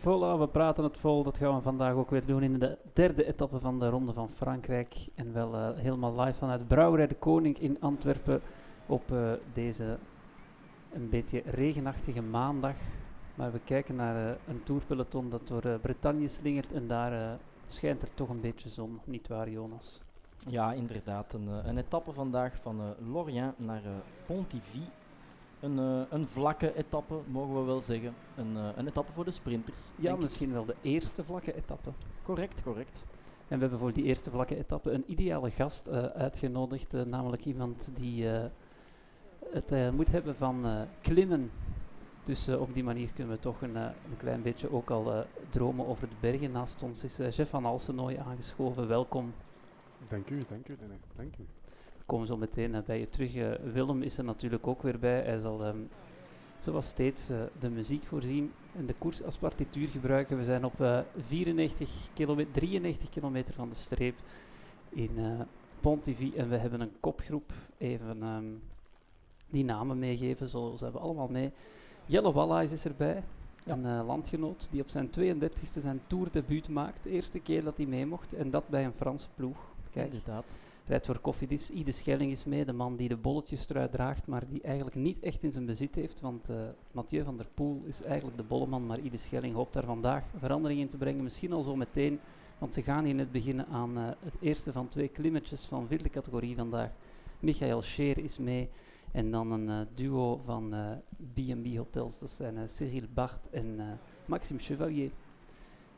Voilà, we praten het vol. Dat gaan we vandaag ook weer doen in de derde etappe van de Ronde van Frankrijk. En wel eh, helemaal live vanuit Brouwerij de Koning in Antwerpen op eh, deze een beetje regenachtige maandag. Maar we kijken naar eh, een tourpeloton dat door Bretagne slingert en daar schijnt er toch een beetje zon, niet waar Jonas? Ja, inderdaad. Een, een etappe vandaag van Lorient naar Pontivy. Een, eh, een vlakke etappe, mogen we wel zeggen. Een, eh, een etappe voor de sprinters. Ja, ik. misschien wel de eerste vlakke etappe. Correct, correct. En we hebben voor die eerste vlakke etappe een ideale gast eh, uitgenodigd, namelijk iemand die eh, het eh, moet hebben van eh, klimmen. Dus eh, op die manier kunnen we toch een, een klein beetje ook al eh, dromen over de bergen. Naast ons is Jeff van Alsenooi aangeschoven. Welkom. Dank u, dank u. Dank u. We komen zo meteen eh, bij je terug. Eh, Willem is er natuurlijk ook weer bij. Hij zal ehm, zoals steeds eh, de muziek voorzien en de koers als partituur gebruiken. We zijn op eh 94 kilometer, 93 kilometer van de streep in eh Pontivy en we hebben een kopgroep. Even ehm, die namen meegeven, zo ze hebben allemaal mee. Jelle Wallace is erbij, Ja. een eh, landgenoot die op zijn 32e zijn tourdebuut maakt. De eerste keer dat hij mee mocht en dat bij een Franse ploeg. Kijk, Inderdaad. Rijdt voor Koffiedis. Ide Schelling is mee, de man die de bolletjestrui draagt, maar die eigenlijk niet echt in zijn bezit heeft. Want eh, Mathieu van der Poel is eigenlijk de bolleman, maar Ide Schelling hoopt daar vandaag verandering in te brengen. Misschien al zo meteen, want ze gaan hier net beginnen aan eh, het eerste van twee klimmetjes van vierde categorie vandaag. Michael Scheer is mee. En dan een eh, duo van B&B Hotels, dat zijn Cyril Bart en Maxime Chevalier.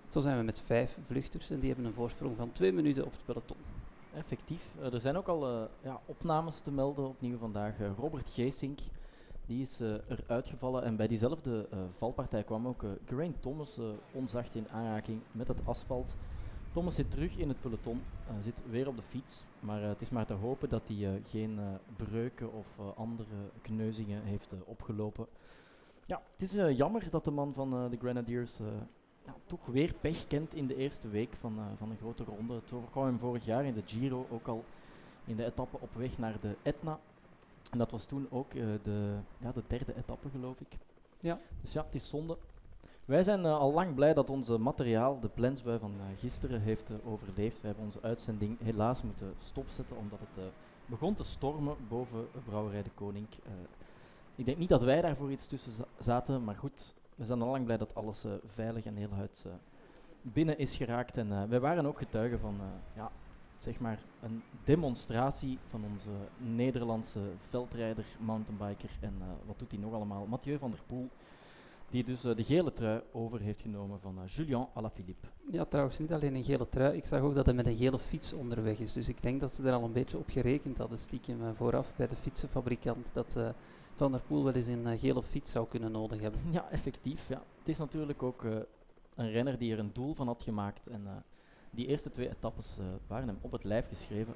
Zo zijn we met vijf vluchters en die hebben een voorsprong van twee minuten op het peloton. Effectief. Eh, er zijn ook al eh, ja, opnames te melden opnieuw vandaag. Eh, Robert Geesink, die is uh, eruit gevallen. En bij diezelfde valpartij kwam ook Geraint Thomas onzacht in aanraking met het asfalt. Thomas zit terug in het peloton, zit weer op de fiets. Maar het is maar te hopen dat hij geen breuken of andere kneuzingen heeft opgelopen. Ja, het is jammer dat de man van de Grenadiers ja, toch weer pech kent in de eerste week van, uh, van een grote ronde. Het overkwam hem vorig jaar in de Giro, ook al in de etappe op weg naar de Etna. En dat was toen ook uh, de, ja, de derde etappe, geloof ik. Ja. Dus ja, het is zonde. Wij zijn eh, al lang blij dat onze materiaal, de plensbui van eh, gisteren, heeft eh, overleefd. We hebben onze uitzending helaas moeten stopzetten omdat het eh, begon te stormen boven Brouwerij de Koning. Eh, ik denk niet dat wij daarvoor iets tussen za- zaten, maar goed, we zijn al lang blij dat alles eh, veilig en heel huids eh, binnen is geraakt. En eh, wij waren ook getuigen van ja, zeg maar een demonstratie van onze Nederlandse veldrijder, mountainbiker en wat doet hij nog allemaal? Mathieu van der Poel, die dus de gele trui over heeft genomen van eh, Julien Alaphilippe. Ja, trouwens niet alleen een gele trui. Ik zag ook dat hij met een gele fiets onderweg is. Dus ik denk dat ze er al een beetje op gerekend hadden, stiekem vooraf bij de fietsenfabrikant, dat Van der Poel wel eens een eh, gele fiets zou kunnen nodig hebben. Ja, effectief. Ja. Het is natuurlijk ook eh, een renner die er een doel van had gemaakt. En eh, die eerste twee etappes waren hem op het lijf geschreven.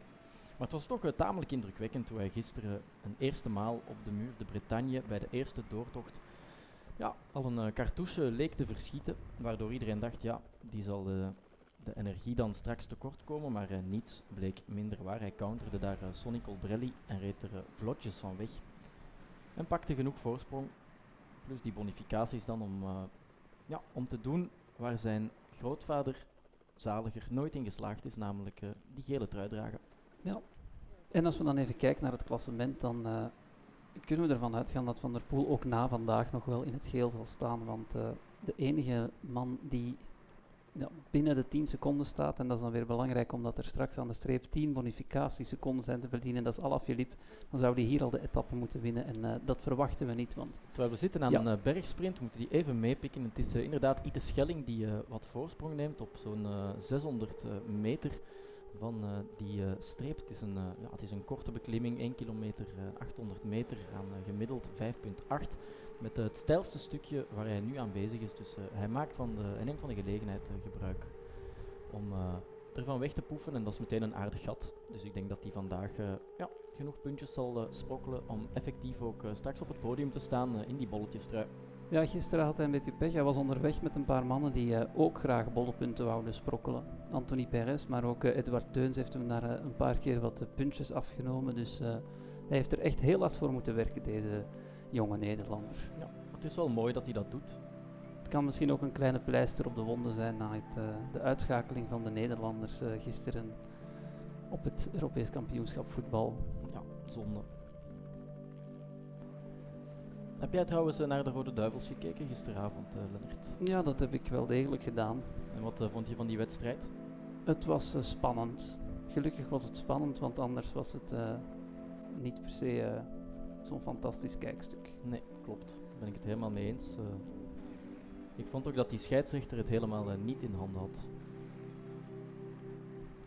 Maar het was toch tamelijk indrukwekkend toen hij gisteren een eerste maal op de muur de Bretagne bij de eerste doortocht ja, al een cartouche leek te verschieten. Waardoor iedereen dacht, ja, die zal de, de energie dan straks tekort komen. Maar niets bleek minder waar. Hij counterde daar Sonny Colbrelli en reed er vlotjes van weg. En pakte genoeg voorsprong plus die bonificaties dan om, eh, ja, om te doen waar zijn grootvader Zaliger nooit in geslaagd is, namelijk eh, die gele trui dragen. En als we dan even kijken naar het klassement, dan eh, kunnen we ervan uitgaan dat Van der Poel ook na vandaag nog wel in het geel zal staan. Want de enige man die ja, binnen de 10 seconden staat, en dat is dan weer belangrijk omdat er straks aan de streep 10 bonificatieseconden zijn te verdienen, dat is Alaphilippe, dan zou die hier al de etappe moeten winnen. En eh, dat verwachten we niet, want Terwijl we zitten aan Ja. een eh, bergsprint, moeten die even meepikken. Het is eh, inderdaad Ite Schelling die wat voorsprong neemt op zo'n eh, 600 eh, meter van die streep. Het is, een, ja, het is een korte beklimming, 1 kilometer, eh, 800 meter aan gemiddeld 5,8. Met het steilste stukje waar hij nu aan bezig is. Dus eh, hij, maakt van de, hij neemt van de gelegenheid eh, gebruik om eh, ervan weg te poefen. En dat is meteen een aardig gat. Dus ik denk dat hij vandaag ja, genoeg puntjes zal sprokkelen om effectief ook straks op het podium te staan in die bolletjestrui. ja, gisteren had hij een beetje pech. Hij was onderweg met een paar mannen die ook graag bollepunten wouden sprokkelen. Anthony Perez, maar ook Edward Teuns heeft hem daar een paar keer wat puntjes afgenomen. Dus hij heeft er echt heel hard voor moeten werken, deze jonge Nederlander. Het is wel mooi dat hij dat doet. Het kan misschien ook een kleine pleister op de wonden zijn na het, eh, de uitschakeling van de Nederlanders eh, gisteren op het Europees kampioenschap voetbal. Ja, zonde. Heb jij trouwens eh, naar de Rode Duivels gekeken gisteravond, eh Lennart? Ja, dat heb ik wel degelijk gedaan. En wat vond je van die wedstrijd? Het was spannend. Gelukkig was het spannend, want anders was het niet per se zo'n fantastisch kijkstuk. Nee, klopt. Daar ben ik het helemaal mee eens. Eh, ik vond ook dat die scheidsrechter het helemaal eh, niet in handen had.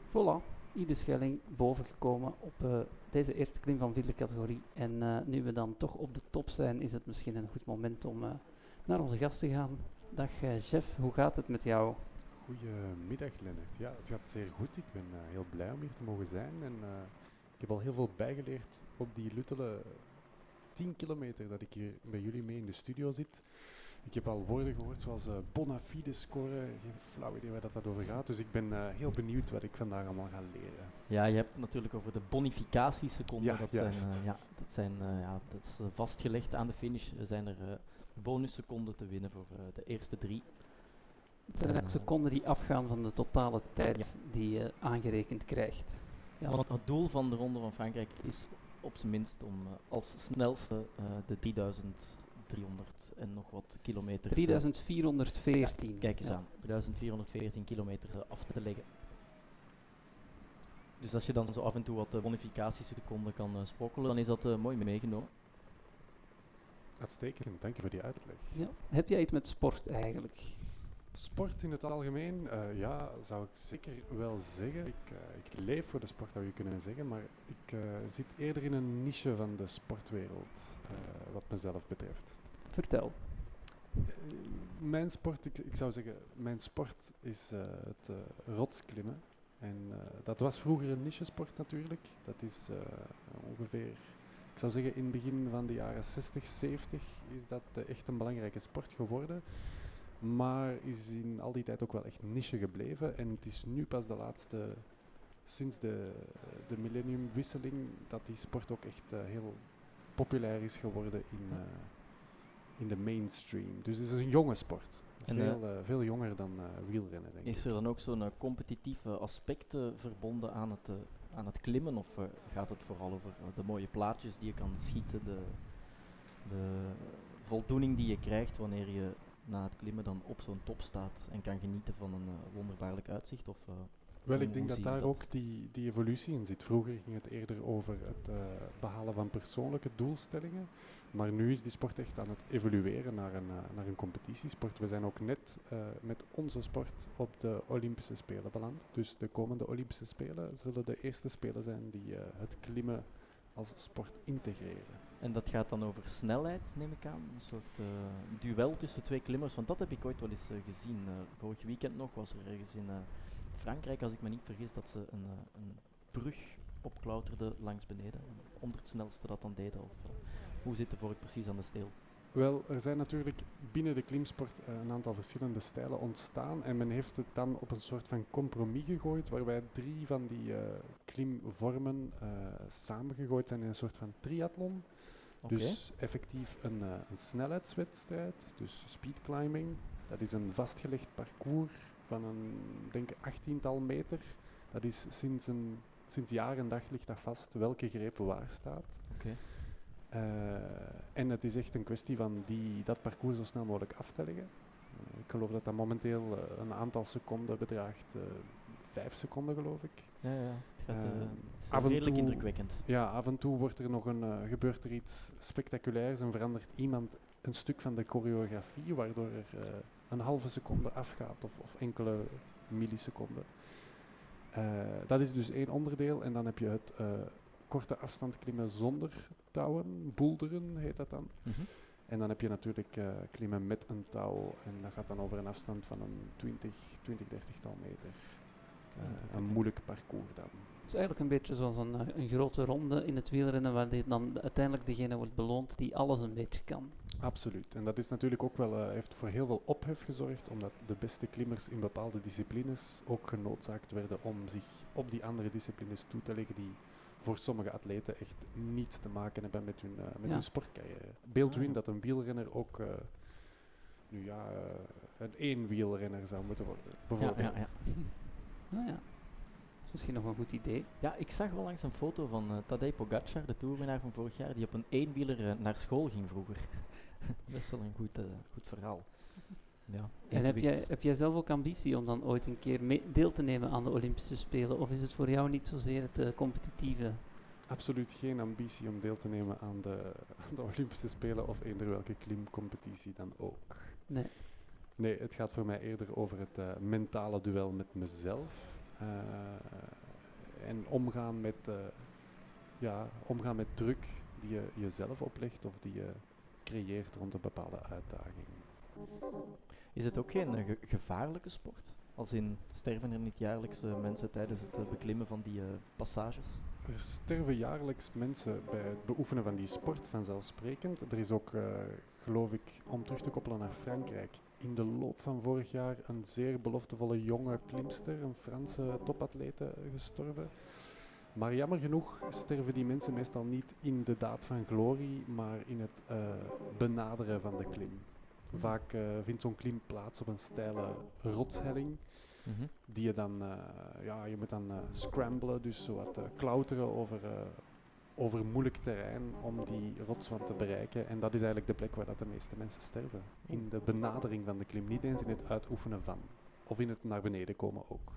Voilà, Ide Schelling bovengekomen op eh, deze eerste klim van vierde categorie. En eh, nu we dan toch op de top zijn, is het misschien een goed moment om eh, naar onze gast te gaan. Dag Jeff, hoe gaat het met jou? Goedemiddag, Lennart. Ja, het gaat zeer goed. Ik ben eh, heel blij om hier te mogen zijn. En eh, ik heb al heel veel bijgeleerd op die luttele 10 kilometer dat ik hier bij jullie mee in de studio zit. Ik heb al woorden gehoord zoals eh bona fide scoren. Geen flauw idee waar dat, dat over gaat. Dus ik ben eh, heel benieuwd wat ik vandaag allemaal ga leren. Ja, je hebt het natuurlijk over de bonificatieseconden. Ja, dat, zijn, juist. eh, ja, dat, zijn, eh, ja, dat is vastgelegd aan de finish. Er zijn er eh, bonusseconden te winnen voor eh, de eerste drie. Het zijn seconden die afgaan van de totale tijd die je aangerekend krijgt. Ja, Want het doel van de Ronde van Frankrijk is op zijn minst om eh, als snelste eh, de 3300 en nog wat kilometers... eh, 3414. Kijk eens Ja. aan, 3414 kilometer eh, af te leggen. Dus als je dan zo af en toe wat uh, bonificatieseconden kan eh, sprokkelen, dan is dat eh, mooi meegenomen. Uitstekend, dank je voor die uitleg. Ja. Heb jij iets met sport eigenlijk? Sport in het algemeen, eh, ja, zou ik zeker wel zeggen. Ik, eh, ik leef voor de sport, zou je kunnen zeggen, maar ik eh, zit eerder in een niche van de sportwereld, wat mezelf betreft. Vertel. Mijn sport, ik, ik zou zeggen, mijn sport is het rotsklimmen. En dat was vroeger een niche-sport natuurlijk. Dat is ongeveer, ik zou zeggen, in het begin van de jaren 60, 70 is dat echt een belangrijke sport geworden. Maar is in al die tijd ook wel echt niche gebleven. En het is nu pas de laatste, sinds de, de millenniumwisseling, dat die sport ook echt eh, heel populair is geworden in, eh, in de mainstream. Dus het is een jonge sport. En, veel, eh, veel jonger dan wielrennen, denk Is ik. er dan ook zo'n competitief eh, aspect verbonden aan het, aan het klimmen? Of gaat het vooral over de mooie plaatjes die je kan schieten, de, de voldoening die je krijgt wanneer je na het klimmen dan op zo'n top staat en kan genieten van een eh, wonderbaarlijk uitzicht? Of, eh, Wel, ik denk dat daar dat? ook die, die evolutie in zit. Vroeger ging het eerder over het eh, behalen van persoonlijke doelstellingen. Maar nu is die sport echt aan het evolueren naar een, naar een competitiesport. We zijn ook net met onze sport op de Olympische Spelen beland. Dus de komende Olympische Spelen zullen de eerste Spelen zijn die het klimmen als sport integreren. En dat gaat dan over snelheid, neem ik aan. Een soort eh, duel tussen twee klimmers. Want dat heb ik ooit wel eens eh, gezien. Eh, vorig weekend nog was er ergens in Frankrijk, als ik me niet vergis, dat ze een, een brug opklauterden langs beneden. Onder het snelste dat dan deden. Of, hoe zit de vork precies aan de steel? Wel, er zijn natuurlijk binnen de klimsport eh, een aantal verschillende stijlen ontstaan. En men heeft het dan op een soort van compromis gegooid, waarbij drie van die eh, klimvormen eh, samengegooid zijn in een soort van triathlon. Dus effectief een, eh, een snelheidswedstrijd, dus speedclimbing. Dat is een vastgelegd parcours van een, denk ik, achttiental meter. Dat is sinds, een, sinds jaar en dag ligt dat vast welke greep waar staat. Oké. Eh, en het is echt een kwestie van die, dat parcours zo snel mogelijk af te leggen. Eh, ik geloof dat dat momenteel eh, een aantal seconden bedraagt. vijf seconden, geloof ik. Ja, ja. Het gaat, eh, Ehm, is af en redelijk toe- indrukwekkend. Ja, af en toe wordt er nog een, gebeurt er iets spectaculairs en verandert iemand een stuk van de choreografie, waardoor er een halve seconde afgaat of, of enkele milliseconden. Dat is dus één onderdeel. En dan heb je het eh, korte afstand klimmen zonder touwen, boulderen heet dat dan. Mhm. En dan heb je natuurlijk eh, klimmen met een touw. En dat gaat dan over een afstand van een 20, 20 30 tal meter. Een moeilijk parcours dan. Het is eigenlijk een beetje zoals een, eh, een grote ronde in het wielrennen, waar die dan uiteindelijk degene wordt beloond die alles een beetje kan. Absoluut. En dat is natuurlijk ook wel, eh, heeft voor heel veel ophef gezorgd, omdat de beste klimmers in bepaalde disciplines ook genoodzaakt werden om zich op die andere disciplines toe te leggen die voor sommige atleten echt niets te maken hebben met hun, eh, met Ja. hun sportcarrière. Beeld u in dat een wielrenner ook, eh, nu ja, eh, een één-wielrenner zou moeten worden, bijvoorbeeld. ja, ja. Nou ja, dat is misschien nog een goed idee. Ja, ik zag onlangs een foto van eh Tadej Pogacar, de toerwinnaar van vorig jaar, die op een eenwieler eh, naar school ging vroeger. Best wel een goed, eh, goed verhaal. Ja, En heb jij, heb jij zelf ook ambitie om dan ooit een keer mee deel te nemen aan de Olympische Spelen? Of is het voor jou niet zozeer het eh, competitieve? Absoluut geen ambitie om deel te nemen aan de, aan de Olympische Spelen of eender welke klimcompetitie dan ook. Nee. Nee, het gaat voor mij eerder over het eh, mentale duel met mezelf. eh, en omgaan met, eh, ja, omgaan met druk die je jezelf oplegt of die je creëert rond een bepaalde uitdaging. Is het ook geen eh, ge- gevaarlijke sport? Als in sterven er niet jaarlijks eh, mensen tijdens het eh, beklimmen van die passages? Er sterven jaarlijks mensen bij het beoefenen van die sport, vanzelfsprekend. Er is ook, geloof ik, om terug te koppelen naar Frankrijk, in de loop van vorig jaar een zeer beloftevolle jonge klimster, een Franse topatlete, gestorven. Maar jammer genoeg sterven die mensen meestal niet in de daad van glorie, maar in het benaderen van de klim. Vaak eh, vindt zo'n klim plaats op een steile rotshelling Mhm. die je dan, eh, ja, je moet dan eh, scramblen, dus zo wat klauteren over, over moeilijk terrein om die rotswand te bereiken. En dat is eigenlijk de plek waar dat de meeste mensen sterven. In de benadering van de klim, niet eens in het uitoefenen van. Of in het naar beneden komen ook.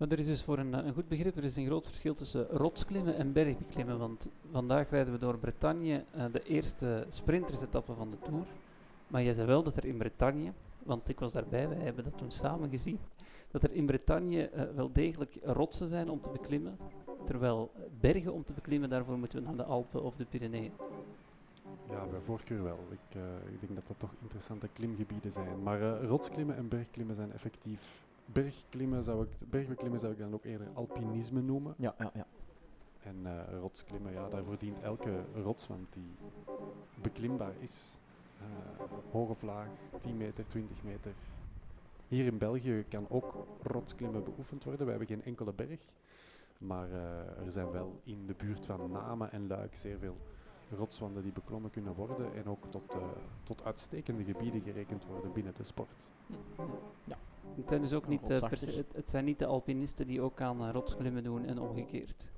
Maar er is dus voor een, een goed begrip, er is een groot verschil tussen rotsklimmen en bergbeklimmen. Want vandaag rijden we door Bretagne, eh, de eerste sprintersetappe van de Tour. Maar jij zei wel dat er in Bretagne, want ik was daarbij, wij hebben dat toen samen gezien, dat er in Bretagne eh, wel degelijk rotsen zijn om te beklimmen. Terwijl bergen om te beklimmen, daarvoor moeten we naar de Alpen of de Pyreneeën. Ja, bij voorkeur wel. Ik, eh, ik denk dat dat toch interessante klimgebieden zijn. Maar rotsklimmen en bergklimmen zijn effectief... Bergklimmen zou ik, bergbeklimmen zou ik dan ook eerder alpinisme noemen. Ja, ja, ja. En eh, rotsklimmen, ja, daarvoor dient elke rotswand die beklimbaar is. Eh, hoog of laag, 10 meter, 20 meter. Hier in België kan ook rotsklimmen beoefend worden. We hebben geen enkele berg. Maar eh, er zijn wel in de buurt van Namen en Luik zeer veel ja, rotswanden die beklommen kunnen worden en ook tot, tot uitstekende gebieden gerekend worden binnen de sport. Het, zijn dus ook niet, eh, het, het zijn niet de alpinisten die ook aan eh, rotsklimmen doen en omgekeerd.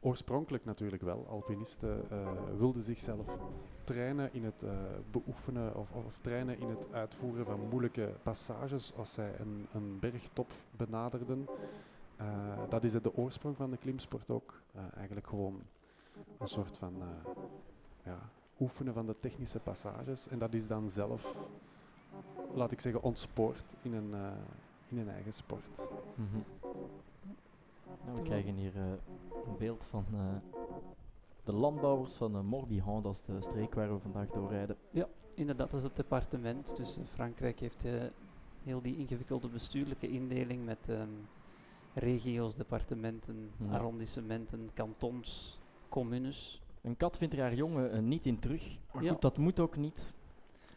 Oorspronkelijk natuurlijk wel. Alpinisten eh, wilden zichzelf trainen in het eh, beoefenen of, of trainen in het uitvoeren van moeilijke passages als zij een, een bergtop benaderden. Eh, dat is het de oorsprong van de klimsport ook. Eigenlijk gewoon een soort van eh, ja, oefenen van de technische passages. En dat is dan zelf, laat ik zeggen, ontspoord in een, eh, in een eigen sport. Mhm. Nou, we krijgen hier eh, een beeld van eh, de landbouwers van uh, Morbihan, dat is de streek waar we vandaag doorrijden. Inderdaad, dat is het departement. Dus Frankrijk heeft heel die ingewikkelde bestuurlijke indeling met ehm, regio's, departementen, Ja. arrondissementen, kantons, communes. Een kat vindt er haar jongen niet in terug, maar Ja. goed, dat moet ook niet.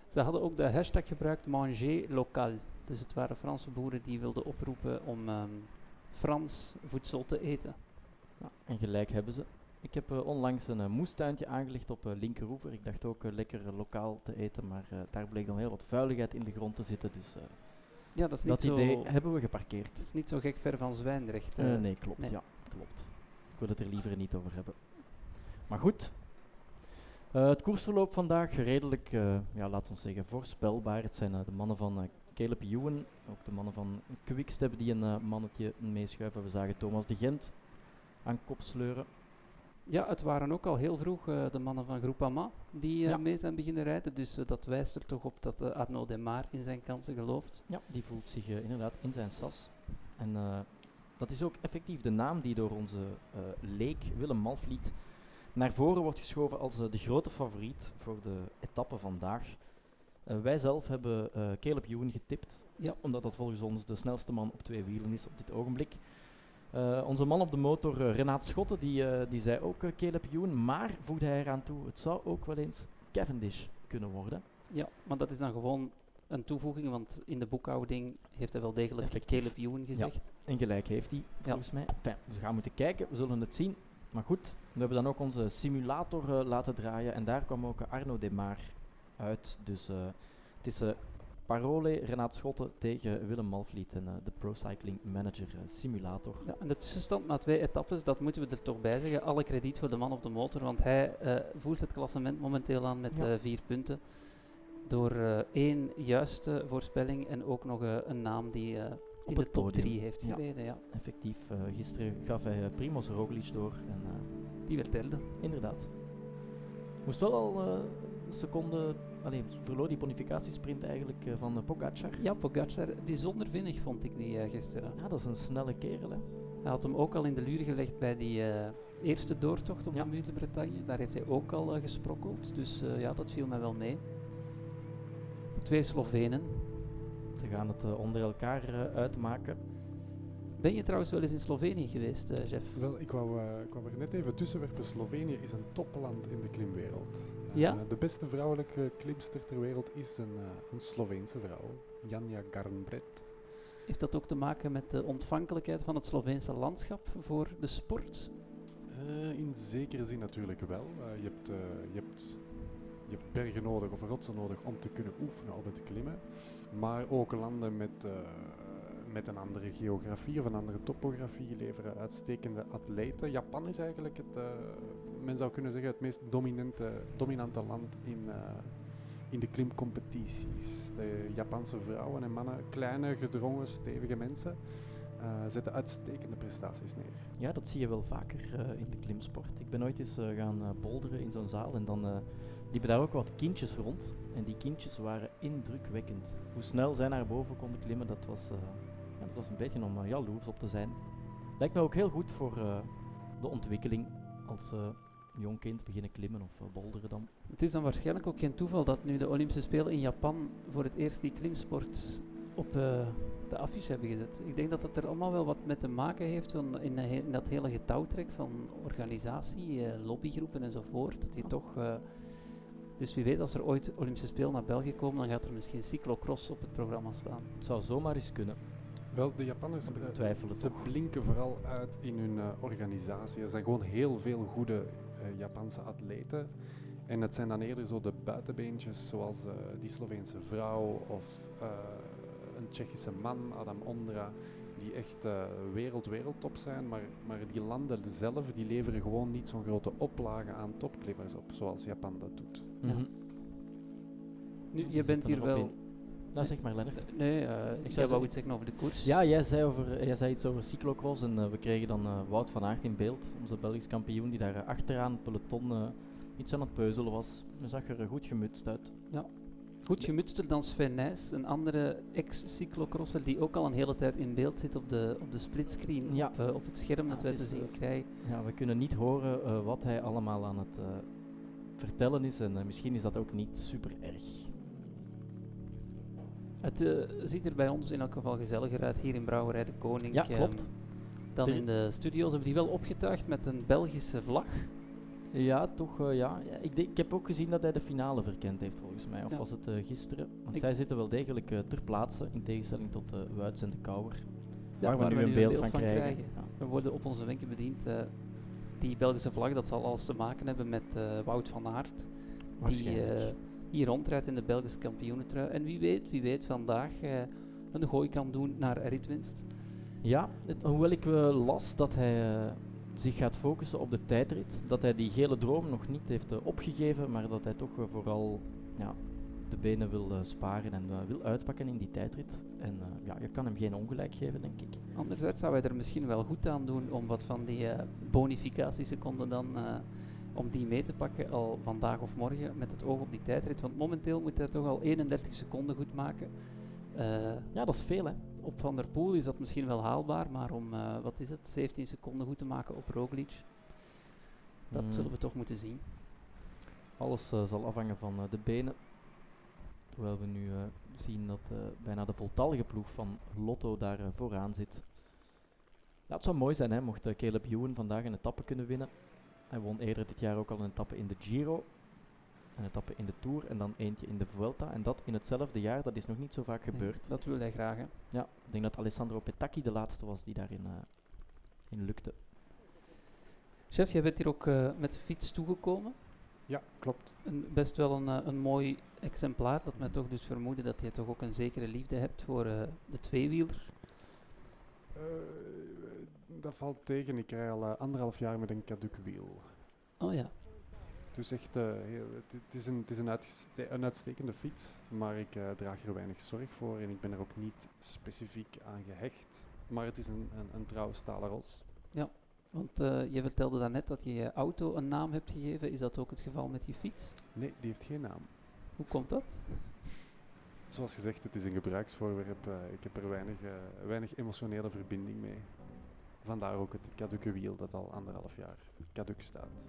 Ze hadden ook de hashtag gebruikt manger local. Dus het waren Franse boeren die wilden oproepen om ehm, Frans voedsel te eten. Ja, en gelijk hebben ze. Ik heb eh, onlangs een eh, moestuintje aangelegd op uh, Linkeroever. Ik dacht ook lekker lokaal te eten, maar daar bleek dan heel wat vuiligheid in de grond te zitten. Dus Ja, dat is dat idee hebben we geparkeerd. het is niet zo gek ver van Zwijndrecht. Nee, klopt. nee. Ja, klopt. Ik wil het er liever niet over hebben. Maar goed. Eh, het koersverloop vandaag redelijk, eh, ja, laten we zeggen, voorspelbaar. Het zijn eh, de mannen van Caleb Ewan, ook de mannen van Quickstep die een mannetje meeschuiven. We zagen Thomas de Gent aan kop sleuren. Ja, het waren ook al heel vroeg de mannen van Groupama die Ja. mee zijn beginnen rijden. Dus dat wijst er toch op dat Arnaud Demar in zijn kansen gelooft. Ja, die voelt zich inderdaad in zijn sas. En dat is ook effectief de naam die door onze leek Willem Malvliet naar voren wordt geschoven als eh, de grote favoriet voor de etappe vandaag. Eh, wij zelf hebben eh Caleb Ewan getipt, Ja. omdat dat volgens ons de snelste man op twee wielen is op dit ogenblik. Onze man op de motor, Renaat Schotten, die, die zei ook Caleb Ewan, maar voegde hij eraan toe, het zou ook wel eens Cavendish kunnen worden. Ja, maar dat is dan gewoon een toevoeging, want in de boekhouding heeft hij wel degelijk. Caleb Ewan gezegd. En gelijk heeft hij, volgens mij. Enfin, we gaan moeten kijken, we zullen het zien. Maar goed, we hebben dan ook onze simulator eh, laten draaien. En daar kwam ook Arno Demar uit. Dus eh, het is eh, Parole, Renaat Schotten tegen Willem Malvliet en de Pro Cycling Manager simulator. Ja, en de tussenstand na twee etappes, dat moeten we er toch bij zeggen. Alle krediet voor de man op de motor, want hij voert het klassement momenteel aan met Ja. vier punten. Door één juiste voorspelling en ook nog een naam die eh, in de het top podium. drie heeft Ja. gereden. Ja. Effectief, eh, gisteren gaf hij eh, Primoz Roglic door. En eh, Die werd derde. inderdaad. Moest wel al eh, een seconde... Allee, verloor die bonificatiesprint eigenlijk van uh, Pogacar. Ja, Pogacar, bijzonder vinnig vond ik die gisteren. Ja, dat is een snelle kerel, hè. Hij had hem ook al in de luur gelegd bij die eerste doortocht op Ja. de Muur de Bretagne. Daar heeft hij ook al gesprokkeld. Dus ja, dat viel mij wel mee. De twee Slovenen. Ze gaan het eh, onder elkaar eh, uitmaken. Ben je trouwens wel eens in Slovenië geweest, eh Jeff? Wel, ik wou, ik wou er net even tussen werpen. Slovenië is een topland in de klimwereld. Ja? de beste vrouwelijke klimster ter wereld is een, een Sloveense vrouw, Janja Garnbret. Heeft dat ook te maken met de ontvankelijkheid van het Sloveense landschap voor de sport? In zekere zin natuurlijk wel. Je, hebt, je, hebt, je hebt bergen nodig of rotsen nodig om te kunnen oefenen op het klimmen. Maar ook landen met, eh, met een andere geografie of een andere topografie leveren uitstekende atleten. Japan is eigenlijk het, eh, men zou kunnen zeggen, het meest dominante, dominante land in, eh, in de klimcompetities. De Japanse vrouwen en mannen, kleine, gedrongen, stevige mensen, zetten uitstekende prestaties neer. Ja, dat zie je wel vaker in de klimsport. Ik ben ooit eens gaan boulderen in zo'n zaal en dan liepen daar ook wat kindjes rond. En die kindjes waren indrukwekkend. Hoe snel zij naar boven konden klimmen, dat was, eh, dat was een beetje om uh, jaloers op te zijn. Lijkt me ook heel goed voor uh, de ontwikkeling als jong kind beginnen klimmen of boulderen dan. Het is dan waarschijnlijk ook geen toeval dat nu de Olympische Spelen in Japan voor het eerst die klimsport op de affiche hebben gezet. Ik denk dat het er allemaal wel wat mee te maken heeft in, in, dat hele getouwtrek van organisatie, lobbygroepen enzovoort. Dat je toch... Dus wie weet, als er ooit Olympische Spelen naar België komen, dan gaat er misschien cyclocross op het programma staan. Het zou zomaar eens kunnen. Wel, de Japanners uh, ze toch. blinken vooral uit in hun uh, organisatie. Er zijn gewoon heel veel goede uh, Japanse atleten. En het zijn dan eerder zo de buitenbeentjes, zoals eh, die Sloveense vrouw of eh, een Tsjechische man, Adam Ondra, die echt eh wereld, wereldtop zijn. Maar, maar die landen zelf, die leveren gewoon niet zo'n grote oplage aan topklimmers op, zoals Japan dat doet. Ja. Mhm. Nu, je bent hier wel... in. Nou, zeg maar, Lennart. Nee, eh, ik zou zeggen- iets zeggen over de koers. Ja, jij zei, over, jij zei iets over cyclocross en eh, we kregen dan eh, Wout van Aert in beeld, onze Belgisch kampioen, die daar eh, achteraan peloton eh, iets aan het peuzelen was. Hij zag er eh, goed gemutst uit. Goed gemutster dan Sven Nys, een andere ex-cyclocrosser die ook al een hele tijd in beeld zit op de, op de splitscreen, Ja. op, eh, op het scherm Ja, dat wij te zien eh, krijgen. Ja, we kunnen niet horen eh, wat hij allemaal aan het vertellen is en misschien is dat ook niet super erg. Het ziet er bij ons in elk geval gezelliger uit hier in Brouwerij de Koning. Ja, ehm, klopt. dan in de studio's hebben die wel opgetuigd met een Belgische vlag. Ja, toch, eh, ja. Ja, Ik, denk- ik heb ook gezien dat hij de finale verkend heeft volgens mij, of Ja. was het eh, gisteren? Want Ik- zij zitten wel degelijk eh, ter plaatse, in tegenstelling tot de Wuits en de Kouwer. Ja, waar we nu een beeld, van krijgen. Ja. We worden op onze wenken bediend. die Belgische vlag, dat zal alles te maken hebben met Wout van Aert. Die hier rondrijdt in de Belgische kampioenentrui. En wie weet, wie weet vandaag een gooi kan doen naar ritwinst. Ja, het- hoewel ik las dat hij zich gaat focussen op de tijdrit. Dat hij die gele droom nog niet heeft eh, opgegeven, maar dat hij toch eh, vooral ja, de benen wil eh, sparen en wil uitpakken in die tijdrit. En ja, je kan hem geen ongelijk geven, denk ik. Anderzijds zou hij er misschien wel goed aan doen om wat van die bonificatieseconden dan om die mee te pakken al vandaag of morgen met het oog op die tijdrit. Want momenteel moet hij toch al 31 seconden goed maken. Ja, dat is veel, hè. Op Van der Poel is dat misschien wel haalbaar, maar om eh, wat is het, 17 seconden goed te maken op Roglic, dat Mm. zullen we toch moeten zien. Alles eh, zal afhangen van eh, de benen. Terwijl we nu zien dat bijna de voltallige ploeg van Lotto daar vooraan zit. Ja, het zou mooi zijn, hè, mocht Caleb Ewan vandaag een etappe kunnen winnen. Hij won eerder dit jaar ook al een etappe in de Giro, een etappe in de Tour en dan eentje in de Vuelta. En dat in hetzelfde jaar, dat is nog niet zo vaak Nee, gebeurd. dat wil hij graag. Hè. Ja, ik denk dat Alessandro Petacchi de laatste was die daarin eh, in lukte. Chef, jij bent hier ook eh, met de fiets toegekomen. Ja, klopt. Een, best wel een, eh, een mooi exemplaar, dat mij toch dus vermoeden dat je toch ook een zekere liefde hebt voor eh, de tweewieler. Eh, dat valt tegen. Ik rij al anderhalf jaar met een caducwiel. Oh ja, Dus echt, het, is, een, het is een, uitstekende fiets, maar ik eh, draag er weinig zorg voor en ik ben er ook niet specifiek aan gehecht. Maar het is een, een, een trouwe stalen ros. want eh, je vertelde daarnet dat je je auto een naam hebt gegeven. Is dat ook het geval met je fiets? Nee, die heeft geen naam. Hoe komt dat? Zoals gezegd, het is een gebruiksvoorwerp. eh, ik heb er weinig, weinig emotionele verbinding mee. Vandaar ook het caduce wiel dat al anderhalf jaar caduc staat.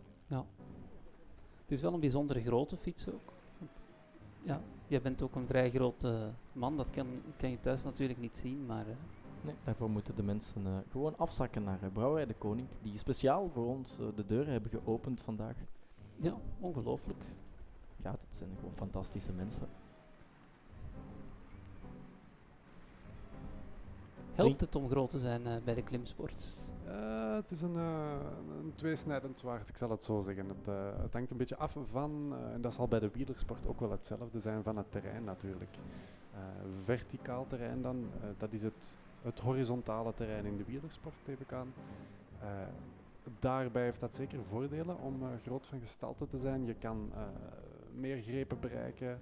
Het is wel een bijzondere grote fiets ook. Want, ja, jij bent ook een vrij grote man. Dat kan, kan je thuis natuurlijk niet zien, maar eh, Nee, daarvoor moeten de mensen eh, gewoon afzakken naar uh, Brouwerij de Koning, die speciaal voor ons de deuren hebben geopend vandaag. ja, ongelooflijk. Ja, dat zijn gewoon fantastische mensen. Helpt het om groot te zijn bij de klimsport? Eh, het is een, eh, een tweesnijdend zwaard, ik zal het zo zeggen. Het, eh, het hangt een beetje af van, en dat zal bij de wielersport ook wel hetzelfde zijn, van het terrein natuurlijk. Verticaal terrein dan, dat is het, het horizontale terrein in de wielersport, neem ik aan. Daarbij heeft dat zeker voordelen om groot van gestalte te zijn. Je kan meer grepen bereiken.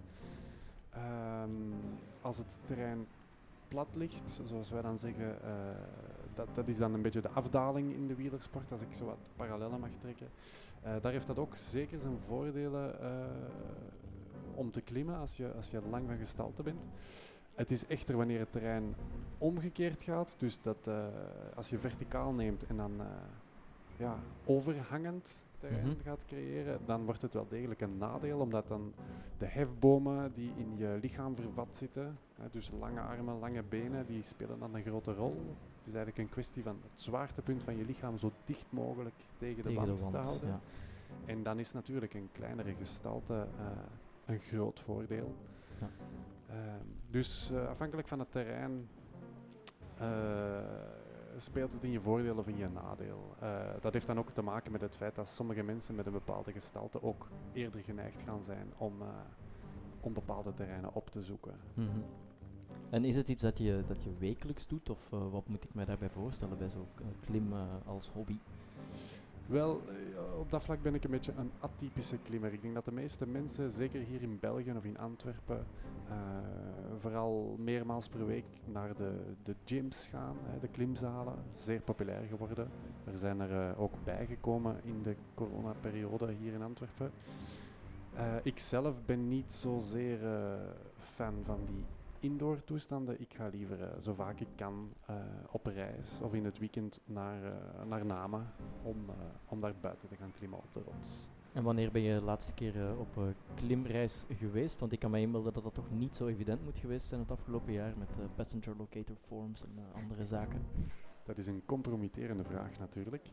Ehm, als het terrein plat ligt, zoals wij dan zeggen, eh, dat, dat is dan een beetje de afdaling in de wielersport, als ik zo wat parallellen mag trekken. Eh, daar heeft dat ook zeker zijn voordelen eh, om te klimmen als je, als je lang van gestalte bent. Het is echter wanneer het terrein omgekeerd gaat, dus dat als je verticaal neemt en dan ja, overhangend terrein Mhm. gaat creëren, dan wordt het wel degelijk een nadeel, omdat dan de hefbomen die in je lichaam vervat zitten, hè, dus lange armen, lange benen, die spelen dan een grote rol. Het is eigenlijk een kwestie van het zwaartepunt van je lichaam zo dicht mogelijk tegen de, tegen wand, de wand. te houden. Ja. En dan is natuurlijk een kleinere gestalte eh, een groot voordeel. Ja. Ehm, dus eh, afhankelijk van het terrein eh, speelt het in je voordeel of in je nadeel. Eh, dat heeft dan ook te maken met het feit dat sommige mensen met een bepaalde gestalte ook eerder geneigd gaan zijn om, om bepaalde terreinen op te zoeken. Mhm. En is het iets dat je, dat je wekelijks doet, of eh, wat moet ik mij daarbij voorstellen bij zo'n klim als hobby? Wel, eh, op dat vlak ben ik een beetje een atypische klimmer. Ik denk dat de meeste mensen, zeker hier in België of in Antwerpen, eh, vooral meermaals per week naar de, de gyms gaan, hè, de klimzalen. Zeer populair geworden. Er zijn er eh, ook bijgekomen in de coronaperiode hier in Antwerpen. Eh ik zelf ben niet zozeer fan van die indoor toestanden. Ik ga liever eh, zo vaak ik kan eh, op reis of in het weekend naar, eh, naar Namen om, om daar buiten te gaan klimmen op de rots. En wanneer ben je de laatste keer op klimreis geweest? Want ik kan me inbeelden dat dat toch niet zo evident moet geweest zijn het afgelopen jaar met passenger locator forms en andere zaken. Dat is een compromitterende vraag natuurlijk.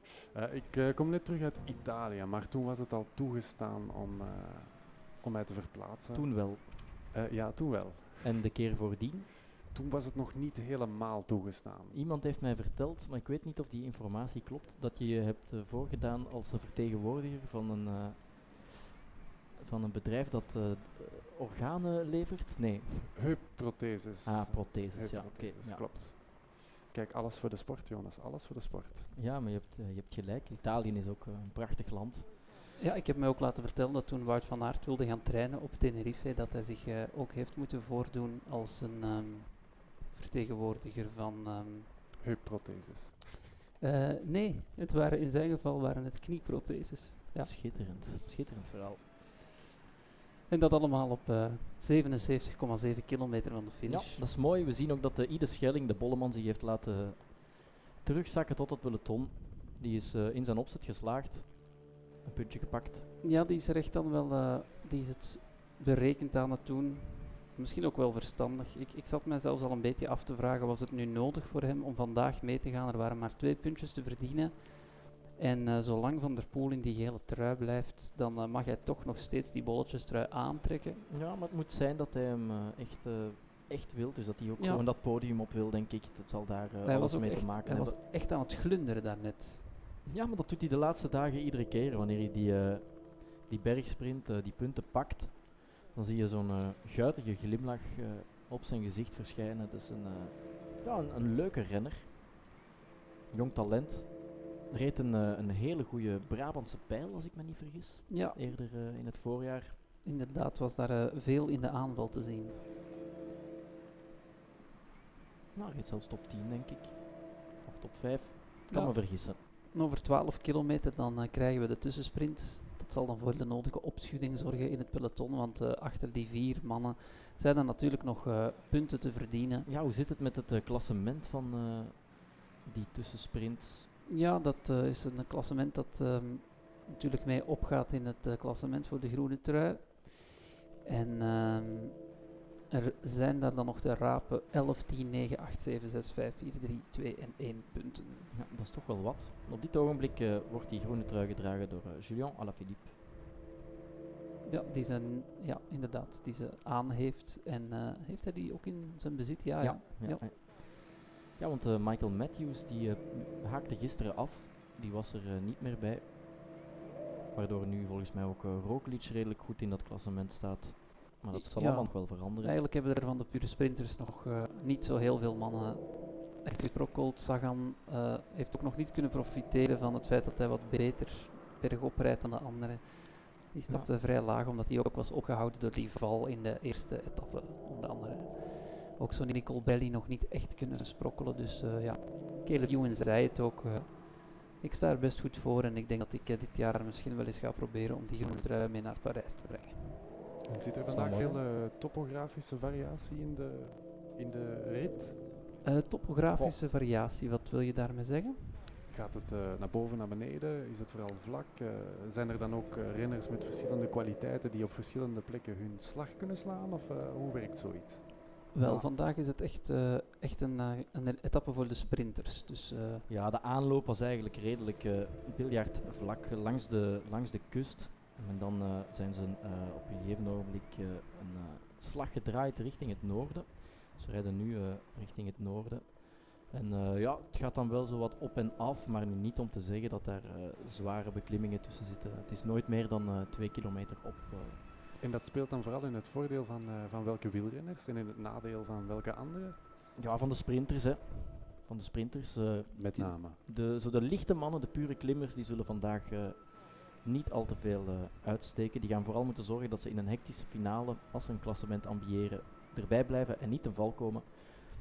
Ik kom net terug uit Italië, maar toen was het al toegestaan om, om mij te verplaatsen. Toen wel. Ja, toen wel. En de keer voordien? Toen was het nog niet helemaal toegestaan. Iemand heeft mij verteld, maar ik weet niet of die informatie klopt, dat je je hebt eh, voorgedaan als vertegenwoordiger van een, eh, van een bedrijf dat eh, organen levert. Nee, Heupprotheses. ah, protheses. Ja, oké. Ja. klopt. Kijk, alles voor de sport, Jonas. Alles voor de sport. ja, maar je hebt, je hebt gelijk. Italië is ook een prachtig land. Ja, ik heb mij ook laten vertellen dat toen Wout van Aert wilde gaan trainen op Tenerife, dat hij zich eh, ook heeft moeten voordoen als een ehm, vertegenwoordiger van... ehm, Heupprotheses. eh, nee, het waren, in zijn geval waren het knieprotheses. Ja. Schitterend. Schitterend verhaal. En dat allemaal op eh 77,7 kilometer van de Ja, finish. dat is mooi. We zien ook dat de Ide Schelling, de bolleman, zich heeft laten terugzakken tot het peloton. Die is eh, in zijn opzet geslaagd. Een puntje gepakt. Ja, die is er echt dan wel, eh, die is het berekend aan het doen. Misschien ook wel verstandig. Ik, ik zat mij zelfs al een beetje af te vragen, was het nu nodig voor hem om vandaag mee te gaan? Er waren maar twee puntjes te verdienen. En eh, zolang Van der Poel in die gele trui blijft, dan eh, mag hij toch nog steeds die bolletjes trui aantrekken. Ja, maar het moet zijn dat hij hem eh, echt, eh, echt wil. Dus dat hij ook Ja. gewoon dat podium op wil, denk ik. Dat zal daar eh, hij alles was ook mee echt, te maken hij was hebben. echt aan het glunderen daarnet. Ja, maar dat doet hij de laatste dagen iedere keer. Wanneer hij die, eh, die bergsprint, eh, die punten pakt, dan zie je zo'n eh, guitige glimlach op zijn gezicht verschijnen. Het is een, ja, een, een leuke renner. Jong talent. Reed een, een hele goede Brabantse pijl, als ik me niet vergis. Ja, Eerder in het voorjaar. inderdaad was daar veel in de aanval te zien. Nou, reed zelfs top 10, denk ik. Of top 5. Kan Ja. me vergissen. Over 12 kilometer dan eh, krijgen we de tussensprint. Dat zal dan voor de nodige opschudding zorgen in het peloton, want eh, achter die vier mannen zijn er natuurlijk nog eh, punten te verdienen. Ja, hoe zit het met het klassement van die tussensprints? Ja, dat is een klassement dat ehm, natuurlijk mee opgaat in het klassement voor de groene trui. En ehm, er zijn daar dan nog te rapen 11, 10, 9, 8, 7, 6, 5, 4, 3, 2 en 1 punten. Ja, dat is toch wel wat. Op dit ogenblik eh, wordt die groene trui gedragen door eh, Julien Alaphilippe. Ja, die zijn, ja, inderdaad, die ze aan heeft. En eh, heeft hij die ook in zijn bezit? Ja, ja. ja, ja. ja. Ja, want eh, Michael Matthews die eh, haakte gisteren af. Die was er niet meer bij. Waardoor nu volgens mij ook uh, Roglic redelijk goed in dat klassement staat. Maar dat zal Ja. allemaal nog wel veranderen. Eigenlijk hebben er van de pure sprinters nog eh, niet zo heel veel mannen echt gesprokkeld. Sagan eh, heeft ook nog niet kunnen profiteren van het feit dat hij wat beter bergop rijdt dan de anderen. Die staat Ja. vrij laag, omdat hij ook was opgehouden door die val in de eerste etappe, onder andere. Ook zo'n Nicole Belly nog niet echt kunnen sprokkelen. Dus eh, ja, Caleb Ewan zei het ook. eh, ik sta er best goed voor en ik denk dat ik dit jaar misschien wel eens ga proberen om die groene trui mee naar Parijs te brengen. En zit er vandaag veel eh, topografische variatie in de, in de rit? Eh, topografische variatie, wat wil je daarmee zeggen? Gaat het eh, naar boven, naar beneden? Is het vooral vlak? Zijn er dan ook renners met verschillende kwaliteiten die op verschillende plekken hun slag kunnen slaan? Of eh, hoe werkt zoiets? Wel, Ja. vandaag is het echt, eh, echt een, een etappe voor de sprinters. Dus eh, Ja, de aanloop was eigenlijk redelijk eh biljartvlak langs de, langs de kust. En dan eh, zijn ze eh, op een gegeven ogenblik eh, een slag gedraaid richting het noorden. Ze rijden nu richting het noorden. En ja, het gaat dan wel zo wat op en af, maar niet om te zeggen dat daar zware beklimmingen tussen zitten. Het is nooit meer dan twee kilometer op. En dat speelt dan vooral in het voordeel van, van welke wielrenners en in het nadeel van welke andere? ja, van de sprinters, hè. Van de sprinters. Met name. de, zo de lichte mannen, de pure klimmers, die zullen vandaag niet al te veel eh, uitsteken. Die gaan vooral moeten zorgen dat ze in een hectische finale, als ze een klassement ambiëren, erbij blijven en niet ten val komen.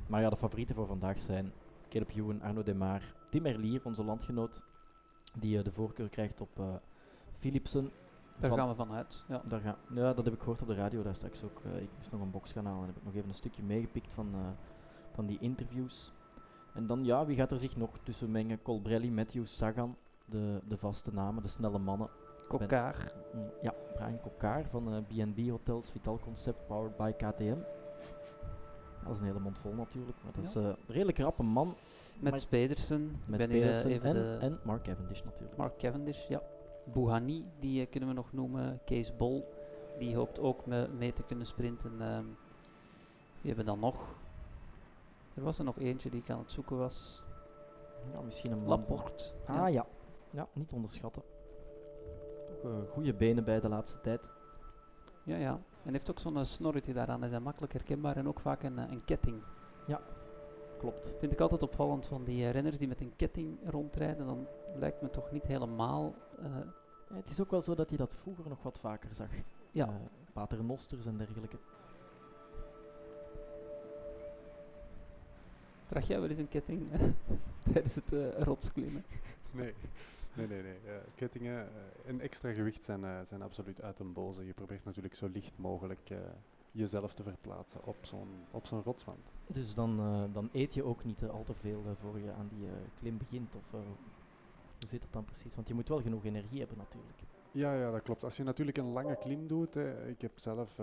Maar ja, de favorieten voor vandaag zijn Caleb Ewan, Arno Demar, Tim Erlier, onze landgenoot, die eh, de voorkeur krijgt op eh Philipsen. Daar Van- gaan we vanuit. Ja. daar gaan, ja, dat heb ik gehoord op de radio daar straks ook. Ik moest nog een box gaan halen en heb ik nog even een stukje meegepikt van, van die interviews. En dan, ja, wie gaat er zich nog tussen mengen? Colbrelli, Matthews, Sagan, de, de vaste namen, de snelle mannen. Kokkaar. Mm, ja, Brian Kokkaar van eh, B&B Hotels, Vital Concept, powered by KTM. Dat is een hele mond vol natuurlijk, maar dat is eh, een redelijk rappe man Met Maar- Pedersen. Ik met eh, Pedersen even en, de en Mark Cavendish natuurlijk. Mark Cavendish, ja. Bouhanni, die eh, kunnen we nog noemen. Kees Bol, die hoopt ook me- mee te kunnen sprinten. Ehm, wie hebben we dan nog? Er was er nog eentje die ik aan het zoeken was. Ja, misschien een. Laporte. Ah ja. ja, niet onderschatten. Toch eh, goede benen bij de laatste tijd. Ja, ja. En heeft ook zo'n eh, snorretje daaraan. Hij zijn makkelijk herkenbaar en ook vaak een, eh, een ketting. Klopt. Vind ik altijd opvallend van die renners die met een ketting rondrijden. Dan lijkt me toch niet helemaal... eh, Ja, het is ook wel zo dat hij dat vroeger nog wat vaker zag. ja, Eh, paternosters en dergelijke. draag jij wel eens een ketting tijdens het eh, rotsklimmen? Nee. Nee, nee, nee. Eh, kettingen eh, en extra gewicht zijn, eh, zijn absoluut uit een boze. Je probeert natuurlijk zo licht mogelijk jezelf te verplaatsen op zo'n, op zo'n rotswand. Dus dan, dan eet je ook niet al te veel voor je aan die klim begint. Of hoe zit dat dan precies? Want je moet wel genoeg energie hebben natuurlijk. Ja, ja, dat klopt. Als je natuurlijk een lange klim doet, hè, ik heb zelf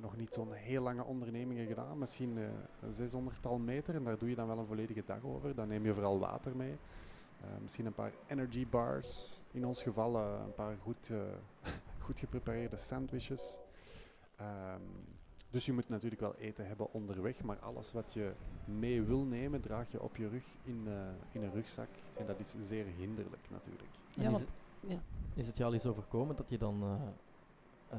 nog niet zo'n heel lange ondernemingen gedaan, misschien een 600 tal meter en daar doe je dan wel een volledige dag over. Dan neem je vooral water mee. Eh, misschien een paar energy bars, in ons geval eh, een paar goed, eh, goed geprepareerde sandwiches. Ehm, dus je moet natuurlijk wel eten hebben onderweg, maar alles wat je mee wil nemen, draag je op je rug in, eh, in een rugzak. En dat is zeer hinderlijk natuurlijk. Ja, is, want- het, ja. is het je al eens overkomen dat je dan eh, eh,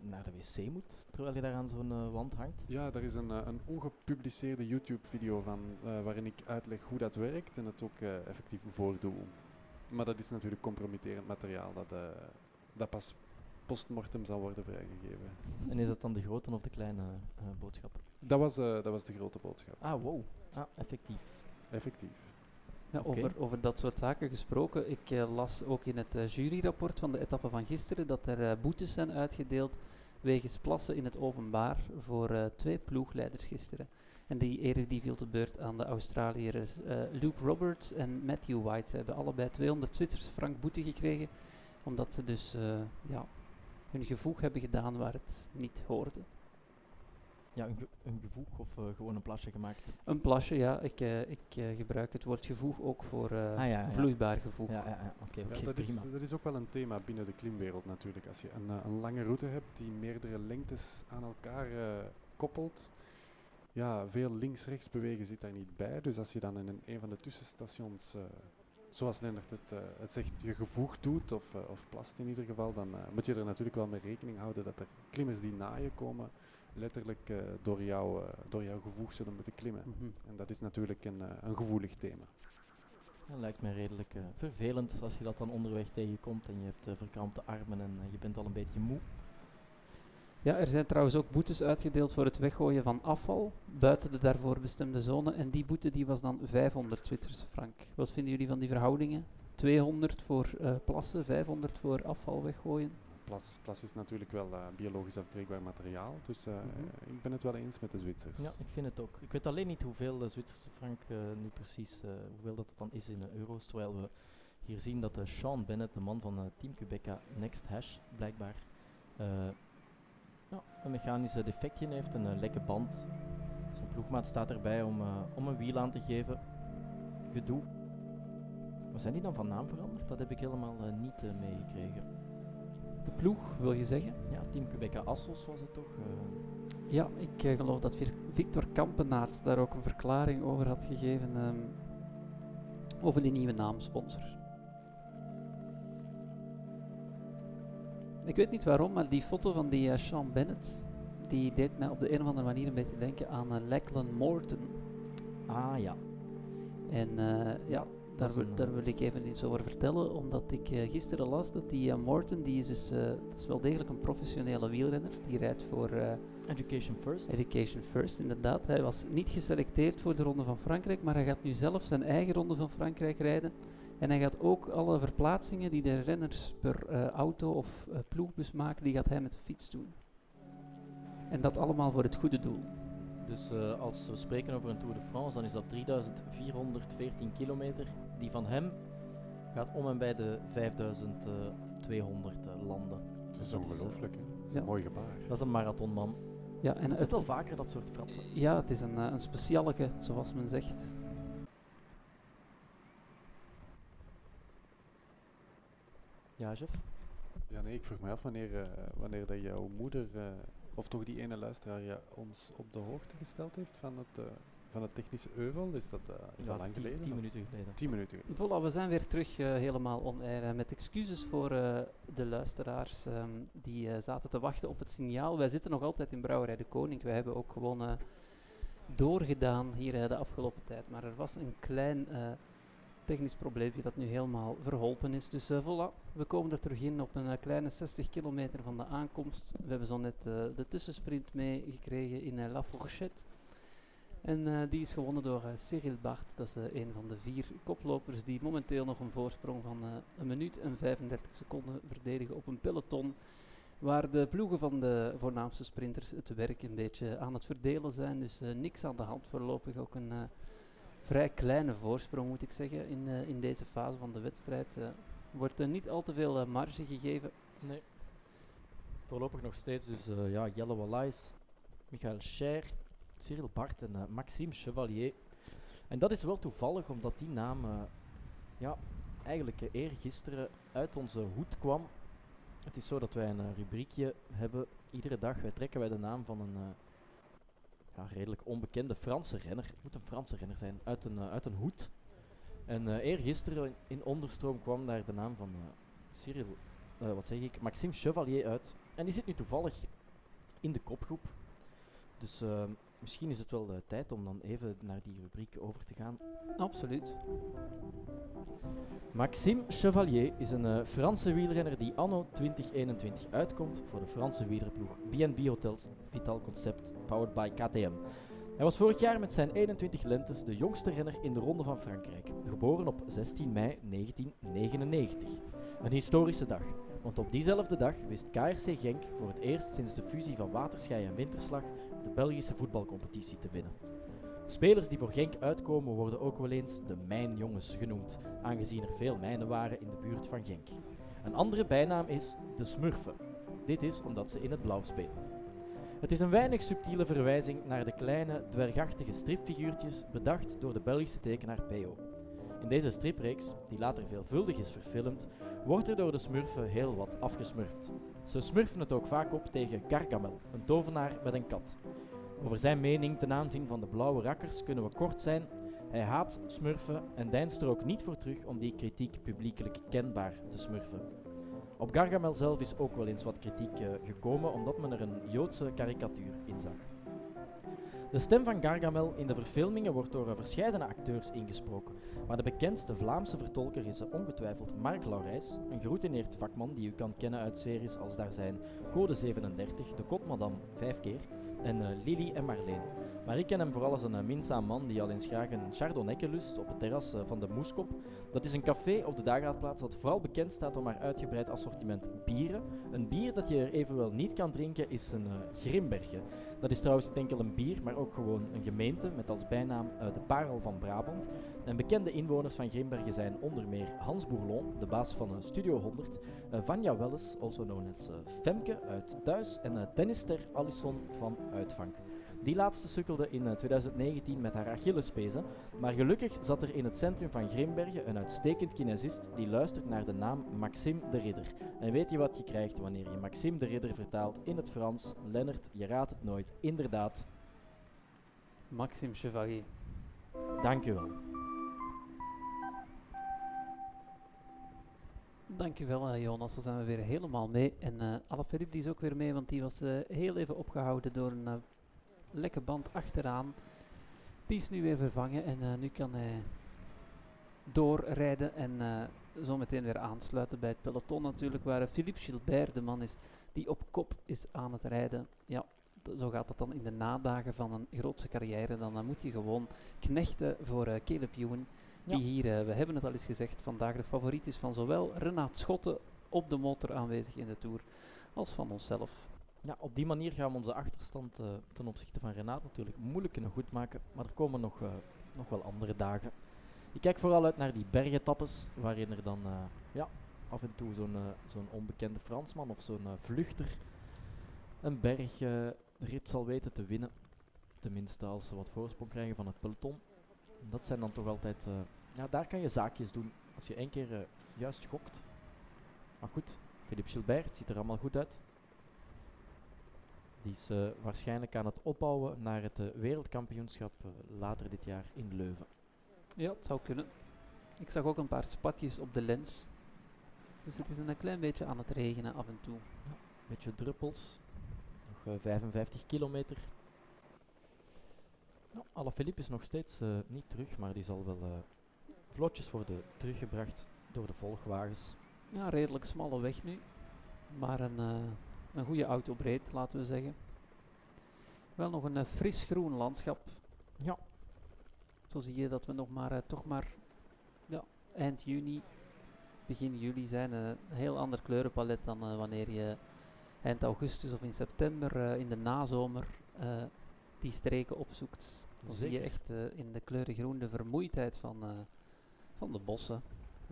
naar de wc moet terwijl je daar aan zo'n eh, wand hangt? Ja, er is een, eh, een ongepubliceerde YouTube-video van eh, waarin ik uitleg hoe dat werkt en het ook eh, effectief voordoe. Maar dat is natuurlijk compromitterend materiaal dat, eh, dat pas postmortem zal worden vrijgegeven. En is dat dan de grote of de kleine eh, boodschap? Dat was, eh, dat was de grote boodschap. Ah, wow. Ah, effectief. Effectief. Ja, over, over dat soort zaken gesproken. Ik eh, las ook in het eh, juryrapport van de etappe van gisteren dat er eh, boetes zijn uitgedeeld wegens plassen in het openbaar voor twee ploegleiders gisteren. En die ere die viel te beurt aan de Australiërs Luke Roberts en Matthew White. Ze hebben allebei 200 Zwitserse frank boete gekregen, omdat ze dus ja, hun gevoeg hebben gedaan waar het niet hoorde. Ja, een, ge- een gevoeg of eh, gewoon een plasje gemaakt? Een plasje, ja. Ik, eh, ik eh, gebruik het woord gevoeg ook voor eh, Ah, ja, ja. vloeibaar gevoeg. Ja, ja, ja. oké, Ja, oké, dat, is, dat is ook wel een thema binnen de klimwereld natuurlijk. Als je een, een lange route hebt die meerdere lengtes aan elkaar eh, koppelt, ja, veel links-rechts bewegen zit daar niet bij. Dus als je dan in een, een van de tussenstations, eh, zoals Lennart het, eh, het zegt, je gevoegd doet, of, of plast in ieder geval, dan moet je er natuurlijk wel mee rekening houden dat er klimmers die na je komen, letterlijk eh, door, jou, eh, door jouw gevoeg zullen moeten klimmen. Mhm. En dat is natuurlijk een, eh, een gevoelig thema. Dat lijkt mij redelijk eh, vervelend als je dat dan onderweg tegenkomt en je hebt verkrampte armen en je bent al een beetje moe. Ja, er zijn trouwens ook boetes uitgedeeld voor het weggooien van afval buiten de daarvoor bestemde zone. En die boete die was dan 500 Zwitserse frank. Wat vinden jullie van die verhoudingen? 200 voor eh, plassen, 500 voor afval weggooien. Plas, plas is natuurlijk wel eh, biologisch afbreekbaar materiaal, dus eh, Mhm. ik ben het wel eens met de Zwitsers. Ja, ik vind het ook. Ik weet alleen niet hoeveel de Zwitserse frank eh, nu precies, hoeveel dat dan is in eh, euro's. Terwijl we hier zien dat Sean Bennett, de man van Team Quebeca Next Hash, blijkbaar ja, een mechanisch defectje heeft, een lekke band. Zijn ploegmaat staat erbij om, om een wiel aan te geven. Gedoe. Maar zijn die dan van naam veranderd? Dat heb ik helemaal niet meegekregen. De ploeg, wil je zeggen? Ja, Team Quebeca Assos was het toch? eh, Ja, ik eh, geloof dat Victor Kampenaerts daar ook een verklaring over had gegeven. ehm, over die nieuwe naamsponsor. Ik weet niet waarom, maar die foto van die eh, Sean Bennett. Die deed mij op de een of andere manier een beetje denken aan eh, Lachlan Morton. Ah ja. En ja, daar, wil, daar eh, wil ik even iets over vertellen, omdat ik eh, gisteren las dat die eh, Morton, die is dus, dat is wel degelijk een professionele wielrenner. Die rijdt voor Education first. Education First, inderdaad. Hij was niet geselecteerd voor de Ronde van Frankrijk, maar hij gaat nu zelf zijn eigen Ronde van Frankrijk rijden. En hij gaat ook alle verplaatsingen die de renners per auto of ploegbus maken, die gaat hij met de fiets doen. En dat allemaal voor het goede doel. Dus eh, als we spreken over een Tour de France, dan is dat 3414 kilometer. Die van hem gaat om en bij de 5200 eh, landen. Dat is dat is, eh, ongelooflijk. hè. Dat is ja. een mooi gebaar. Dat is een marathonman. Ja, en Het wel vaker dat soort fratsen. ja, het is een, eh, een specialeke, zoals men zegt. Ja, Jeff? Ja, nee, ik vroeg me af wanneer, eh, wanneer dat jouw moeder, eh, of toch die ene luisteraar, ja, ons op de hoogte gesteld heeft van het, eh, van het technische euvel. Is dat, eh, is dat lang tien, geleden? tien minuten geleden. Tien minuten geleden. Voilà, we zijn weer terug eh, helemaal on air. met excuses voor eh, de luisteraars ehm, die eh, zaten te wachten op het signaal. Wij zitten nog altijd in Brouwerij de Koning. Wij hebben ook gewoon doorgedaan hier eh, de afgelopen tijd. Maar er was een klein eh, technisch probleempje dat nu helemaal verholpen is. Dus eh, voilà, we komen er terug in op een eh, kleine 60 kilometer van de aankomst. We hebben zo net eh, de tussensprint meegekregen in La Fourchette. En die is gewonnen door Cyril Bart. Dat is een van de vier koplopers die momenteel nog een voorsprong van een minuut en 35 seconden verdedigen op een peloton. Waar de ploegen van de voornaamste sprinters het werk een beetje aan het verdelen zijn. Dus niks aan de hand voorlopig. Ook een vrij kleine voorsprong moet ik zeggen in, eh, in deze fase van de wedstrijd. eh, wordt er niet al te veel eh, marge gegeven. Nee. Voorlopig nog steeds dus ja, Jelle Wallace, Michael Scher, Cyril Bart en Maxime Chevalier. En dat is wel toevallig omdat die naam ja, eigenlijk uh, eergisteren uit onze hoed kwam. Het is zo dat wij een rubriekje hebben. Iedere dag trekken wij de naam van een redelijk onbekende Franse renner. Het moet een Franse renner zijn, uit een, eh, uit een hoed. En eh eergisteren in, onderstroom kwam daar de naam van eh, Cyril wat zeg ik, Maxime Chevalier uit. En die zit nu toevallig in de kopgroep. Dus eh, misschien is het wel de tijd om dan even naar die rubriek over te gaan. Absoluut. Maxime Chevalier is een eh, Franse wielrenner die anno 2021 uitkomt voor de Franse wielerploeg B&B Hotels Vital Concept powered by KTM. Hij was vorig jaar met zijn 21 lentes de jongste renner in de Ronde van Frankrijk, geboren op 16 mei 1999. Een historische dag, want op diezelfde dag wist KRC Genk voor het eerst sinds de fusie van Waterschei en Winterslag de Belgische voetbalcompetitie te winnen. Spelers die voor Genk uitkomen worden ook wel eens de mijnjongens genoemd, aangezien er veel mijnen waren in de buurt van Genk. Een andere bijnaam is de Smurfen. Dit is omdat ze in het blauw spelen. Het is een weinig subtiele verwijzing naar de kleine, dwergachtige stripfiguurtjes bedacht door de Belgische tekenaar P.O. In deze stripreeks, die later veelvuldig is verfilmd, wordt er door de smurfen heel wat afgesmurfd. Ze smurfen het ook vaak op tegen Gargamel, een tovenaar met een kat. Over zijn mening ten aanzien van de blauwe rakkers kunnen we kort zijn. Hij haat smurfen en deinst er ook niet voor terug om die kritiek publiekelijk kenbaar te smurfen. Op Gargamel zelf is ook wel eens wat kritiek eh, gekomen omdat men er een Joodse karikatuur in zag. De stem van Gargamel in de verfilmingen wordt door verscheidene acteurs ingesproken, maar de bekendste Vlaamse vertolker is ongetwijfeld Mark Laurijs, een geroutineerd vakman die u kan kennen uit series als daar zijn Code 37, De Kotmadam, vijf keer, en uh, Lily en Marleen. Maar ik ken hem vooral als een uh, minzaam man die al eens graag een chardonnay lust op het terras uh, van de Moeskop. Dat is een café op de Dageraadplaats dat vooral bekend staat om haar uitgebreid assortiment bieren. Een bier dat je er evenwel niet kan drinken is een uh, Grimbergen. Dat is trouwens niet enkel een bier, maar ook gewoon een gemeente met als bijnaam de Parel van Brabant. En bekende inwoners van Grimbergen zijn onder meer Hans Bourlon, de baas van Studio 100, uh, Vanja Welles, also known as uh, Femke uit Thuis en uh, tennister Alisson van Uitvank. Die laatste sukkelde in eh, 2019 met haar Achillespezen, maar gelukkig zat er in het centrum van Grimbergen een uitstekend kinesist die luistert naar de naam Maxime de Ridder. En weet je wat je krijgt wanneer je Maxime de Ridder vertaalt in het Frans? Lennart, je raadt het nooit. Inderdaad, Maxime Chevalier. dank u wel. Dankjewel uh, Jonas, dan zijn we weer helemaal mee. En uh, Alaphilippe die is ook weer mee, want die was uh, heel even opgehouden door een lekke band achteraan. Die is nu weer vervangen en nu kan hij doorrijden en zo meteen weer aansluiten bij het peloton natuurlijk, waar Philippe Gilbert de man is die op kop is aan het rijden. Ja, zo gaat dat dan in de nadagen van een grootse carrière. Dan moet je gewoon knechten voor Caleb Ewan. Die hier, uh, we hebben het al eens gezegd, vandaag de favoriet is van zowel Renaat Schotten op de motor aanwezig in de Tour, als van onszelf. Ja, op die manier gaan we onze achterstand uh, ten opzichte van Renaat natuurlijk moeilijk kunnen goedmaken, maar er komen nog, uh, nog wel andere dagen. Ik kijk vooral uit naar die bergetappes, waarin er dan ja, af en toe zo'n zo'n onbekende Fransman of zo'n vluchter een bergrit zal weten te winnen. Tenminste als ze wat voorsprong krijgen van het peloton dat zijn dan toch altijd, uh, ja, daar kan je zaakjes doen. Als je één keer uh, juist gokt. Maar goed, Philippe Gilbert, het ziet er allemaal goed uit. Die is uh, waarschijnlijk aan het opbouwen naar het wereldkampioenschap later dit jaar in Leuven. Ja, het zou kunnen. Ik zag ook een paar spatjes op de lens. Dus het is een klein beetje aan het regenen af en toe. Ja, een beetje druppels. Nog 55 kilometer nou, Alaphilippe is nog steeds uh, niet terug, maar die zal wel uh, vlotjes worden teruggebracht door de volgwagens. Ja, redelijk smalle weg nu. Maar een, uh, een goede autobreed, laten we zeggen. Wel nog een fris groen landschap. Ja. Zo zie je dat we nog maar, toch maar ja, eind juni, begin juli zijn. een heel ander kleurenpalet dan wanneer je eind augustus of in september in de nazomer die streken opzoekt. Dan zie je echt uh, in de kleuren groen de vermoeidheid van, uh, van de bossen,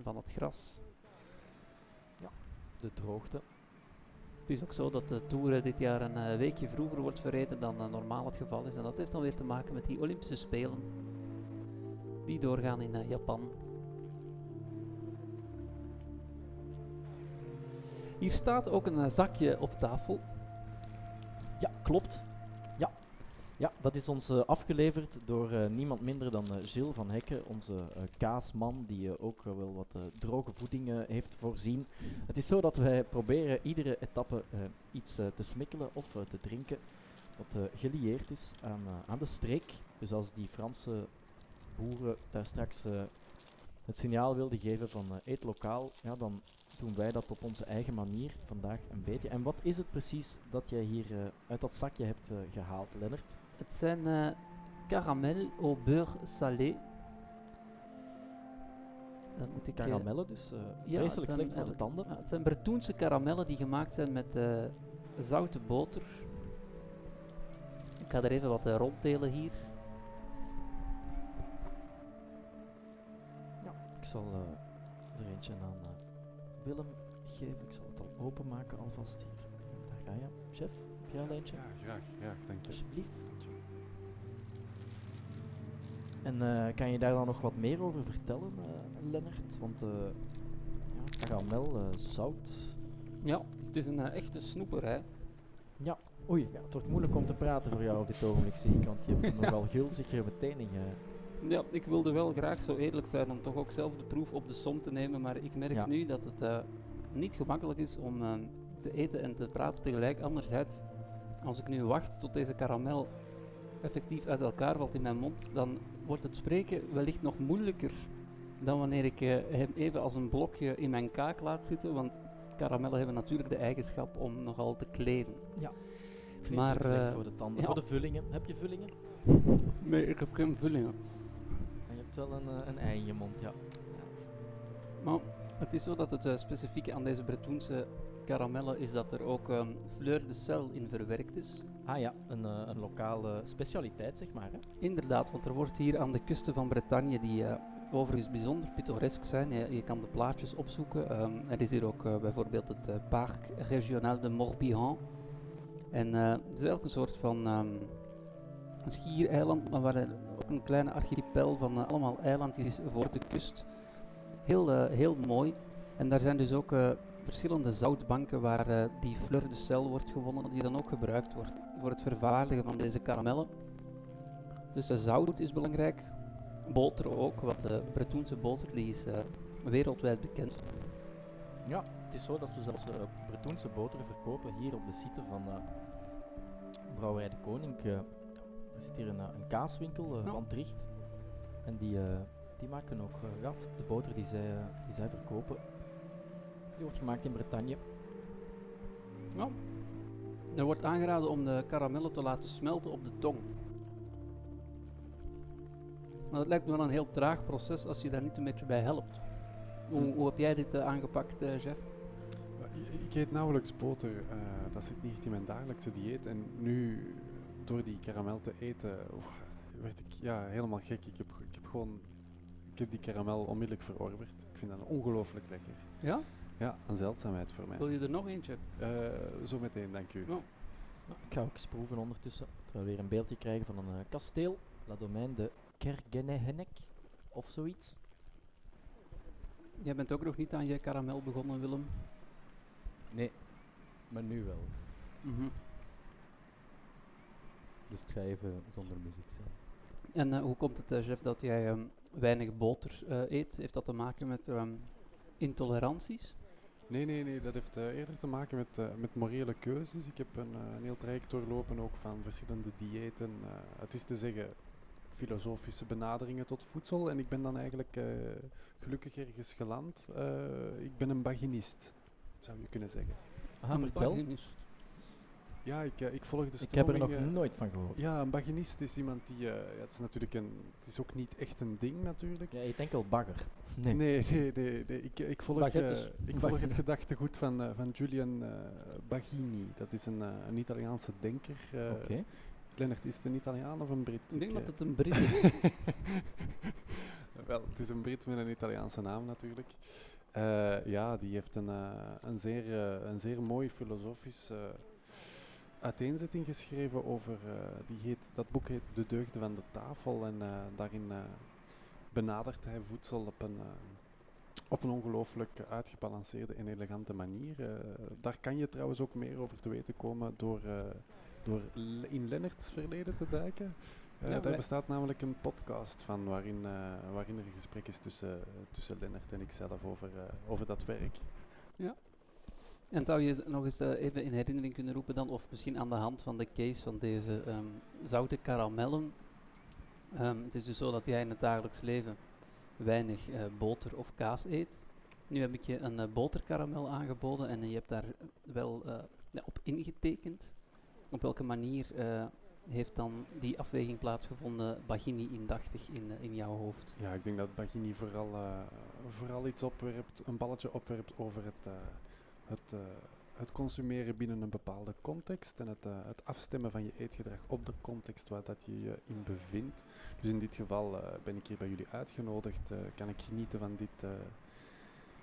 van het gras. Ja, de droogte. Het is ook zo dat de Tour dit jaar een uh, weekje vroeger wordt verreden dan normaal het geval is. En dat heeft dan weer te maken met die Olympische Spelen. Die doorgaan in Japan. Hier staat ook een zakje op tafel. Ja, klopt. Ja, dat is ons uh, afgeleverd door uh, niemand minder dan uh, Gilles van Hekken, onze kaasman, die ook wel wat droge voeding heeft voorzien. Het is zo dat wij proberen iedere etappe iets te smikkelen of te drinken wat gelieerd is aan, aan de streek. Dus als die Franse boeren daar straks het signaal wilden geven van eet lokaal, ja, dan doen wij dat op onze eigen manier vandaag een beetje. En wat is het precies dat jij hier uit dat zakje hebt gehaald, Lennart? Het zijn uh, caramel au beurre salé. Dat moet ik Karamellen, dus uh, ja, vreselijk slecht voor de tanden. Ja, het zijn Bretoense karamellen die gemaakt zijn met uh, zoute boter. Ik ga er even wat uh, rondtelen hier. Ja, ik zal er eentje aan Willem geven. Ik zal het al openmaken alvast hier. Daar ga je, chef. Heb jij al eentje? Ja, graag. Ja, dank je. Alsjeblieft. En uh, kan je daar dan nog wat meer over vertellen, uh, Lennart? Want ja, karamel, zout. Ja, het is een echte snoeper, hè? Ja, oei, ja, het wordt moeilijk om te praten voor jou op dit ogenblik, zie ik, want je hebt nogal gulzige meteningen. Ja, ik wilde wel graag zo eerlijk zijn om toch ook zelf de proef op de som te nemen, maar ik merk ja. nu dat het niet gemakkelijk is om te eten en te praten tegelijk. Anderzijds, als ik nu wacht tot deze karamel effectief uit elkaar valt in mijn mond, dan wordt het spreken wellicht nog moeilijker dan wanneer ik uh, hem even als een blokje in mijn kaak laat zitten. Want karamellen hebben natuurlijk de eigenschap om nogal te kleven. Ja, maar, slecht uh, voor de tanden. Ja. Voor de vullingen. Heb je vullingen? Nee, ik heb geen vullingen. Maar je hebt wel een, uh, een ei in je mond, ja. ja. Maar het is zo dat het specifieke aan deze Bretoense karamellen is dat er ook um, fleur de sel in verwerkt is. Ah ja, een, uh, een lokale specialiteit zeg maar. Hè? Inderdaad, want er wordt hier aan de kusten van Bretagne, die uh, overigens bijzonder pittoresk zijn, je, je, kan de plaatjes opzoeken. Um, er is hier ook uh, bijvoorbeeld het Parc Régional de Morbihan. En het is elke soort van um, een schiereiland, maar waar er ook een kleine archipel van eh, allemaal eilandjes voor de kust. Heel, eh, heel mooi. En daar zijn dus ook eh, verschillende zoutbanken waar eh, die fleur de sel wordt gewonnen, die dan ook gebruikt wordt voor het vervaardigen van deze karamellen. Dus eh, zout is belangrijk, boter ook, want de Bretoense boter die is eh, wereldwijd bekend. Ja, het is zo dat ze zelfs uh, Bretoense boter verkopen hier op de site van eh, Brouwerij de Koning. Eh, er zit hier een, eh, een kaaswinkel eh, Ja. van Tricht. En die, eh, die maken ook eh, ja, de boter die zij, eh, die zij verkopen. Die wordt gemaakt in Bretagne. Ja. Er wordt aangeraden om de karamellen te laten smelten op de tong. Maar dat lijkt me wel een heel traag proces als je daar niet een beetje bij helpt. Hoe, hoe heb jij dit eh, aangepakt, eh Jeff? Ik- Ik eet nauwelijks boter. eh, dat zit niet echt in mijn dagelijkse dieet. En nu, door die karamel te eten, oeh, werd ik ja, helemaal gek. Ik heb, ik heb gewoon ik heb die karamel onmiddellijk verorberd. Ik vind dat ongelooflijk lekker. Ja? Ja, een zeldzaamheid voor mij. Wil je er nog eentje? Eh, zo meteen, dank u. Ja. Nou, ik ga ook eens proeven ondertussen. Terwijl we weer een beeldje krijgen van een eh, kasteel. La Domaine de Kergenehenek of zoiets. Jij bent ook nog niet aan je karamel begonnen, Willem. Nee, maar nu wel. Mhm. Dus het gaat even zonder muziek zijn. En eh, hoe komt het, Jeff, dat jij ehm, weinig boter eh, eet? Heeft dat te maken met ehm, intoleranties? Nee, nee, nee. Dat heeft eh, eerder te maken met, eh, met morele keuzes. Ik heb een, eh, een heel traject doorlopen ook van verschillende diëten. eh, het is te zeggen, filosofische benaderingen tot voedsel. En ik ben dan eigenlijk eh, gelukkig ergens geland. Eh, ik ben een baginist, zou je kunnen zeggen. Ah, Een vertel. baginist. Ja, ik, eh, ik volg de Ik heb er nog nooit van gehoord. Ja, een baginist is iemand die... eh, ja, het is natuurlijk een... Het is ook niet echt een ding natuurlijk. Ja, je denkt al bagger. Nee. Nee, nee, nee. nee. Ik, ik volg, eh, ik volg het gedachtegoed van, eh, van Julian eh, Bagini. Dat is een, eh, een Italiaanse denker. eh Oké. Lennart, is het een Italiaan of een Brit? Ik denk eh, dat het een Brit is. Wel, het is een Brit met een Italiaanse naam natuurlijk. Eh, ja, die heeft een, eh, een, zeer, eh, een zeer mooi filosofisch eh, uiteenzetting geschreven over, eh, die heet, dat boek heet De Deugden van de Tafel en eh, daarin eh, benadert hij voedsel op een, op een ongelooflijk uitgebalanceerde en elegante manier. Daar kan je trouwens ook meer over te weten komen door, door in Lennarts verleden te duiken. Ja, daar bestaat namelijk een podcast van waarin, waarin er een gesprek is tussen, tussen Lennart en ikzelf over, over dat werk. En zou je nog eens eh, even in herinnering kunnen roepen dan, of misschien aan de hand van de case van deze ehm, zoute karamellen. Ehm, het is dus zo dat jij in het dagelijks leven weinig eh, boter of kaas eet. Nu heb ik je een eh, boterkaramel aangeboden en je hebt daar wel op ingetekend. Op welke manier heeft dan die afweging plaatsgevonden, Bagini indachtig in, in jouw hoofd? Ja, ik denk dat Bagini vooral, vooral iets opwerpt, een balletje opwerpt over het, het, eh, het consumeren binnen een bepaalde context en het, eh, het afstemmen van je eetgedrag op de context waar dat je je in bevindt. Dus in dit geval eh, ben ik hier bij jullie uitgenodigd, kan ik genieten van dit,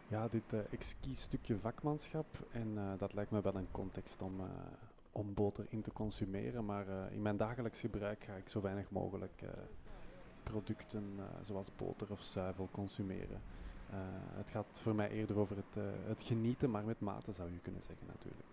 ja, dit exquis stukje vakmanschap en dat lijkt me wel een context om, om boter in te consumeren, maar in mijn dagelijks gebruik ga ik zo weinig mogelijk producten zoals boter of zuivel consumeren. Eh, het gaat voor mij eerder over het, eh, het genieten, maar met mate zou je kunnen zeggen natuurlijk.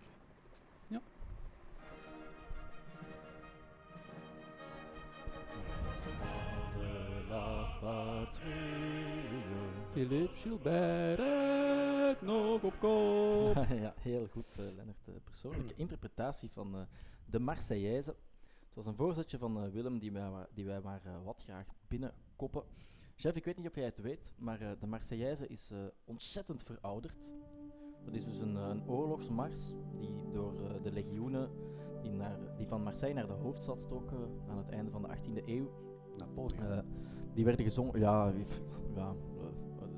Philippe Gilbert, nog op kop. ja, heel goed, eh, Lennart. Persoonlijke interpretatie van eh, de Marseillaise. Het was een voorzetje van eh, Willem die wij, maar- die wij maar eh, wat graag binnenkoppen. Chef, ik weet niet of jij het weet, maar eh, de Marseillaise is eh, ontzettend verouderd. Dat is dus een, eh, een oorlogsmars die door de legioenen die, naar, die van Marseille naar de hoofdstad trokken aan het einde van de 18e eeuw. Napoleon. Die werden gezongen, ja, ja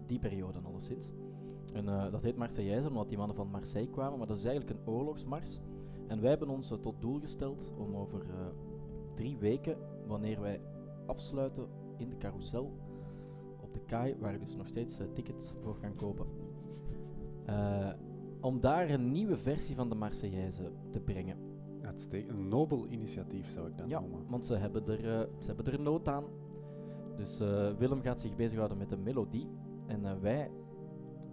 die periode alleszins. En dat heet Marseillaise omdat die mannen van Marseille kwamen, maar dat is eigenlijk een oorlogsmars. En wij hebben ons tot doel gesteld om over drie weken, wanneer wij afsluiten in de carousel op de kaai, waar je dus nog steeds eh, tickets voor kan kopen, eh, om daar een nieuwe versie van de Marseillaise te brengen. Uitstekend. Een nobel initiatief zou ik dat Ja, noemen. want ze hebben, er, eh, ze hebben er nood aan. Dus Willem gaat zich bezighouden met de melodie. En wij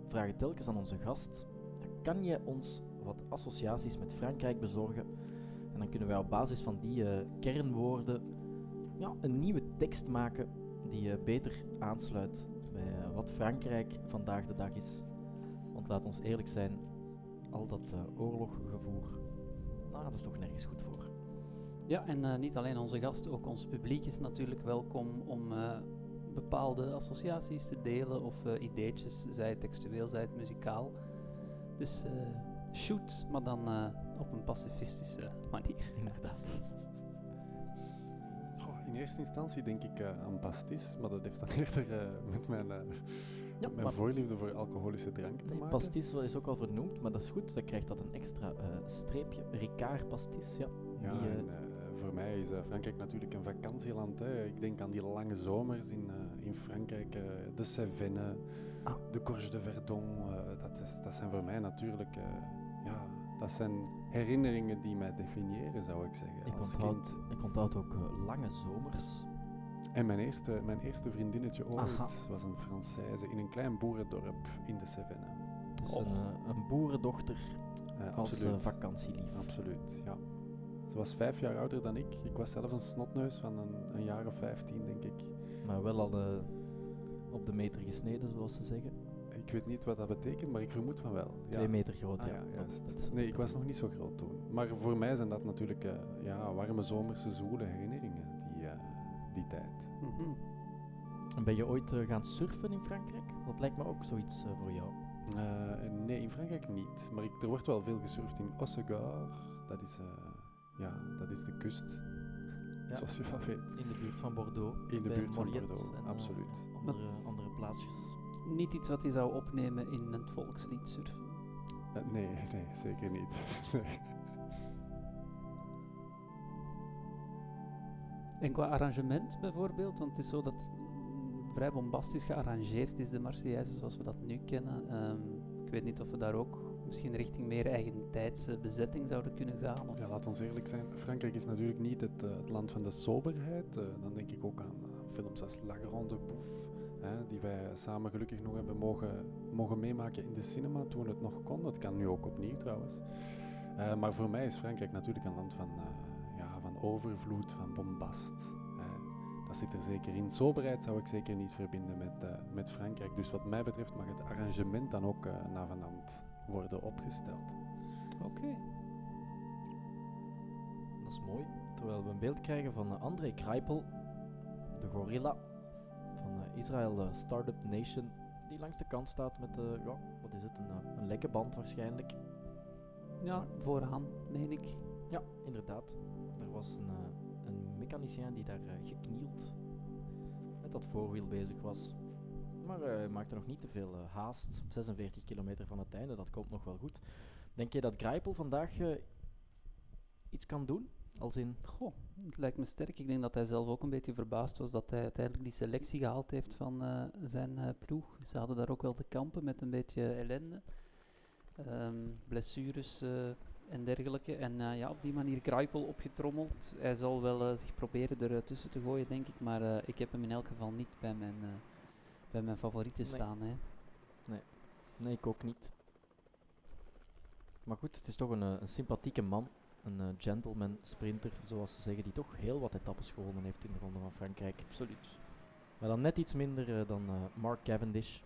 vragen telkens aan onze gast: kan je ons wat associaties met Frankrijk bezorgen? En dan kunnen wij op basis van die kernwoorden ja, een nieuwe tekst maken die eh, beter aansluit bij eh, wat Frankrijk vandaag de dag is. Want laat ons eerlijk zijn, al dat eh, oorloggevoer, nou, dat is toch nergens goed voor. Ja, en niet alleen onze gast, ook ons publiek is natuurlijk welkom om bepaalde associaties te delen of ideetjes, zij het textueel, zij het muzikaal. Dus shoot, maar dan op een pacifistische manier. Inderdaad. In eerste instantie denk ik eh, aan pastis, maar dat heeft dan eerder eh, met mijn, eh, Ja, mijn voorliefde voor alcoholische drank te maken. pastis is ook al vernoemd, maar dat is goed. Dan krijgt dat een extra streepje. Ricard pastis, ja. Ja, Die, en, voor mij is Frankrijk natuurlijk een vakantieland. Hè. Ik denk aan die lange zomers in, in Frankrijk, de Cévennes, Ah. de Gorge de Verdon. dat, is, dat zijn voor mij natuurlijk, dat zijn herinneringen die mij definiëren, zou ik zeggen. Ik onthoud, kind. ik onthoud ook eh, lange zomers. En mijn eerste, mijn eerste vriendinnetje ooit Aha. was een Française in een klein boerendorp in de Cévennes. Dus een, eh, een boerendochter Eh, als eh, absoluut. vakantielief. Absoluut, ja. Ze was vijf jaar ouder dan ik. Ik was zelf een snotneus van een, een jaar of vijftien, denk ik. Maar wel al eh, op de meter gesneden, zoals ze zeggen. Ik weet niet wat dat betekent, maar ik vermoed van wel. Ja. Twee meter groot, Ah, ja. juist. Nee, ik was nog niet zo groot toen. Maar voor mij zijn dat natuurlijk eh, ja, warme zomerse zoele herinneringen, die, eh, die tijd. Mhm. En ben je ooit eh, gaan surfen in Frankrijk? Dat lijkt me ook zoiets voor jou. Eh, nee, in Frankrijk niet. Maar ik, er wordt wel veel gesurfd in Ossegar. Dat is, eh, ja, dat is de kust, Ja. zoals je wel weet. In de buurt van Bordeaux. In de buurt van Bordeaux, en, absoluut. andere, andere plaatsjes. Niet iets wat je zou opnemen in het volkslied surfen. Eh, nee, nee, zeker niet. Nee. En qua arrangement bijvoorbeeld, want het is zo dat vrij bombastisch gearrangeerd is, de Marseillaise zoals we dat nu kennen. Ehm, ik weet niet of we daar ook misschien richting meer eigentijdse bezetting zouden kunnen gaan. Of Ja, laat ons eerlijk zijn. Frankrijk is natuurlijk niet het, eh, het land van de soberheid. Eh, dan denk ik ook aan films als La Grande Bouffe, hè, die wij samen gelukkig nog hebben mogen, mogen meemaken in de cinema toen het nog kon. Dat kan nu ook opnieuw trouwens. Eh, maar voor mij is Frankrijk natuurlijk een land van, eh, ja, van overvloed, van bombast. Eh, dat zit er zeker in. Soberheid zou ik zeker niet verbinden met, eh, met Frankrijk. Dus wat mij betreft mag het arrangement dan ook uh, navenant worden opgesteld. Oké. Dat is mooi. Terwijl we een beeld krijgen van André Kruipel, de gorilla Israël eh, Startup Nation, die langs de kant staat met, eh, ja, wat is het, een, eh, een lekke band waarschijnlijk. Ja, vooraan, meen ik. Ja, inderdaad. Er was een, een mechanicien die daar geknield met dat voorwiel bezig was. Maar hij maakte nog niet te veel haast. 46 kilometer van het einde, dat komt nog wel goed. Denk je dat Grijpel vandaag iets kan doen? Als in, Goh, het lijkt me sterk. Ik denk dat hij zelf ook een beetje verbaasd was dat hij uiteindelijk die selectie gehaald heeft van eh, zijn eh, ploeg. Ze hadden daar ook wel te kampen met een beetje ellende. Ehm, blessures eh, en dergelijke. En eh, ja, op die manier Kruipel opgetrommeld. Hij zal wel eh, zich proberen er eh, tussen te gooien, denk ik. Maar eh, ik heb hem in elk geval niet bij mijn, eh, bij mijn favorieten Nee. staan. Hè. nee, ik ook niet. Maar goed, het is toch een, een sympathieke man. Een eh, gentleman sprinter, zoals ze zeggen, die toch heel wat etappes gewonnen heeft in de Ronde van Frankrijk. Absoluut. Maar dan net iets minder eh, dan eh, Mark Cavendish.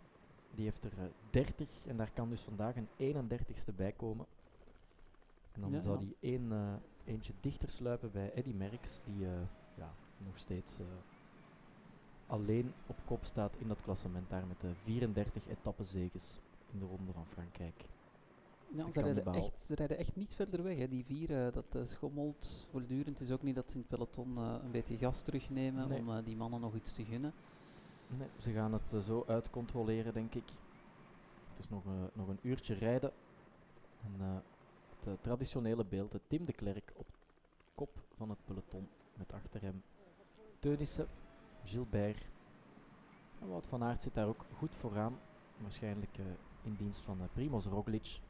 Die heeft er eh, 30 en daar kan dus vandaag een 31ste bij komen. En dan Ja, zou ja. die één, eentje dichter sluipen bij Eddy Merckx, die ja, nog steeds alleen op kop staat in dat klassement daar met de 34 etappezeges in de Ronde van Frankrijk. Ja, ze rijden, echt, ze rijden echt niet verder weg. Hè. Die vier, eh, dat eh, schommelt voortdurend. Het is ook niet dat ze in het peloton eh, een beetje gas terugnemen Nee. om die mannen nog iets te gunnen. Nee, ze gaan het zo uitcontroleren, denk ik. Het is nog, nog een uurtje rijden. En het traditionele beeld, Tim de Klerk op kop van het peloton. Met achter hem Teunissen, Gilbert. En Wout van Aert zit daar ook goed vooraan. Waarschijnlijk in dienst van Primoz Roglic.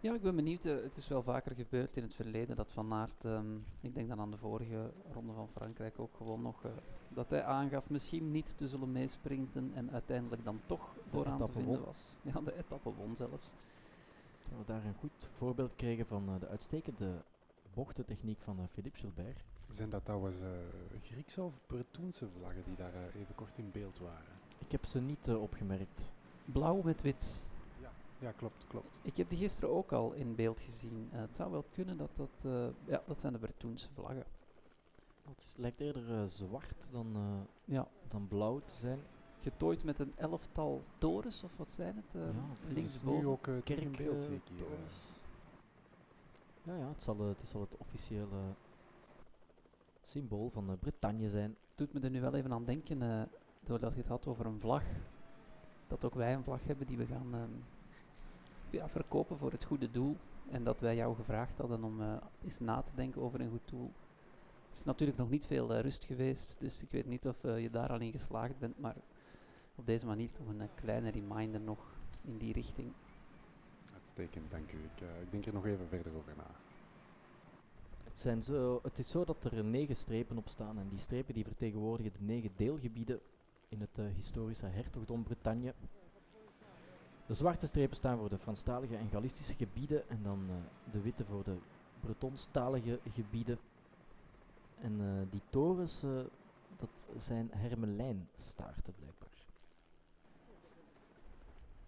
Ja, ik ben benieuwd. eh, het is wel vaker gebeurd in het verleden dat Van Aert, ehm, ik denk dan aan de vorige ronde van Frankrijk ook gewoon nog, eh, dat hij aangaf misschien niet te zullen meesprinten en uiteindelijk dan toch vooraan te vinden won. was. Ja, de etappe won zelfs. Dat we daar een goed voorbeeld kregen van eh, de uitstekende bochtentechniek van Philippe Gilbert. Zijn dat trouwens eh, Griekse of Bretoense vlaggen die daar even kort in beeld waren? Ik heb ze niet opgemerkt. Blauw met wit. Ja, klopt, klopt. Ik heb die gisteren ook al in beeld gezien. Eh, het zou wel kunnen dat dat... eh, ja, dat zijn de Bretoense vlaggen. Het is, lijkt eerder eh, zwart dan, eh, Ja, dan blauw te zijn. getooid met een elftal torens, of wat zijn het? eh, Ja, het linksboven. nu ook in Kerk, beeld, zie ik hier. torens. Ja, ja het, zal, het zal het officiële symbool van Bretagne zijn. doet me er nu wel even aan denken, eh, doordat je het had over een vlag, dat ook wij een vlag hebben die we gaan ehm, ja, verkopen voor het goede doel. En dat wij jou gevraagd hadden om eh, eens na te denken over een goed doel. Er is natuurlijk nog niet veel eh, rust geweest, dus ik weet niet of eh, je daar al in geslaagd bent, maar op deze manier toch een kleine reminder nog in die richting. Uitstekend, dank u. Ik, eh, ik denk er nog even verder over na. Het, zijn zo, het is zo dat er negen strepen op staan en die strepen die vertegenwoordigen de negen deelgebieden in het historische hertogdom Bretagne. De zwarte strepen staan voor de Franstalige en Gallistische gebieden en dan eh, de witte voor de Bretonstalige gebieden. En eh, die torens, eh, dat zijn hermelijnstaarten blijkbaar.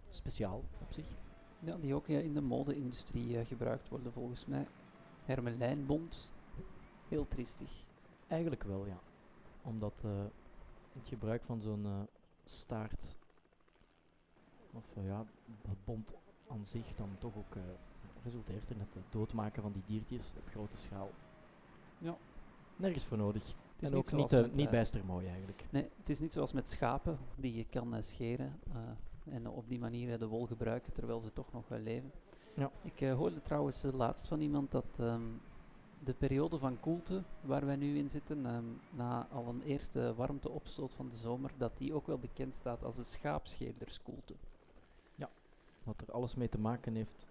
Speciaal op zich. Ja, die ook in de mode-industrie gebruikt worden volgens mij. Hermelijnbond, heel triestig. Eigenlijk wel, ja. Omdat het gebruik van zo'n staart, of eh, ja, het bond aan zich dan toch ook eh, resulteert in het eh, doodmaken van die diertjes op grote schaal. Ja. Nergens voor nodig. Het is en niet ook niet, met, niet bijster mooi eigenlijk. Nee, het is niet zoals met schapen die je kan scheren en op die manier de wol gebruiken terwijl ze toch nog wel leven. Ja. Ik hoorde trouwens laatst van iemand dat ehm, de periode van koelte waar wij nu in zitten, ehm, na al een eerste warmteopstoot van de zomer, dat die ook wel bekend staat als de schaapscheerderskoelte. Wat er alles mee te maken heeft.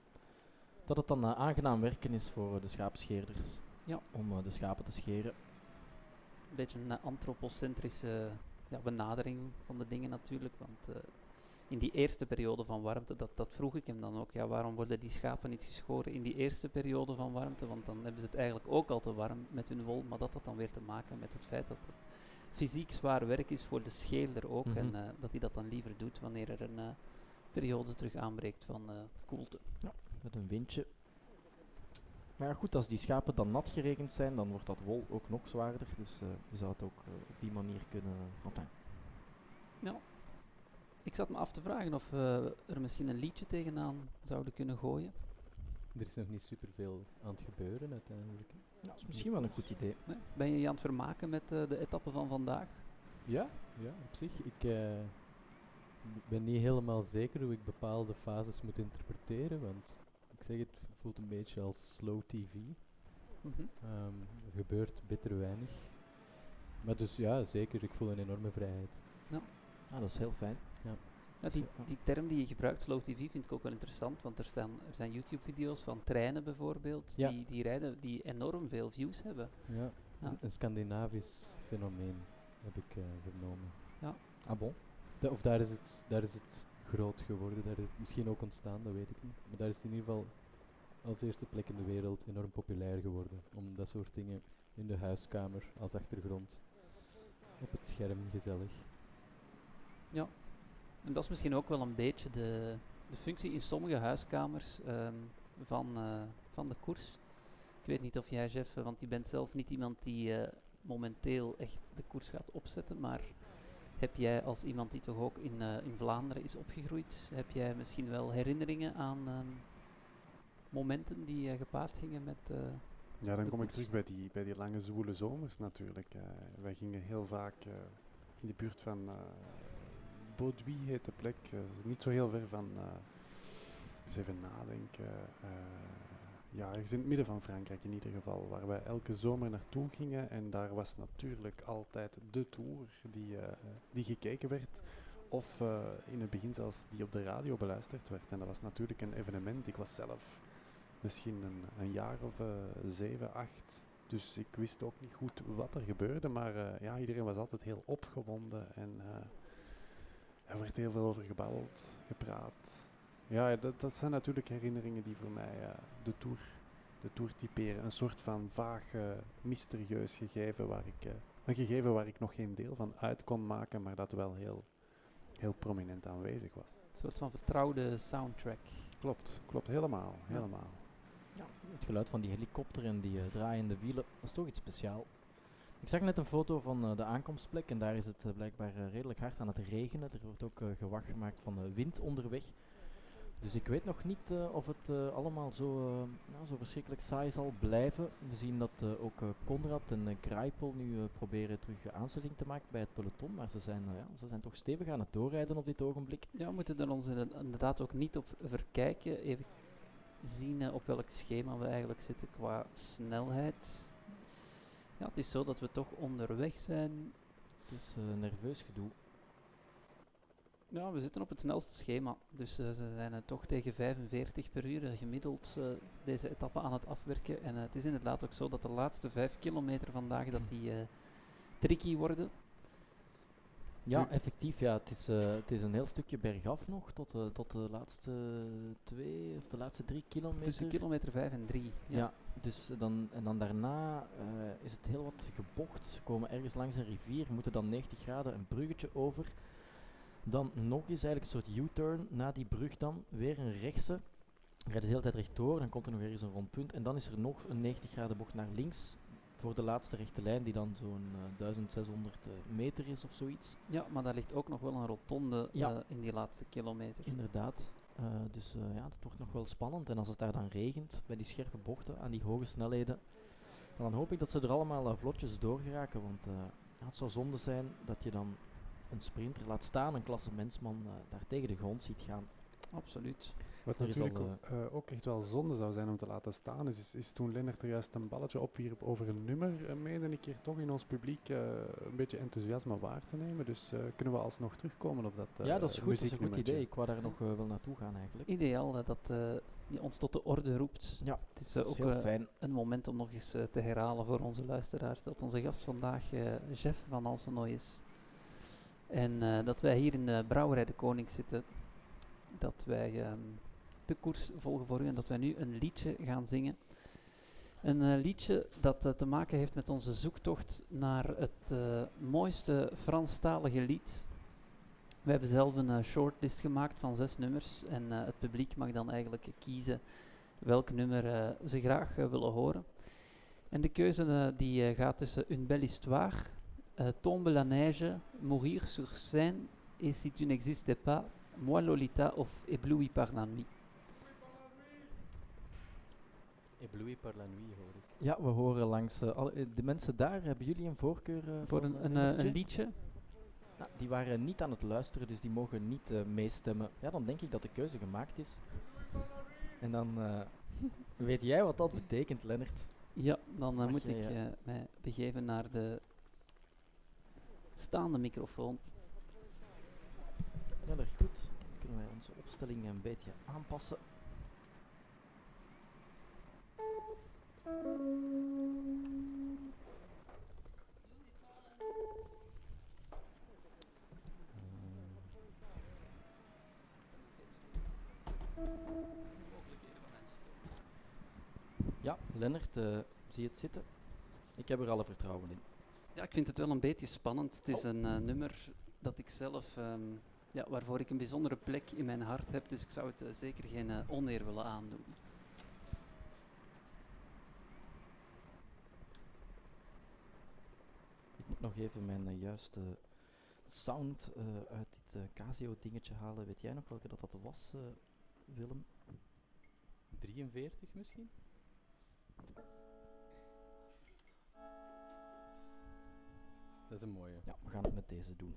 Dat het dan eh, aangenaam werken is voor eh, de schaapscheerders. Ja. Om eh, de schapen te scheren. Een beetje een antropocentrische ja, benadering van de dingen natuurlijk, want in die eerste periode van warmte, dat, dat vroeg ik hem dan ook, ja, waarom worden die schapen niet geschoren in die eerste periode van warmte, want dan hebben ze het eigenlijk ook al te warm met hun wol, maar dat had dan weer te maken met het feit dat het fysiek zwaar werk is voor de scheerder ook, en Mhm. eh, dat hij dat dan liever doet wanneer er een periode terug aanbreekt van eh, koelte. Met een windje. Maar ja, goed, als die schapen dan nat geregend zijn, dan wordt dat wol ook nog zwaarder. Dus eh, je zou het ook eh, op die manier kunnen. Enfin, Ik zat me af te vragen of we er misschien een liedje tegenaan zouden kunnen gooien. Er is nog niet superveel aan het gebeuren uiteindelijk. ja, dat is misschien wel een goed idee. Nee? Ben je je aan het vermaken met eh, de etappe van vandaag? Ja, ja, op zich. Ik eh, ben niet helemaal zeker hoe ik bepaalde fases moet interpreteren, want ik zeg het voelt een beetje als slow tv. Mhm. Ehm, er gebeurt bitter weinig. Maar dus ja, zeker, ik voel een enorme vrijheid. Ah, dat is heel fijn. Ja, die, Ja. die term die je gebruikt, slow TV, vind ik ook wel interessant, want er, staan, er zijn YouTube-video's van treinen bijvoorbeeld, Ja. die, die rijden, die enorm veel views hebben. Ja, Ja. Een, een Scandinavisch fenomeen heb ik eh, vernomen. Ah bon? Of daar is, het, daar is het groot geworden, daar is het misschien ook ontstaan, dat weet ik niet. Maar daar is het in ieder geval als eerste plek in de wereld enorm populair geworden. Om dat soort dingen in de huiskamer als achtergrond op het scherm gezellig. En dat is misschien ook wel een beetje de, de functie in sommige huiskamers ehm, van, eh, van de koers. Ik weet niet of jij, Jeff, eh, want je bent zelf niet iemand die eh, momenteel echt de koers gaat opzetten, maar heb jij als iemand die toch ook in, eh, in Vlaanderen is opgegroeid, heb jij misschien wel herinneringen aan ehm, momenten die eh, gepaard gingen met... eh, Ja, dan kom ik terug bij die, bij die lange zwoele zomers natuurlijk. wij gingen heel vaak in de buurt van uh, Bauduit heet de plek, niet zo heel ver van, eens even nadenken, ja, ergens in het midden van Frankrijk in ieder geval, waar wij elke zomer naartoe gingen. En daar was natuurlijk altijd de tour die, eh, die gekeken werd. Of eh, in het begin zelfs die op de radio beluisterd werd. En dat was natuurlijk een evenement. Ik was zelf misschien een, een jaar of eh, zeven, acht. Dus ik wist ook niet goed wat er gebeurde, maar ja, iedereen was altijd heel opgewonden en er werd heel veel over gebabbeld, gepraat. Ja, dat, dat zijn natuurlijk herinneringen die voor mij eh, de, tour, de tour typeren. Een soort van vaag, eh, mysterieus gegeven waar ik, eh, een gegeven waar ik nog geen deel van uit kon maken, maar dat wel heel, heel prominent aanwezig was. Een soort van vertrouwde soundtrack. Klopt, klopt helemaal, Ja. helemaal. Ja, het geluid van die helikopter en die eh, draaiende wielen, dat is toch iets speciaals. Ik zag net een foto van eh, de aankomstplek en daar is het blijkbaar redelijk hard aan het regenen. Er wordt ook gewag gemaakt van wind onderweg. Dus ik weet nog niet eh, of het eh, allemaal zo, eh, ja, zo verschrikkelijk saai zal blijven. We zien dat ook Konrad en Greipel nu proberen terug aansluiting te maken bij het peloton. Maar ze zijn, ja, ze zijn toch stevig aan het doorrijden op dit ogenblik. Ja, we moeten er ons inderda- inderdaad ook niet op verkijken. Even zien op welk schema we eigenlijk zitten qua snelheid. Ja, het is zo dat we toch onderweg zijn. Het is nerveus gedoe. Ja, we zitten op het snelste schema. Dus eh, ze zijn eh, toch tegen 45 per uur eh, gemiddeld deze etappe aan het afwerken. En het is inderdaad ook zo dat de laatste 5 kilometer vandaag dat die tricky worden. Ja, effectief. Ja, het, is, het is een heel stukje bergaf nog tot, tot de laatste twee of de laatste drie kilometer. Tussen kilometer 5 en 3. Ja, dus dan, en dan daarna is het heel wat gebocht. Ze komen ergens langs een rivier, moeten dan 90 graden een bruggetje over. Dan nog eens eigenlijk een soort U-turn na die brug dan, weer een rechtse. Rijden ze de hele tijd rechtdoor, dan komt er nog ergens een rondpunt. En dan is er nog een 90 graden bocht naar links voor de laatste rechte lijn, die dan zo'n eh, 1600 eh, meter is of zoiets. Ja, maar daar ligt ook nog wel een rotonde Ja. eh, in die laatste kilometer. Inderdaad. Eh, dus eh, ja, dat wordt nog wel spannend. En als het daar dan regent, bij die scherpe bochten, aan die hoge snelheden, dan hoop ik dat ze er allemaal eh, vlotjes door geraken. Want eh, ja, het zou zonde zijn dat je dan een sprinter laat staan, een klassementsman, eh daar tegen de grond ziet gaan. Absoluut. Wat Er is natuurlijk al, ook, eh, ook echt wel zonde zou zijn om te laten staan, is, is, is toen Lennart er juist een balletje opwierp over een nummer, uh, meende ik hier toch in ons publiek eh, een beetje enthousiasme waar te nemen. Dus eh, kunnen we alsnog terugkomen op dat eh ja, dat is goed. Dat is een goed idee. Ik wou daar nog eh, wel naartoe gaan eigenlijk. Ideaal dat dat eh, je ons tot de orde roept. Ja, Het is eh, dat is ook heel eh, fijn. een moment om nog eens eh, te herhalen voor onze luisteraars dat onze gast vandaag eh Jeff van Alsenoy is. En eh, dat wij hier in de Brouwerij de Koning zitten. Dat wij ehm, de koers volgen voor u en dat wij nu een liedje gaan zingen. Een eh, liedje dat eh, te maken heeft met onze zoektocht naar het mooiste Franstalige lied. We hebben zelf een shortlist gemaakt van zes nummers en het publiek mag dan eigenlijk kiezen welk nummer ze graag willen horen. En de keuze die gaat tussen Une belle histoire, eh, Tombe la neige, Mourir sur scène et si tu n'existais pas, Moi Lolita of Ébloui par la nuit. Ébloui par la nuit hoor ik. Ja, we horen langs eh, eh, de mensen daar. Hebben jullie een voorkeur eh, Voor een, een, een liedje. Nou, die waren niet aan het luisteren, dus die mogen niet meestemmen. Ja, dan denk ik dat de keuze gemaakt is. En dan eh, weet jij wat dat betekent, Lennart. Ja, dan moet jij, ik mij begeven naar de staande microfoon. Heel erg goed. Kunnen wij onze opstelling een beetje aanpassen. Ja, Lennart, eh, zie het zitten? Ik heb er alle vertrouwen in. Ja, ik vind het wel een beetje spannend. Het is een eh, nummer dat ik zelf, ehm, ja, waarvoor ik een bijzondere plek in mijn hart heb, dus ik zou het eh, zeker geen eh, oneer willen aandoen. Ik moet nog even mijn juiste sound eh, uit dit eh, Casio dingetje halen. Weet jij nog welke dat, dat was, Willem? 43 misschien? Dat is een mooie. Ja, we gaan het met deze doen.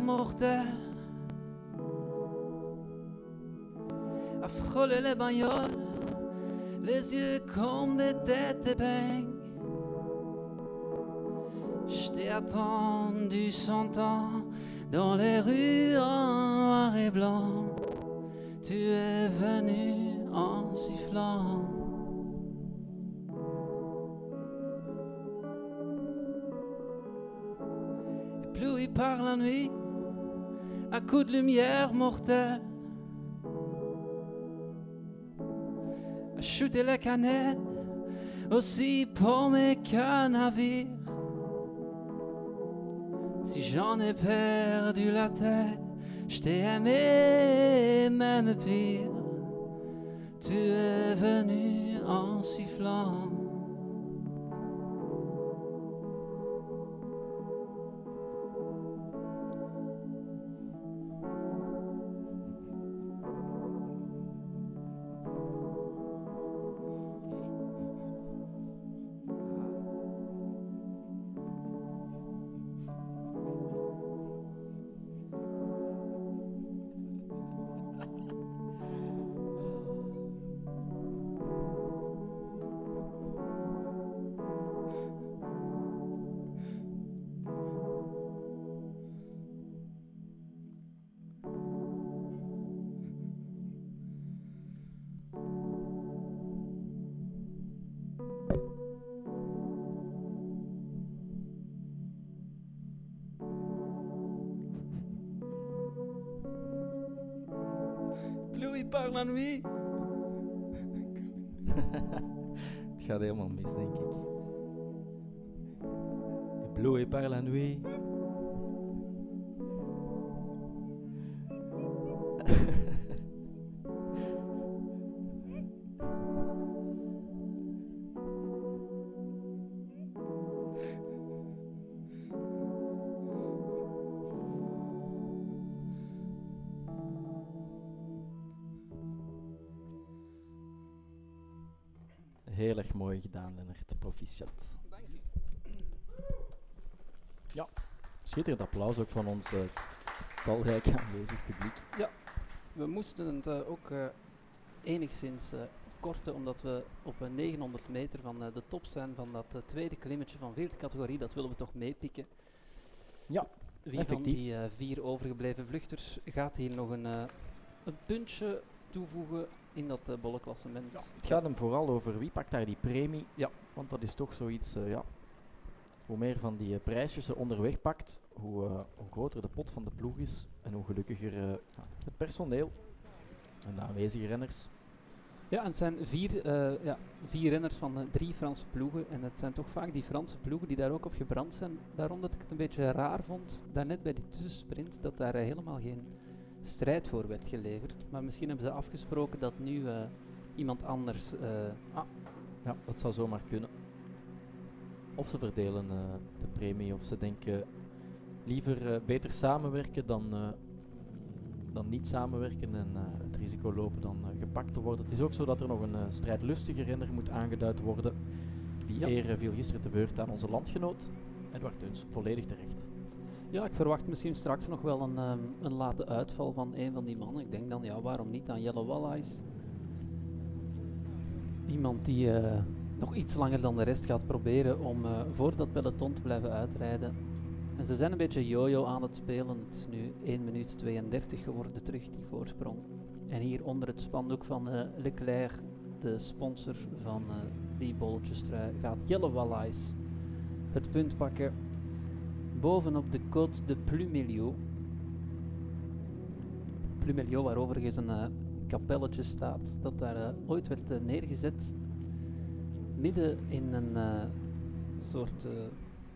Mortelle, à frôler les bagnoles, les yeux comme des têtes ébènes. Je t'ai attendu cent ans dans les rues en noir et blanc. Tu es venu en sifflant. La nuit, à coups de lumière mortelle. À shooter les canettes, aussi paumé qu'un navire. Si j'en ai perdu la tête, je t'ai aimé même pire. Tu es venu en sifflant. Par. Het gaat helemaal mis, denk ik. Bleu par la nuit. Ja, schitterend applaus ook van ons eh, talrijk aanwezig publiek. We moesten het eh, ook eh, enigszins eh, korten, omdat we op een 900 meter van eh, de top zijn van dat tweede klimmetje van vierde categorie. Dat willen we toch meepikken. Ja, Wie van effectief. die eh, vier overgebleven vluchters gaat hier nog een, eh, een puntje toevoegen in dat eh, bolle klassement? Het gaat hem vooral over wie pakt daar die premie. Ja. Want dat is toch zoiets, eh, ja. Hoe meer van die eh, prijsjes ze onderweg pakt, hoe, hoe groter de pot van de ploeg is en hoe gelukkiger eh, ja, het personeel en de aanwezige renners. Ja, en het zijn vier, eh, ja, vier renners van drie Franse ploegen. En het zijn toch vaak die Franse ploegen die daar ook op gebrand zijn. Daarom dat ik het een beetje raar vond, daarnet bij die tussensprint, dat daar helemaal geen strijd voor werd geleverd. Maar misschien hebben ze afgesproken dat nu eh, iemand anders... eh, Ja, dat zou zomaar kunnen. Of ze verdelen eh, de premie, of ze denken liever eh, beter samenwerken dan, eh, dan niet samenwerken en eh, het risico lopen dan eh, gepakt te worden. Het is ook zo dat er nog een eh, strijdlustige renner moet aangeduid worden. Die Ja. eer viel gisteren te beurt aan onze landgenoot, Edward Teuns, volledig terecht. Ja, ik verwacht misschien straks nog wel een, ehm, een late uitval van een van die mannen. Ik denk dan, ja, waarom niet aan Jelle Wallais? Iemand die eh, nog iets langer dan de rest gaat proberen om eh, voor dat peloton te blijven uitrijden. En ze zijn een beetje yo-yo aan het spelen. Het is nu 1 minuut 32 geworden terug, die voorsprong. En hier onder het spandoek van eh, Leclerc, de sponsor van die bolletjestrui, gaat Jelle Wallais het punt pakken. Bovenop de Côte de Plumeliau. Plumeliau, waar overigens een eh, kapelletje staat, dat daar eh, ooit werd eh, neergezet. Midden in een soort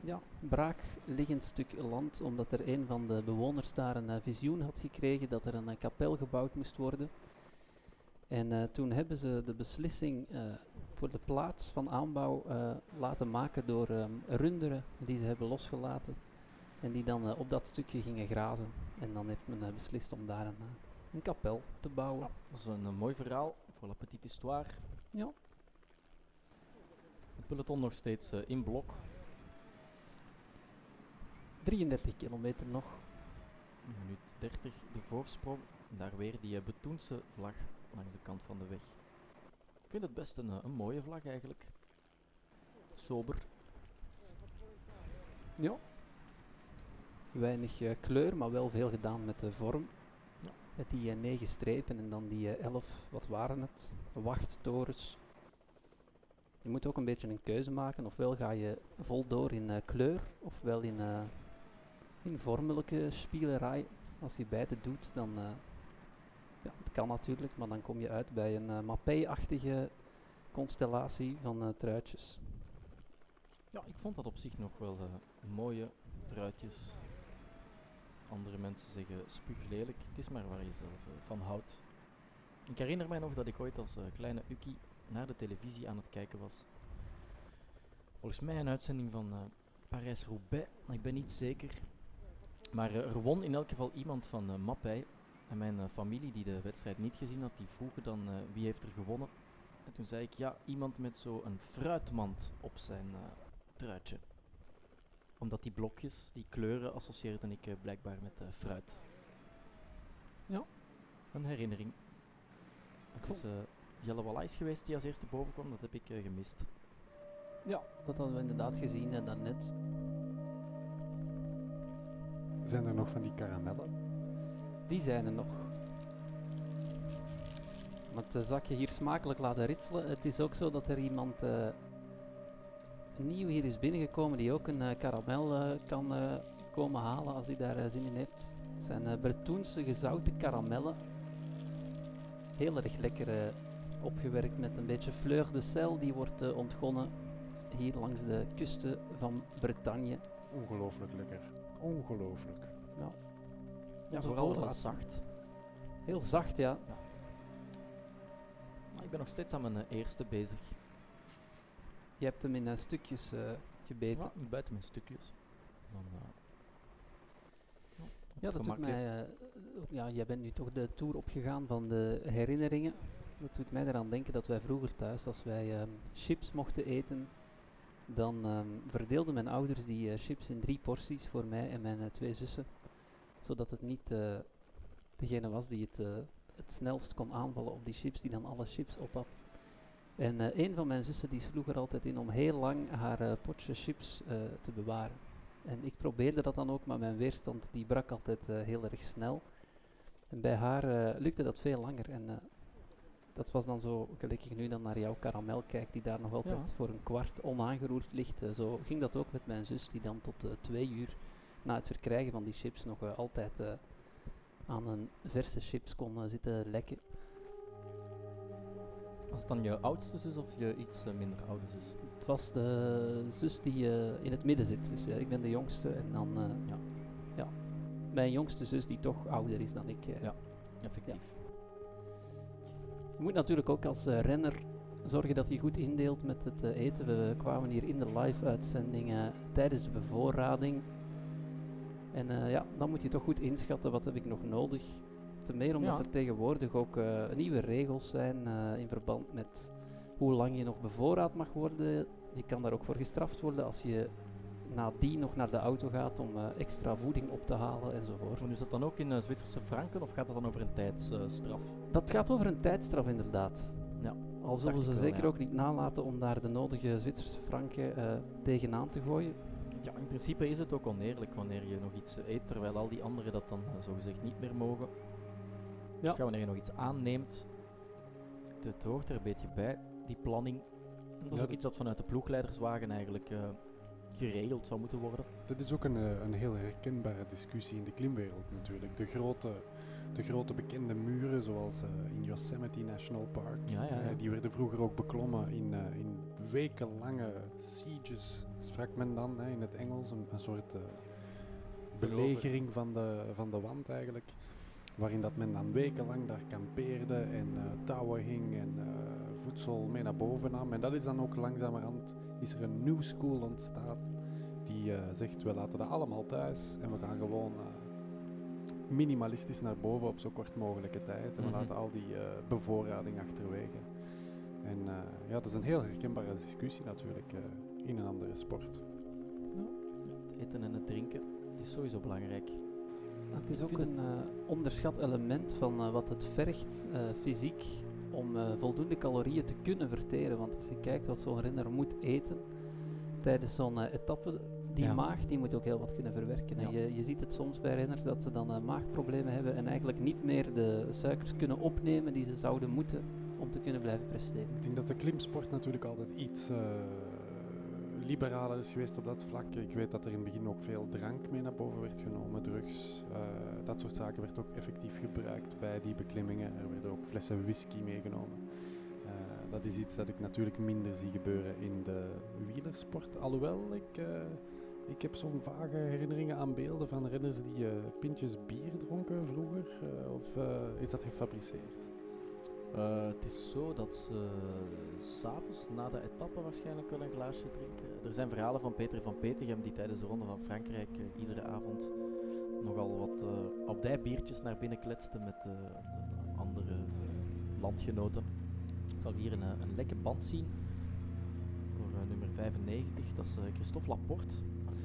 ja, braakliggend stuk land, omdat er een van de bewoners daar een visioen had gekregen dat er een kapel gebouwd moest worden. En toen hebben ze de beslissing voor de plaats van aanbouw laten maken door ehm, runderen die ze hebben losgelaten. En die dan eh, op dat stukje gingen grazen. En dan heeft men eh, beslist om daar een, eh, een kapel te bouwen. Dat is een, mooi verhaal voor La Petite Histoire. Ja. Het peloton nog steeds in blok. 33 kilometer nog. Een minuut 30 de voorsprong. Daar weer die Betoense vlag langs de kant van de weg. Ik vind het best een, een mooie vlag eigenlijk. Sober. Ja. Weinig uh, kleur, maar wel veel gedaan met de vorm. Ja. Met die negen strepen en dan die elf, wat waren het? Wachttorens. Je moet ook een beetje een keuze maken. Ofwel ga je vol door in kleur, ofwel in in vormelijke spielerij. Als je beide doet, dan ja, het kan natuurlijk, maar dan kom je uit bij een Mappé-achtige constellatie van uh, truitjes. Ja, ik vond dat op zich nog wel mooie truitjes. Andere mensen zeggen spuuglelijk. Het is maar waar je zelf van houdt. Ik herinner mij nog dat ik ooit als kleine Uki naar de televisie aan het kijken was. Volgens mij een uitzending van Parijs-Roubaix, maar ik ben niet zeker. Maar uh, er won in elk geval iemand van uh, Mappij. En mijn uh, familie die de wedstrijd niet gezien had, die vroegen dan wie heeft er gewonnen. En toen zei ik, ja, iemand met zo'n fruitmand op zijn truitje. Omdat die blokjes, die kleuren, associeerde ik blijkbaar met fruit. Ja, een herinnering. Het cool. is Jelle Wallais geweest die als eerste boven kwam, dat heb ik gemist. Ja, dat hadden we inderdaad gezien uh, daarnet. Zijn er nog van die karamellen? Die zijn er nog. Maar het zakje hier smakelijk laten ritselen. Het is ook zo dat er iemand uh, nieuw hier is binnengekomen die ook een uh, karamel uh, kan komen halen als hij daar zin in heeft. Het zijn Bretoense gezouten karamellen. Heel erg lekker opgewerkt met een beetje fleur de sel. Die wordt ontgonnen hier langs de kusten van Bretagne. Ongelooflijk lekker. Ongelooflijk. Ja, ja vooral zacht. Heel zacht, ja. ja. Maar ik ben nog steeds aan mijn uh, eerste bezig. Je hebt hem in uh, stukjes uh, gebeten. Ja, ik bijt hem in stukjes. Dan, ja, dat doet mij... ja, jij bent nu toch de tour opgegaan van de herinneringen. Dat doet mij eraan denken dat wij vroeger thuis, als wij um, chips mochten eten, dan um, verdeelden mijn ouders die chips in drie porties voor mij en mijn twee zussen. Zodat het niet degene was die het het snelst kon aanvallen op die chips, die dan alle chips op had. En een van mijn zussen die sloeg er altijd in om heel lang haar potje chips te bewaren. En ik probeerde dat dan ook, maar mijn weerstand die brak altijd heel erg snel. En bij haar lukte dat veel langer. En dat was dan zo, gelijk ik nu dan naar jouw karamel kijk, die daar nog altijd voor een kwart onaangeroerd ligt. Uh, zo ging dat ook met mijn zus, die dan tot uh, twee uur na het verkrijgen van die chips nog uh, altijd aan een verse chips kon zitten lekken. Was het dan je oudste zus of je iets minder oude zus? Het was de zus die in het midden zit. Dus ik ben de jongste en dan ja. Ja, mijn jongste zus die toch ouder is dan ik. ja, effectief. Ja. Je moet natuurlijk ook als renner zorgen dat je goed indeelt met het eten. We kwamen hier in de live-uitzending tijdens de bevoorrading. En ja, dan moet je toch goed inschatten wat heb ik nog nodig. Ten meer omdat ja. er tegenwoordig ook nieuwe regels zijn in verband met hoe lang je nog bevoorraad mag worden. Je kan daar ook voor gestraft worden als je nadien nog naar de auto gaat om uh, extra voeding op te halen enzovoort. En is dat dan ook in uh, Zwitserse franken of gaat dat dan over een tijdsstraf? dat gaat over een tijdstraf inderdaad. Ja, Al zullen ze zeker ook niet nalaten om daar de nodige Zwitserse franken uh, tegenaan te gooien. Ja, in principe is het ook oneerlijk wanneer je nog iets eet, terwijl al die anderen dat dan zogezegd niet meer mogen. Ja. ja. wanneer je nog iets aanneemt, het, hoort er een beetje bij, die planning. dat is ook iets dat vanuit de ploegleiderswagen eigenlijk geregeld zou moeten worden. Dit is ook een, eh, een heel herkenbare discussie in de klimwereld natuurlijk. De grote, de grote bekende muren, zoals uh, in Yosemite National Park, ja, ja, ja. Uh, die werden vroeger ook beklommen in, in wekenlange sieges, sprak men dan hè, in het Engels, een, een soort belegering van de, van de wand eigenlijk. Waarin dat men dan wekenlang daar kampeerde en touwen hing en voedsel mee naar boven nam. En dat is dan ook langzamerhand is er een new school ontstaan die uh, zegt we laten dat allemaal thuis en we gaan gewoon minimalistisch naar boven op zo kort mogelijke tijd en we -hmm. laten al die bevoorrading achterwege. En ja, dat is een heel herkenbare discussie natuurlijk in een andere sport. Ja, het eten en het drinken. Het is sowieso belangrijk. Het is ook een eh, onderschat element van eh, wat het vergt eh, fysiek om voldoende calorieën te kunnen verteren. Want als je kijkt wat zo'n renner moet eten tijdens zo'n etappe, die Ja. maag die moet ook heel wat kunnen verwerken. En Ja. je, je ziet het soms bij renners dat ze dan maagproblemen hebben en eigenlijk niet meer de suikers kunnen opnemen die ze zouden moeten om te kunnen blijven presteren. Ik denk dat de klimsport natuurlijk altijd iets liberaler is geweest op dat vlak. Ik weet dat er in het begin ook veel drank mee naar boven werd genomen, drugs. eh, dat soort zaken werd ook effectief gebruikt bij die beklimmingen. Er werden ook flessen whisky meegenomen. Eh, dat is iets dat ik natuurlijk minder zie gebeuren in de wielersport. Alhoewel, ik, eh, ik heb zo'n vage herinneringen aan beelden van renners die pintjes bier dronken vroeger. of is dat gefabriceerd? Eh, het is zo dat ze s'avonds na de etappe waarschijnlijk wel een glaasje drinken. Er zijn verhalen van Peter van Petegem die tijdens de Ronde van Frankrijk eh, iedere avond nogal wat uh, abdijbiertjes naar binnen kletste met eh, de andere eh, landgenoten. Ik zal hier een, eh, een lekke band zien voor eh, nummer 95. Dat is eh, Christophe Laporte.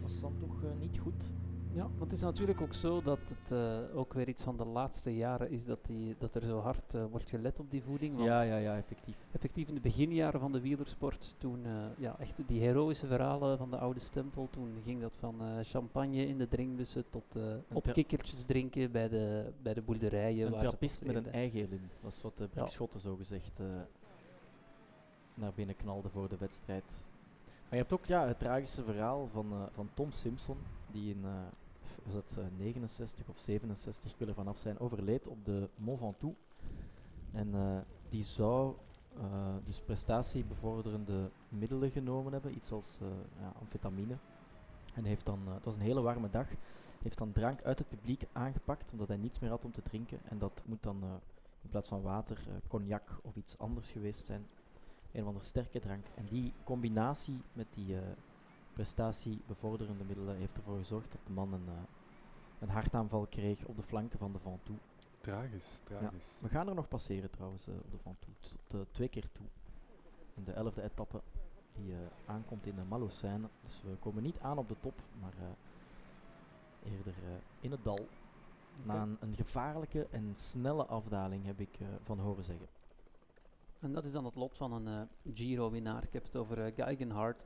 Dat is dan toch eh, niet goed. Ja, want het is natuurlijk ook zo dat het eh, ook weer iets van de laatste jaren is dat, die, dat er zo hard eh, wordt gelet op die voeding. Want Ja, ja, ja, effectief. effectief in de beginjaren van de wielersport, toen eh, ja, echt die heroïsche verhalen van de oude stempel, toen ging dat van champagne in de drinkbussen tot eh op tra- kikkertjes drinken bij de, bij de boerderijen. Een waar trappist met een elim. Dat is wat de Ja. Schotten zo gezegd naar binnen knalde voor de wedstrijd. Maar je hebt ook ja, het tragische verhaal van, van Tom Simpson, die in was het, eh, 69 of 67, ik wil er vanaf zijn, overleed op de Mont Ventoux. En eh, die zou eh, dus prestatiebevorderende middelen genomen hebben, iets als eh, ja, amfetamine. En heeft dan, het was een hele warme dag, heeft dan drank uit het publiek aangepakt, omdat hij niets meer had om te drinken. En dat moet dan in plaats van water cognac of iets anders geweest zijn. Een of andere sterke drank. En die combinatie met die prestatiebevorderende middelen heeft ervoor gezorgd dat de man een, eh, een hartaanval kreeg op de flanken van de Ventoux. Tragisch, tragisch. We gaan er nog passeren trouwens eh, op de Ventoux, tot eh, twee keer toe. In de elfde etappe die eh, aankomt in de Malocène. Dus we komen niet aan op de top, maar eh, eerder eh, in het dal. Na een, een gevaarlijke en snelle afdaling heb ik eh, van horen zeggen. En dat is dan het lot van een eh, Giro-winnaar. Ik heb het over uh, Geigenhardt.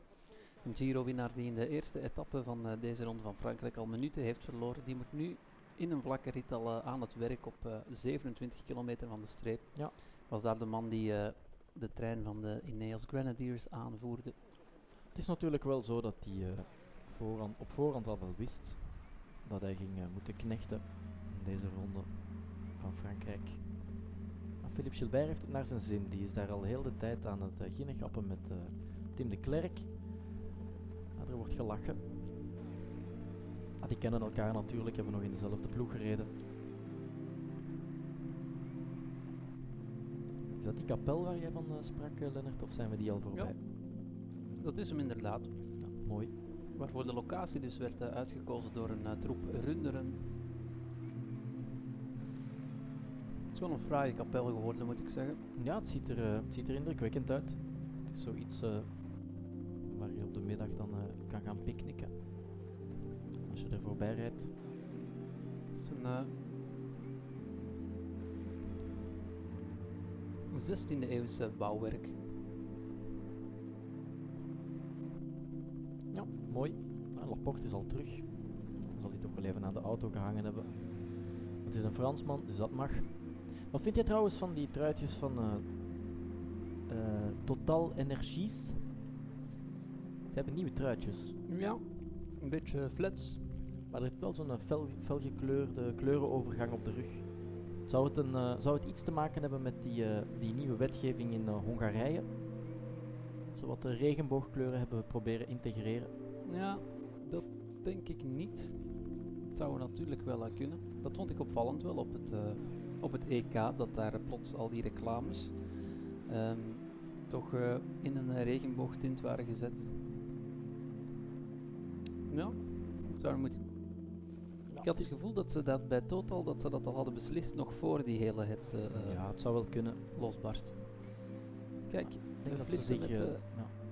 Een Giro-winnaar die in de eerste etappe van uh, deze ronde van Frankrijk al minuten heeft verloren. Die moet nu in een vlakke rit al uh, aan het werk op 27 kilometer van de streep. Ja. Was daar de man die de trein van de Ineos Grenadiers aanvoerde. Het is natuurlijk wel zo dat hij voorhand, op voorhand al wel wist dat hij ging moeten knechten in deze ronde van Frankrijk. Maar Philippe Gilbert heeft het naar zijn zin. Die is daar al heel de tijd aan het ginnegappen met Tim de Klerk. Er wordt gelachen. Ah, die kennen elkaar natuurlijk, hebben nog in dezelfde ploeg gereden. Is dat die kapel waar jij van uh, sprak, uh, Lennart, of zijn we die al voorbij? Ja. Dat is hem inderdaad. Ja, mooi. Waarvoor de locatie dus werd uh, uitgekozen door een troep runderen. Het is wel een fraaie kapel geworden, moet ik zeggen. Ja, het ziet er, het ziet er indrukwekkend uit. Het is zoiets waar je op de middag dan gaan picknicken. Als je er voorbij rijdt. Het is een, uh, 16e eeuwse bouwwerk. Ja, mooi. Nou, Laporte is al terug. Dan zal hij toch wel even aan de auto gehangen hebben. Het is een Fransman, dus dat mag. Wat vind jij trouwens van die truitjes van uh, uh, Total Energies? Ze hebben nieuwe truitjes. Ja, een beetje flats. Maar er is wel zo'n fel, felgekleurde kleurenovergang op de rug. Zou het, een, uh, zou het iets te maken hebben met die, uh, die nieuwe wetgeving in uh, Hongarije? Dat ze wat de regenboogkleuren hebben proberen integreren? Ja, dat denk ik niet. Het zou natuurlijk wel kunnen. Dat vond ik opvallend wel op het, op het EK, dat daar plots al die reclames um, toch in een regenboogtint waren gezet. Ja, zou moeten. Ja, ik had het gevoel dat ze dat bij Total dat ze dat al hadden beslist nog voor die hele het uh, ja, het zou wel kunnen losbarst. Kijk, ja, we dat flitsen met uh,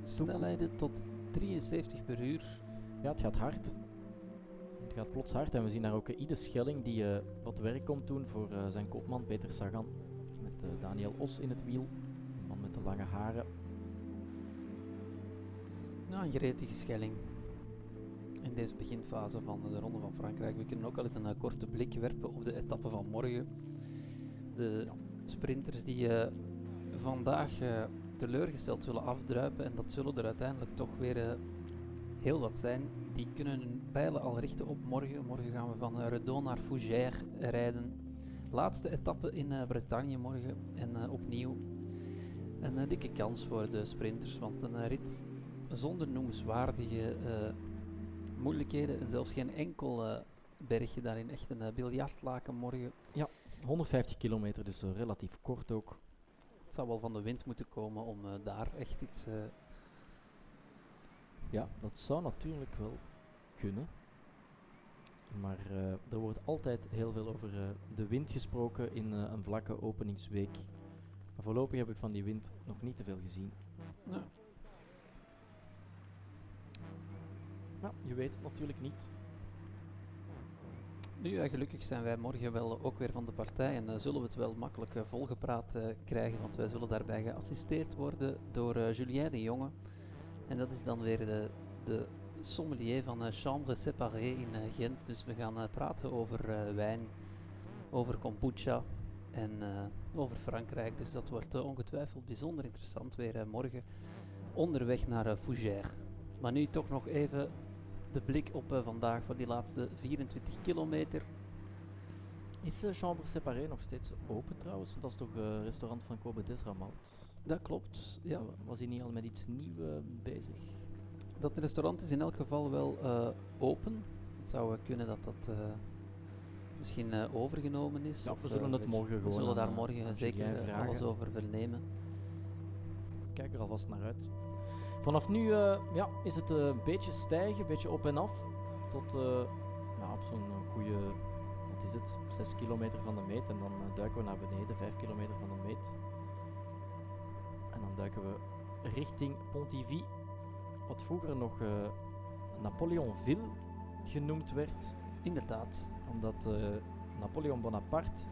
snelheden tot 73 per uur. Ja, het gaat hard. Het gaat plots hard. En we zien daar ook eh, Ide Schelling die eh, wat werk komt doen voor eh, zijn kopman Peter Sagan. Met eh, Daniel Os in het wiel. Een man met de lange haren. Ja, een gretige schelling. In deze beginfase van de Ronde van Frankrijk. We kunnen ook al eens een eh, korte blik werpen op de etappe van morgen. De sprinters die eh, vandaag eh, teleurgesteld zullen afdruipen, en dat zullen er uiteindelijk toch weer heel wat zijn, die kunnen hun pijlen al richten op morgen. Morgen gaan we van Redon naar Fougères rijden. Laatste etappe in Bretagne morgen. En opnieuw een dikke kans voor de sprinters, want een rit zonder noemenswaardige moeilijkheden en zelfs geen enkel eh, bergje daarin. Echt een uh, biljartlaken morgen. 150 kilometer, dus eh, relatief kort ook. Het zou wel van de wind moeten komen om daar echt iets... Ja, dat zou natuurlijk wel kunnen. Maar er wordt altijd heel veel over de wind gesproken in een vlakke openingsweek. Maar voorlopig heb ik van die wind nog niet te veel gezien. Maar je weet het natuurlijk niet. Nu, ja, gelukkig zijn wij morgen wel ook weer van de partij en eh, zullen we het wel makkelijk eh, volgepraat eh, krijgen, want wij zullen daarbij geassisteerd worden door Julien de Jonge. En dat is dan weer de, de sommelier van Chambre Séparée in Gent. Dus we gaan praten over wijn, over kombucha en over Frankrijk. Dus dat wordt ongetwijfeld bijzonder interessant weer morgen onderweg naar Fougères. Maar nu toch nog even de blik op eh, vandaag voor die laatste 24 kilometer. Is uh, Chambre Séparée nog steeds open trouwens? Want dat is toch uh, restaurant van Kobe Desramout? Dat klopt, ja. Wa- Was hij niet al met iets nieuws eh, bezig? Dat restaurant is in elk geval wel eh, open. Het zou eh, kunnen dat dat eh, misschien eh, overgenomen is. Ja, of, we eh, zullen het morgen We gewoon zullen aan, daar eh, morgen zeker eh, alles over vernemen. Kijk er alvast naar uit. Vanaf nu eh, ja, is het eh, een beetje stijgen, een beetje op en af. Tot eh, ja, op zo'n goede, wat is het, 6 kilometer van de meet. En dan duiken we naar beneden, 5 kilometer van de meet. En dan duiken we richting Pontivy. Wat vroeger nog Napoleonville genoemd werd. Inderdaad. Omdat Napoleon Bonaparte,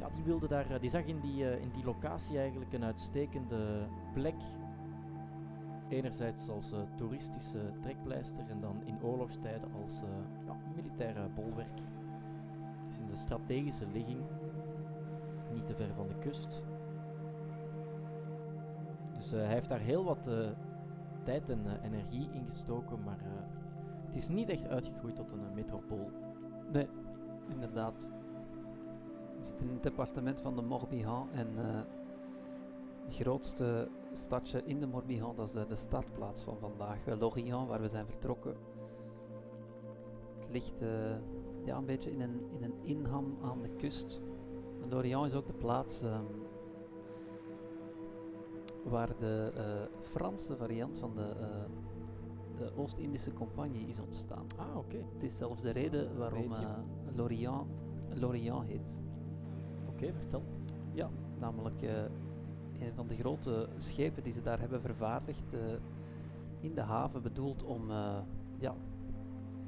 ja, die, wilde daar, die zag in die, in die locatie eigenlijk een uitstekende plek. Enerzijds als eh, toeristische trekpleister en dan in oorlogstijden als eh, ja, militaire bolwerk. Dus in de strategische ligging, niet te ver van de kust. Dus eh, hij heeft daar heel wat tijd en energie in gestoken, maar het is niet echt uitgegroeid tot een metropool. Nee, inderdaad. We zitten in het departement van de Morbihan en grootste stadje in de Morbihan, dat is de startplaats van vandaag, eh, Lorient, waar we zijn vertrokken. Het ligt eh, ja, een beetje in een, in een inham aan de kust. En Lorient is ook de plaats ehm, waar de eh, Franse variant van de, de Oost-Indische Compagnie is ontstaan. Ah, oké. Het is zelfs de Zo, reden waarom Lorient, Lorient heet. Oké, vertel. Ja, namelijk een van de grote schepen die ze daar hebben vervaardigd eh, in de haven bedoeld om eh, ja,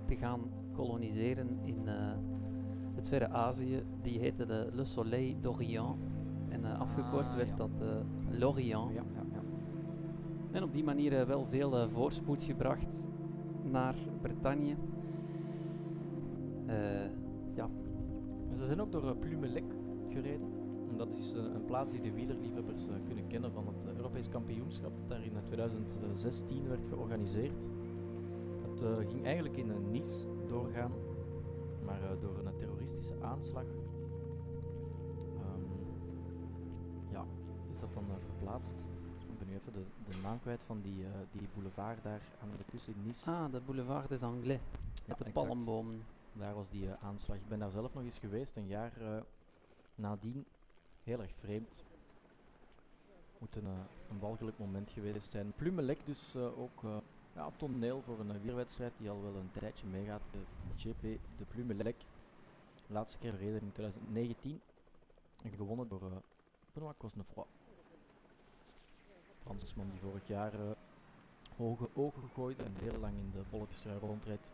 te gaan koloniseren in eh, het verre Azië. Die heette de Le Soleil d'Orient en eh, afgekort Ah, werd ja. dat eh, Lorient. Ja, ja, ja. En op die manier wel veel voorspoed gebracht naar Bretagne. Eh, En ze zijn ook door uh, Plumelec gereden. En dat is eh, een plaats die de wielerliefhebbers eh, kunnen kennen van het eh, Europees kampioenschap dat daar in eh, 2016 werd georganiseerd. Het eh, ging eigenlijk in een Nice doorgaan, maar eh, door een terroristische aanslag ehm, ja, is dat dan eh, verplaatst. Ik ben nu even de, de naam kwijt van die, eh, die boulevard daar aan de kust in Nice. ah, de Boulevard des Anglais. Ja, Met de palmbomen. Daar was die eh, aanslag. Ik ben daar zelf nog eens geweest, een jaar eh, nadien. Heel erg vreemd. Moet een, eh, een walgelijk moment geweest zijn. Plumelec dus eh, ook eh, ja, toneel voor een wierwedstrijd die al wel een tijdje meegaat. De GP de Plumelec. Laatste keer gereden in 2019. En gewonnen door uh, Benoît Cosnefroy. Fransman die vorig jaar hoge ogen gegooid en heel lang in de bolletjestrui rondreed.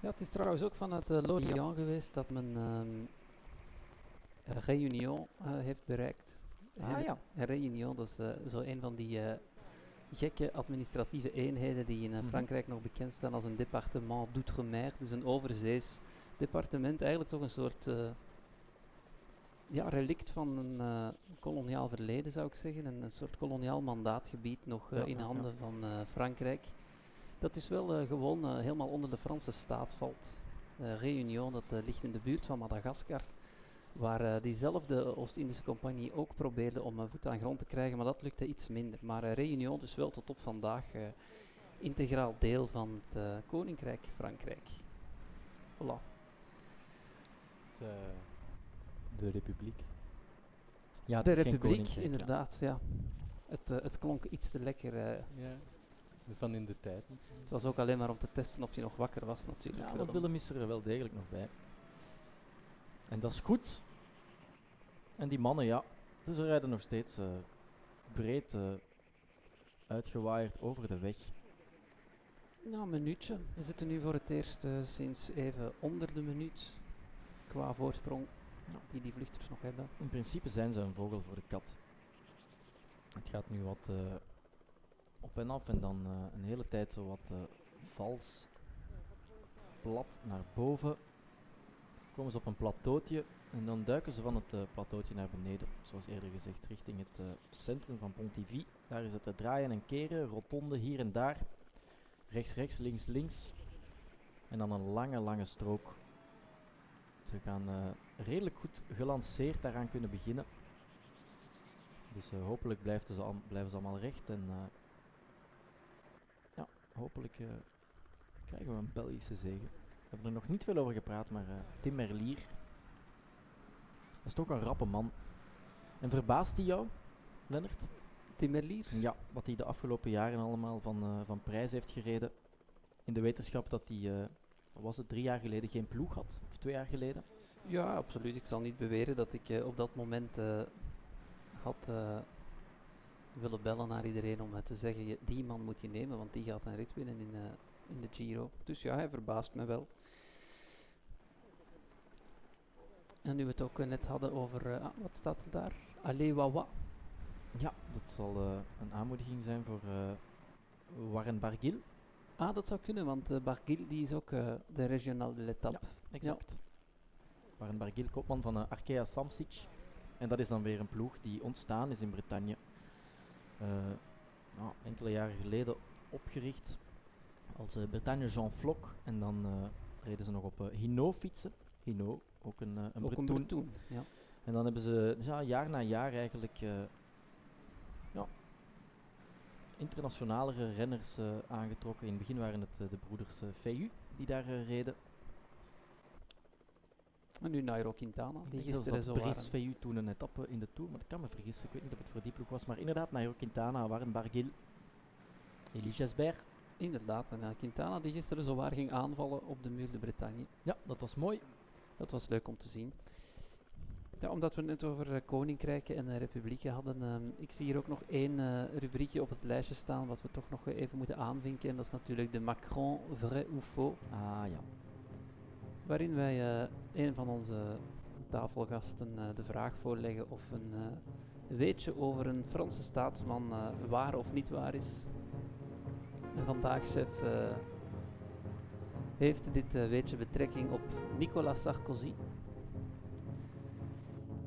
Ja, het is trouwens ook vanuit uh, Lorient geweest dat men ehm eh, Réunion eh, heeft bereikt. Ah ja. Réunion, dat is eh, zo een van die eh, gekke administratieve eenheden die in eh, Mhm. Frankrijk nog bekend staan als een departement d'outre-mer, dus een overzees departement. Eigenlijk toch een soort eh, ja, relict van een eh, koloniaal verleden, zou ik zeggen. Een, een soort koloniaal mandaatgebied nog eh, Ja, in ja. handen van eh, Frankrijk. Dat dus wel eh, gewoon eh, helemaal onder de Franse staat valt. Eh Réunion, dat eh, ligt in de buurt van Madagaskar. Waar eh, diezelfde Oost-Indische Compagnie ook probeerde om een voet aan grond te krijgen, maar dat lukte iets minder. Maar eh, Réunion dus wel tot op vandaag eh, integraal deel van het eh, Koninkrijk Frankrijk. Voilà. Het, eh, de Republiek. ja het De Republiek, ja. inderdaad, ja. Het, eh, het klonk iets te lekker. eh. Ja. Van in de tijd. het was ook alleen maar om te testen of je nog wakker was, natuurlijk. Ja, maar Willem is er wel degelijk nog bij. En dat is goed. En die mannen, ja, dus ze rijden nog steeds eh, breed eh, uitgewaaierd over de weg. Nou, een minuutje. We zitten nu voor het eerst eh, sinds even onder de minuut qua voorsprong die die vluchters nog hebben. In principe zijn ze een vogel voor de kat. Het gaat nu wat op en af en dan een hele tijd zo wat vals plat naar boven. Komen ze op een plateautje en dan duiken ze van het eh, plateautje naar beneden. Zoals eerder gezegd, richting het eh, centrum van Pontivy. Daar is het te draaien en keren, rotonde hier en daar. Rechts, rechts, links, links. En dan een lange, lange strook. Ze gaan eh, redelijk goed gelanceerd daaraan kunnen beginnen. Dus hopelijk blijven ze, blijven ze allemaal recht. En ja, hopelijk krijgen we een Belgische zege. We hebben er nog niet veel over gepraat, maar eh, Tim Merlier. Dat is toch een rappe man. En verbaast hij jou, Lennart? Tim Merlier? Ja, wat hij de afgelopen jaren allemaal van, eh, van prijs heeft gereden. In de wetenschap dat hij, eh, was het, drie jaar geleden geen ploeg had. Of twee jaar geleden. Ja, absoluut. Ik zal niet beweren dat ik op dat moment had willen bellen naar iedereen om te zeggen, die man moet je nemen, want die gaat een rit winnen in, in de Giro. Dus ja, hij verbaast me wel. En nu we het ook eh, net hadden over, eh, ah, wat staat er daar? Alewawa. Ja, dat zal eh, een aanmoediging zijn voor Warren Barguil. Ah, dat zou kunnen, want Barguil die is ook de regionale de l'étape. Exact. Warren Barguil, kopman van Arkea Samsic. En dat is dan weer een ploeg die ontstaan is in Bretagne. Nou, enkele jaren geleden opgericht als eh, Bretagne Jean Floc. En dan reden ze nog op Hino fietsen. Hino, ook een, eh, een ook. Ja. En dan hebben ze dus ja, jaar na jaar eigenlijk eh, ja, internationalere renners eh, aangetrokken. In het begin waren het de broeders uh, Feyu die daar reden. En nu Nairo Quintana, Ik die gisteren zo Brice waren. Feyu toen een etappe in de Tour, maar dat kan me vergissen. Ik weet niet of het voor die ploeg was, maar inderdaad Nairo Quintana, Warren Barguil, Elie Gesbert. Inderdaad, en Quintana die gisteren zo waar ging aanvallen op de Muur de Bretagne. Ja, dat was mooi. Dat was leuk om te zien. Ja, omdat we het net over eh, koninkrijken en eh, republieken hadden, ehm, ik zie hier ook nog één eh, rubriekje op het lijstje staan wat we toch nog even moeten aanvinken. En dat is natuurlijk de Macron vrai ou faux, Ah ja. waarin wij eh, een van onze tafelgasten de vraag voorleggen of een weetje over een Franse staatsman waar of niet waar is. En vandaag, chef, heeft dit eh, weetje betrekking op Nicolas Sarkozy.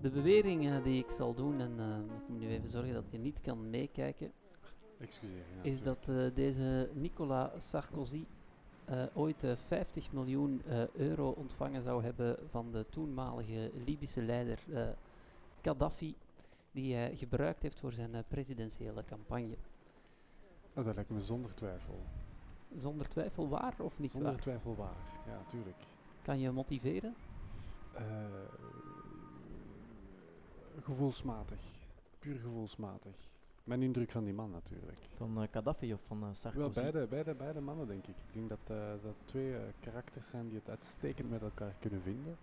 De bewering eh, die ik zal doen, en eh, ik moet nu even zorgen dat je niet kan meekijken, Excuseer. Ja, is dat deze Nicolas Sarkozy ooit eh, 50 miljoen euro ontvangen zou hebben van de toenmalige Libische leider Gaddafi, die hij gebruikt heeft voor zijn presidentiële campagne. Oh, dat lijkt me zonder twijfel. Zonder twijfel waar of niet zonder waar? twijfel waar. Ja, tuurlijk. Kan je motiveren? Eh, gevoelsmatig. Puur gevoelsmatig. Mijn indruk van die man natuurlijk. Van eh, Gaddafi of van eh, Sarkozy? Wel, beide, beide, beide mannen denk ik. Ik denk dat eh, dat twee karakters zijn die het uitstekend met elkaar kunnen vinden.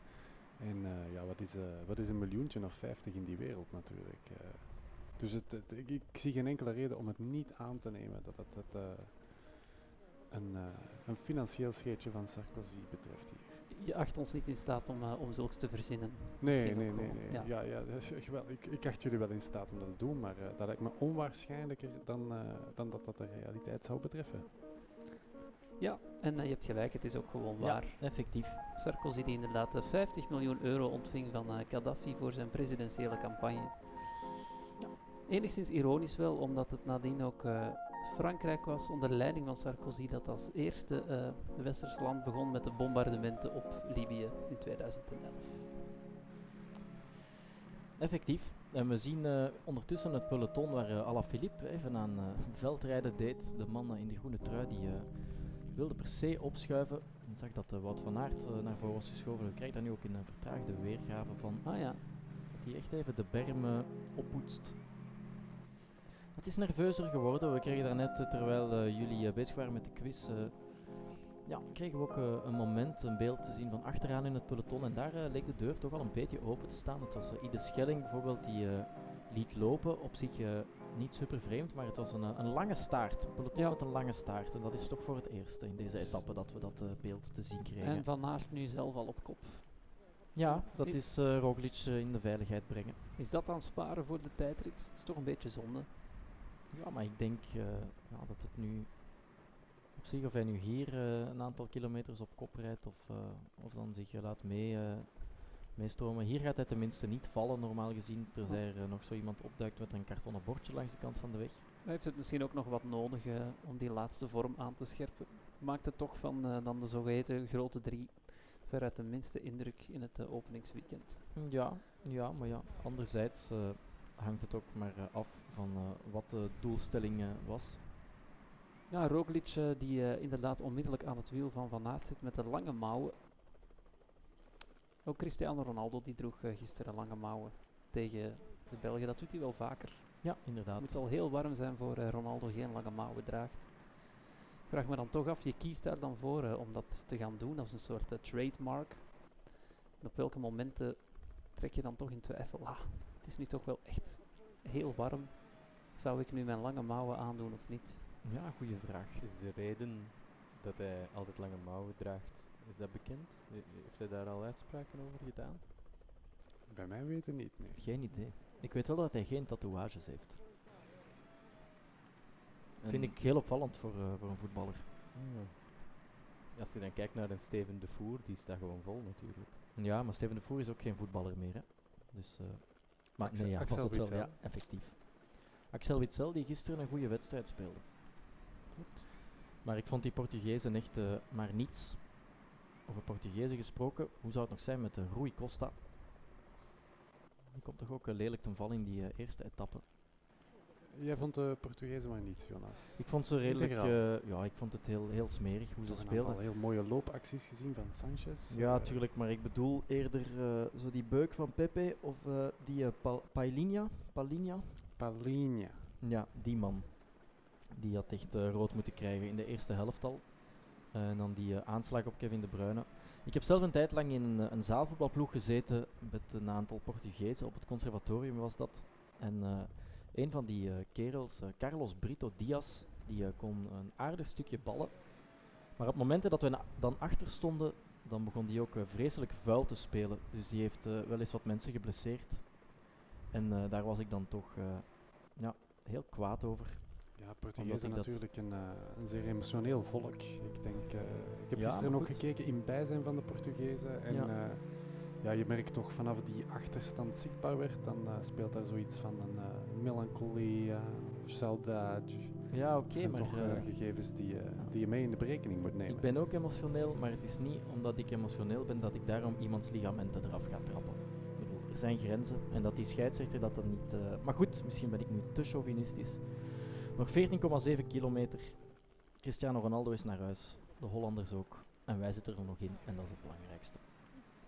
En eh, ja, wat is, eh, wat is een miljoentje of vijftig in die wereld natuurlijk. eh. dus het, het- ik, ik zie geen enkele reden om het niet aan te nemen dat het, het, eh, een, eh, een financieel scheetje van Sarkozy betreft hier. Je acht ons niet in staat om, eh, om zulks te verzinnen. Nee, Misschien nee, nee. gewoon, nee. ja. Ja. Ik, ik acht jullie wel in staat om dat te doen, maar eh, dat lijkt me onwaarschijnlijker dan, dan dat dat de realiteit zou betreffen. Ja, en je hebt gelijk, het is ook gewoon Ja, waar. effectief. Sarkozy die inderdaad eh, 50 miljoen euro ontving van Gaddafi voor zijn presidentiële campagne. Ja. Enigszins ironisch wel, omdat het nadien ook Frankrijk was onder leiding van Sarkozy dat als eerste eh westers land begon met de bombardementen op Libië in 2011. Effectief. En we zien eh, ondertussen het peloton waar uh, Alaphilippe even aan eh, veldrijden deed. De man eh, in de groene trui die eh, wilde per se opschuiven. Ik zag dat eh, Wout van Aert eh, naar voren was geschoven. We krijgen daar nu ook in een vertraagde weergave van. Ah ja, Dat hij echt even de berm eh, oppoetst. Het is nerveuzer geworden. We kregen daarnet, eh, terwijl eh, jullie eh, bezig waren met de quiz, ja, kregen we ook een moment, een beeld te zien van achteraan in het peloton. En daar leek de deur toch al een beetje open te staan. Het was uh, Ide Schelling bijvoorbeeld die liet lopen. Op zich niet super vreemd, maar het was een, een lange staart. Een peloton Ja. met een lange staart. En dat is toch voor het eerst in deze etappe dat we dat beeld te zien kregen. en Van Aert nu zelf al op kop. ja, dat is Roglic in de veiligheid brengen. Is dat aan sparen voor de tijdrit? Het is toch een beetje zonde. Ja, maar ik denk eh, ja, dat het nu op zich, of hij nu hier eh, een aantal kilometers op kop rijdt of, eh, of dan zich laat mee, meestromen. Hier gaat hij tenminste niet vallen, normaal gezien, terzij er nog zo iemand opduikt met een kartonnen bordje langs de kant van de weg. Hij heeft het misschien ook nog wat nodig om die laatste vorm aan te scherpen. Maakt het toch van dan de zogeheten grote drie veruit de minste indruk in het openingsweekend. Hm, Ja, ja, maar ja, anderzijds hangt het ook maar eh, af van eh, wat de doelstelling eh, was. Ja, Roglic die inderdaad onmiddellijk aan het wiel van Van Aert zit met de lange mouwen. Ook Cristiano Ronaldo die droeg gisteren lange mouwen tegen de Belgen. Dat doet hij wel vaker. Ja, Het inderdaad. moet al heel warm zijn voor Ronaldo geen lange mouwen draagt. Ik vraag me dan toch af, je kiest daar dan voor om dat te gaan doen als een soort trademark. En op welke momenten trek je dan toch in twijfel, ah, het is nu toch wel echt heel warm. Zou ik nu mijn lange mouwen aandoen of niet? Ja, goede vraag. Is de reden dat hij altijd lange mouwen draagt, is dat bekend? He- Heeft hij daar al uitspraken over gedaan? Bij mij weten niet, nee. Geen idee. Ik weet wel dat hij geen tatoeages heeft. Vind ik heel opvallend voor, eh, voor een voetballer. Ah. Als je dan kijkt naar een Steven de Voer, die staat gewoon vol natuurlijk. Ja, maar Steven de Voer is ook geen voetballer meer. Hè. Dus, eh, maar nee, ja, Axel was het wel, ja, effectief. Axel Witsel die gisteren een goede wedstrijd speelde. Maar ik vond die Portugezen echt eh, maar niets. Over Portugezen gesproken, hoe zou het nog zijn met de Rui Costa? Die komt toch ook eh, lelijk ten val in die eh, eerste etappe. Jij vond de Portugezen maar niets, Jonas. Ik vond ze redelijk, eh, ja, ik vond het heel, heel smerig hoe ze speelden. aantal heel mooie loopacties gezien van Sanchez. Ja, eh, tuurlijk, maar ik bedoel eerder eh, zo die beuk van Pepe of die Pailinha. Pailinha? Palinha. Ja, die man. Die had echt rood moeten krijgen in de eerste helft al. En dan die aanslag op Kevin De Bruyne. Ik heb zelf een tijd lang in een, een zaalvoetbalploeg gezeten met een aantal Portugezen. Op het conservatorium was dat. En een van die eh, kerels, eh, Carlos Brito Diaz, die eh, kon een aardig stukje ballen. Maar op momenten dat we dan achter stonden, dan begon die ook vreselijk vuil te spelen. Dus die heeft wel eens wat mensen geblesseerd. En daar was ik dan toch ja, heel kwaad over. Ja, ik dat- natuurlijk een, een zeer emotioneel volk. Ik denk, ik heb Ja, gisteren ook goed. gekeken in bijzijn van de Portugezen. En Ja. ja. Ja, je merkt toch vanaf die achterstand zichtbaar werd, dan eh, speelt daar zoiets van een eh, melancholie, saudade. Ja, oké, zijn maar toch eh, eh, gegevens die, eh, die je mee in de berekening moet nemen. ik ben ook emotioneel, maar het is niet omdat ik emotioneel ben dat ik daarom iemands ligamenten eraf ga trappen. Ik bedoel, er zijn grenzen en dat die scheidsrechter dat dan niet... eh, maar goed, misschien ben ik nu te chauvinistisch. Nog 14,7 kilometer. Cristiano Ronaldo is naar huis. De Hollanders ook. En wij zitten er nog in en dat is het belangrijkste.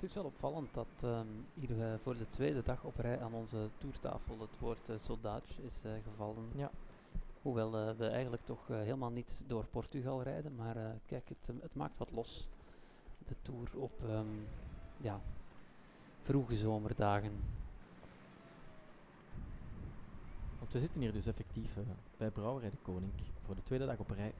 Het is wel opvallend dat ehm, hier eh, voor de tweede dag op rij aan onze toertafel het woord uh, is eh, gevallen. Ja. Hoewel we eigenlijk toch helemaal niet door Portugal rijden, maar kijk, het, het maakt wat los. De tour op ehm, ja, vroege zomerdagen. Want we zitten hier dus effectief bij Brouwerij de Koning voor de tweede dag op rij.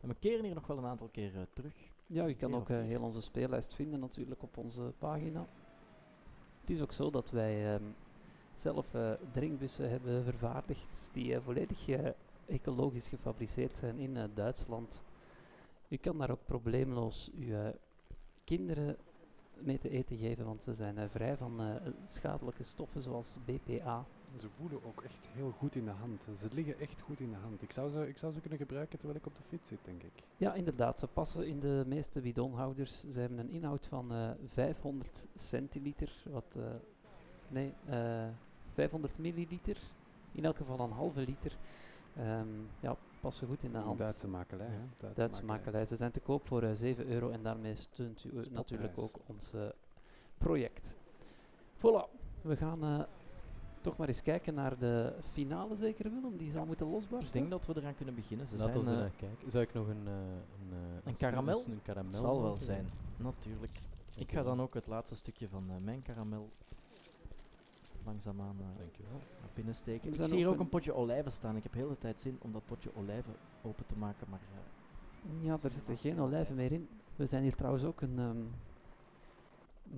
En we keren hier nog wel een aantal keer terug. Ja, je kan ook eh, heel onze speellijst vinden natuurlijk op onze pagina. Het is ook zo dat wij ehm, zelf eh, drinkbussen hebben vervaardigd die eh, volledig ecologisch gefabriceerd zijn in Duitsland. U kan daar ook probleemloos uw kinderen mee te eten geven, want ze zijn vrij van schadelijke stoffen zoals BPA. Ze voelen ook echt heel goed in de hand. Ze liggen echt goed in de hand. Ik zou ze, ik zou ze kunnen gebruiken terwijl ik op de fiets zit, denk ik. Ja, inderdaad. Ze passen in de meeste bidonhouders. Ze hebben een inhoud van eh 500 centiliter. Wat, eh, nee, eh 500 milliliter. In elk geval een halve liter. Ehm, ja, passen goed in de hand. Duitse makelij, hè? Duitse, Duitse makelij. Ze zijn te koop voor eh, 7 euro en daarmee steunt u Spotprijs. natuurlijk ook ons project. Voilà, we gaan toch maar eens kijken naar de finale, zeker Willem. Die zal moeten losbarsten. Ik denk dat we eraan kunnen beginnen. Ze Laten we zijn, er eh, naar kijken. Zou ik nog een... eh, een, eh, Een s- karamel? Een karamel het zal wel zijn, natuurlijk. Ik ga dan ook het laatste stukje van eh, mijn karamel langzaamaan eh, Dankjewel. naar binnen steken. We Ik zijn zie hier ook een een- potje olijven staan. Ik heb heel de tijd zin om dat potje olijven open te maken, maar eh, Ja, er zitten geen olijven meer in. We zijn hier trouwens ook een ehm,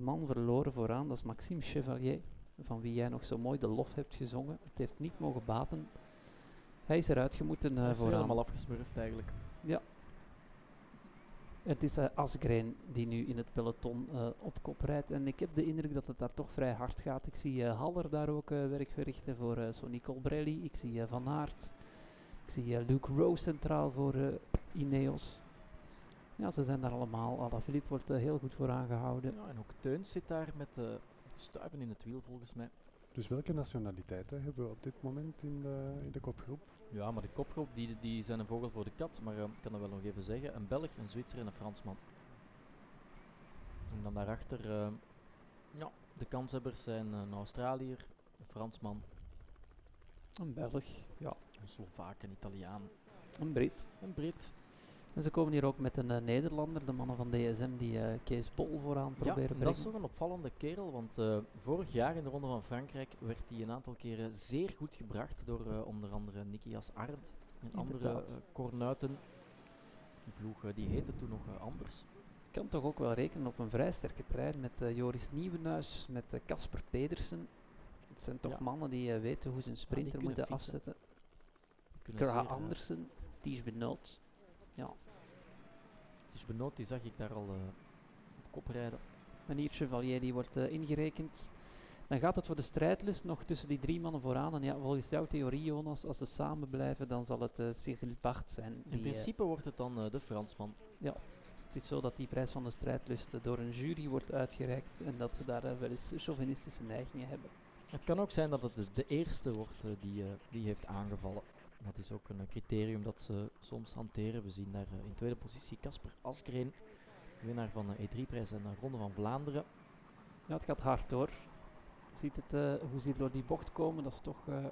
man verloren vooraan. Dat is Maxime Chevalier, van wie jij nog zo mooi de lof hebt gezongen. Het heeft niet mogen baten. Hij is eruit gemoeten eh hij is er vooraan. helemaal afgesmurfd eigenlijk. Het is eh, Asgreen die nu in het peloton eh, op kop rijdt. En ik heb de indruk dat het daar toch vrij hard gaat. Ik zie eh, Haller daar ook eh, werk verrichten voor eh Sonny Colbrelli. Ik zie eh, Van Aert. Ik zie eh, Luke Rowe centraal voor eh, Ineos. Ja, ze zijn daar allemaal. Alaphilippe wordt eh, heel goed voor aangehouden. Ja, en ook Teuns zit daar met eh, stuiven in het wiel volgens mij. Dus welke nationaliteiten hebben we op dit moment in de, in de kopgroep? Ja, maar de kopgroep die, die zijn een vogel voor de kat. Maar eh, ik kan dat wel nog even zeggen. Een Belg, een Zwitser en een Fransman. En dan daarachter, eh, ja, de kanshebbers zijn een Australiër, een Fransman, Een Belg, ja, een Slovaak, een Italiaan, een Brit. een Brit. En ze komen hier ook met een eh, Nederlander, de mannen van DSM, die eh, Kees Bol vooraan Ja, proberen en brengen. dat is toch een opvallende kerel, want eh, vorig jaar in de Ronde van Frankrijk werd hij een aantal keren zeer goed gebracht door onder andere Nikias Arndt en andere Inderdaad. kornuiten. Die ploeg die heette toen nog anders. kan toch ook wel rekenen op een vrij sterke trein met Joris Nieuwenhuis, met Casper Pedersen. Het zijn toch Ja. mannen die weten hoe ze een sprinter kunnen moeten fietsen. afzetten. Kra Andersen, Ties Benoot. Dus Benoot, die zag ik daar al eh, op kop rijden. En hier Chevalier die wordt eh, ingerekend. Dan gaat het voor de strijdlust nog tussen die drie mannen vooraan. En ja, volgens jouw theorie, Jonas, als ze samen blijven, dan zal het uh, Cyril Bart zijn. In principe wordt het dan de Fransman. Het is zo dat die prijs van de strijdlust door een jury wordt uitgereikt en dat ze daar wel eens chauvinistische neigingen hebben. Het kan ook zijn dat het de, de eerste wordt die, die heeft aangevallen. Dat is ook een criterium dat ze soms hanteren. We zien daar eh, in tweede positie Casper Askreen, winnaar van de E3-prijs en de Ronde van Vlaanderen. Ja, het gaat hard hoor. Je ziet het, eh, hoe ze hier door die bocht komen, dat is toch eh,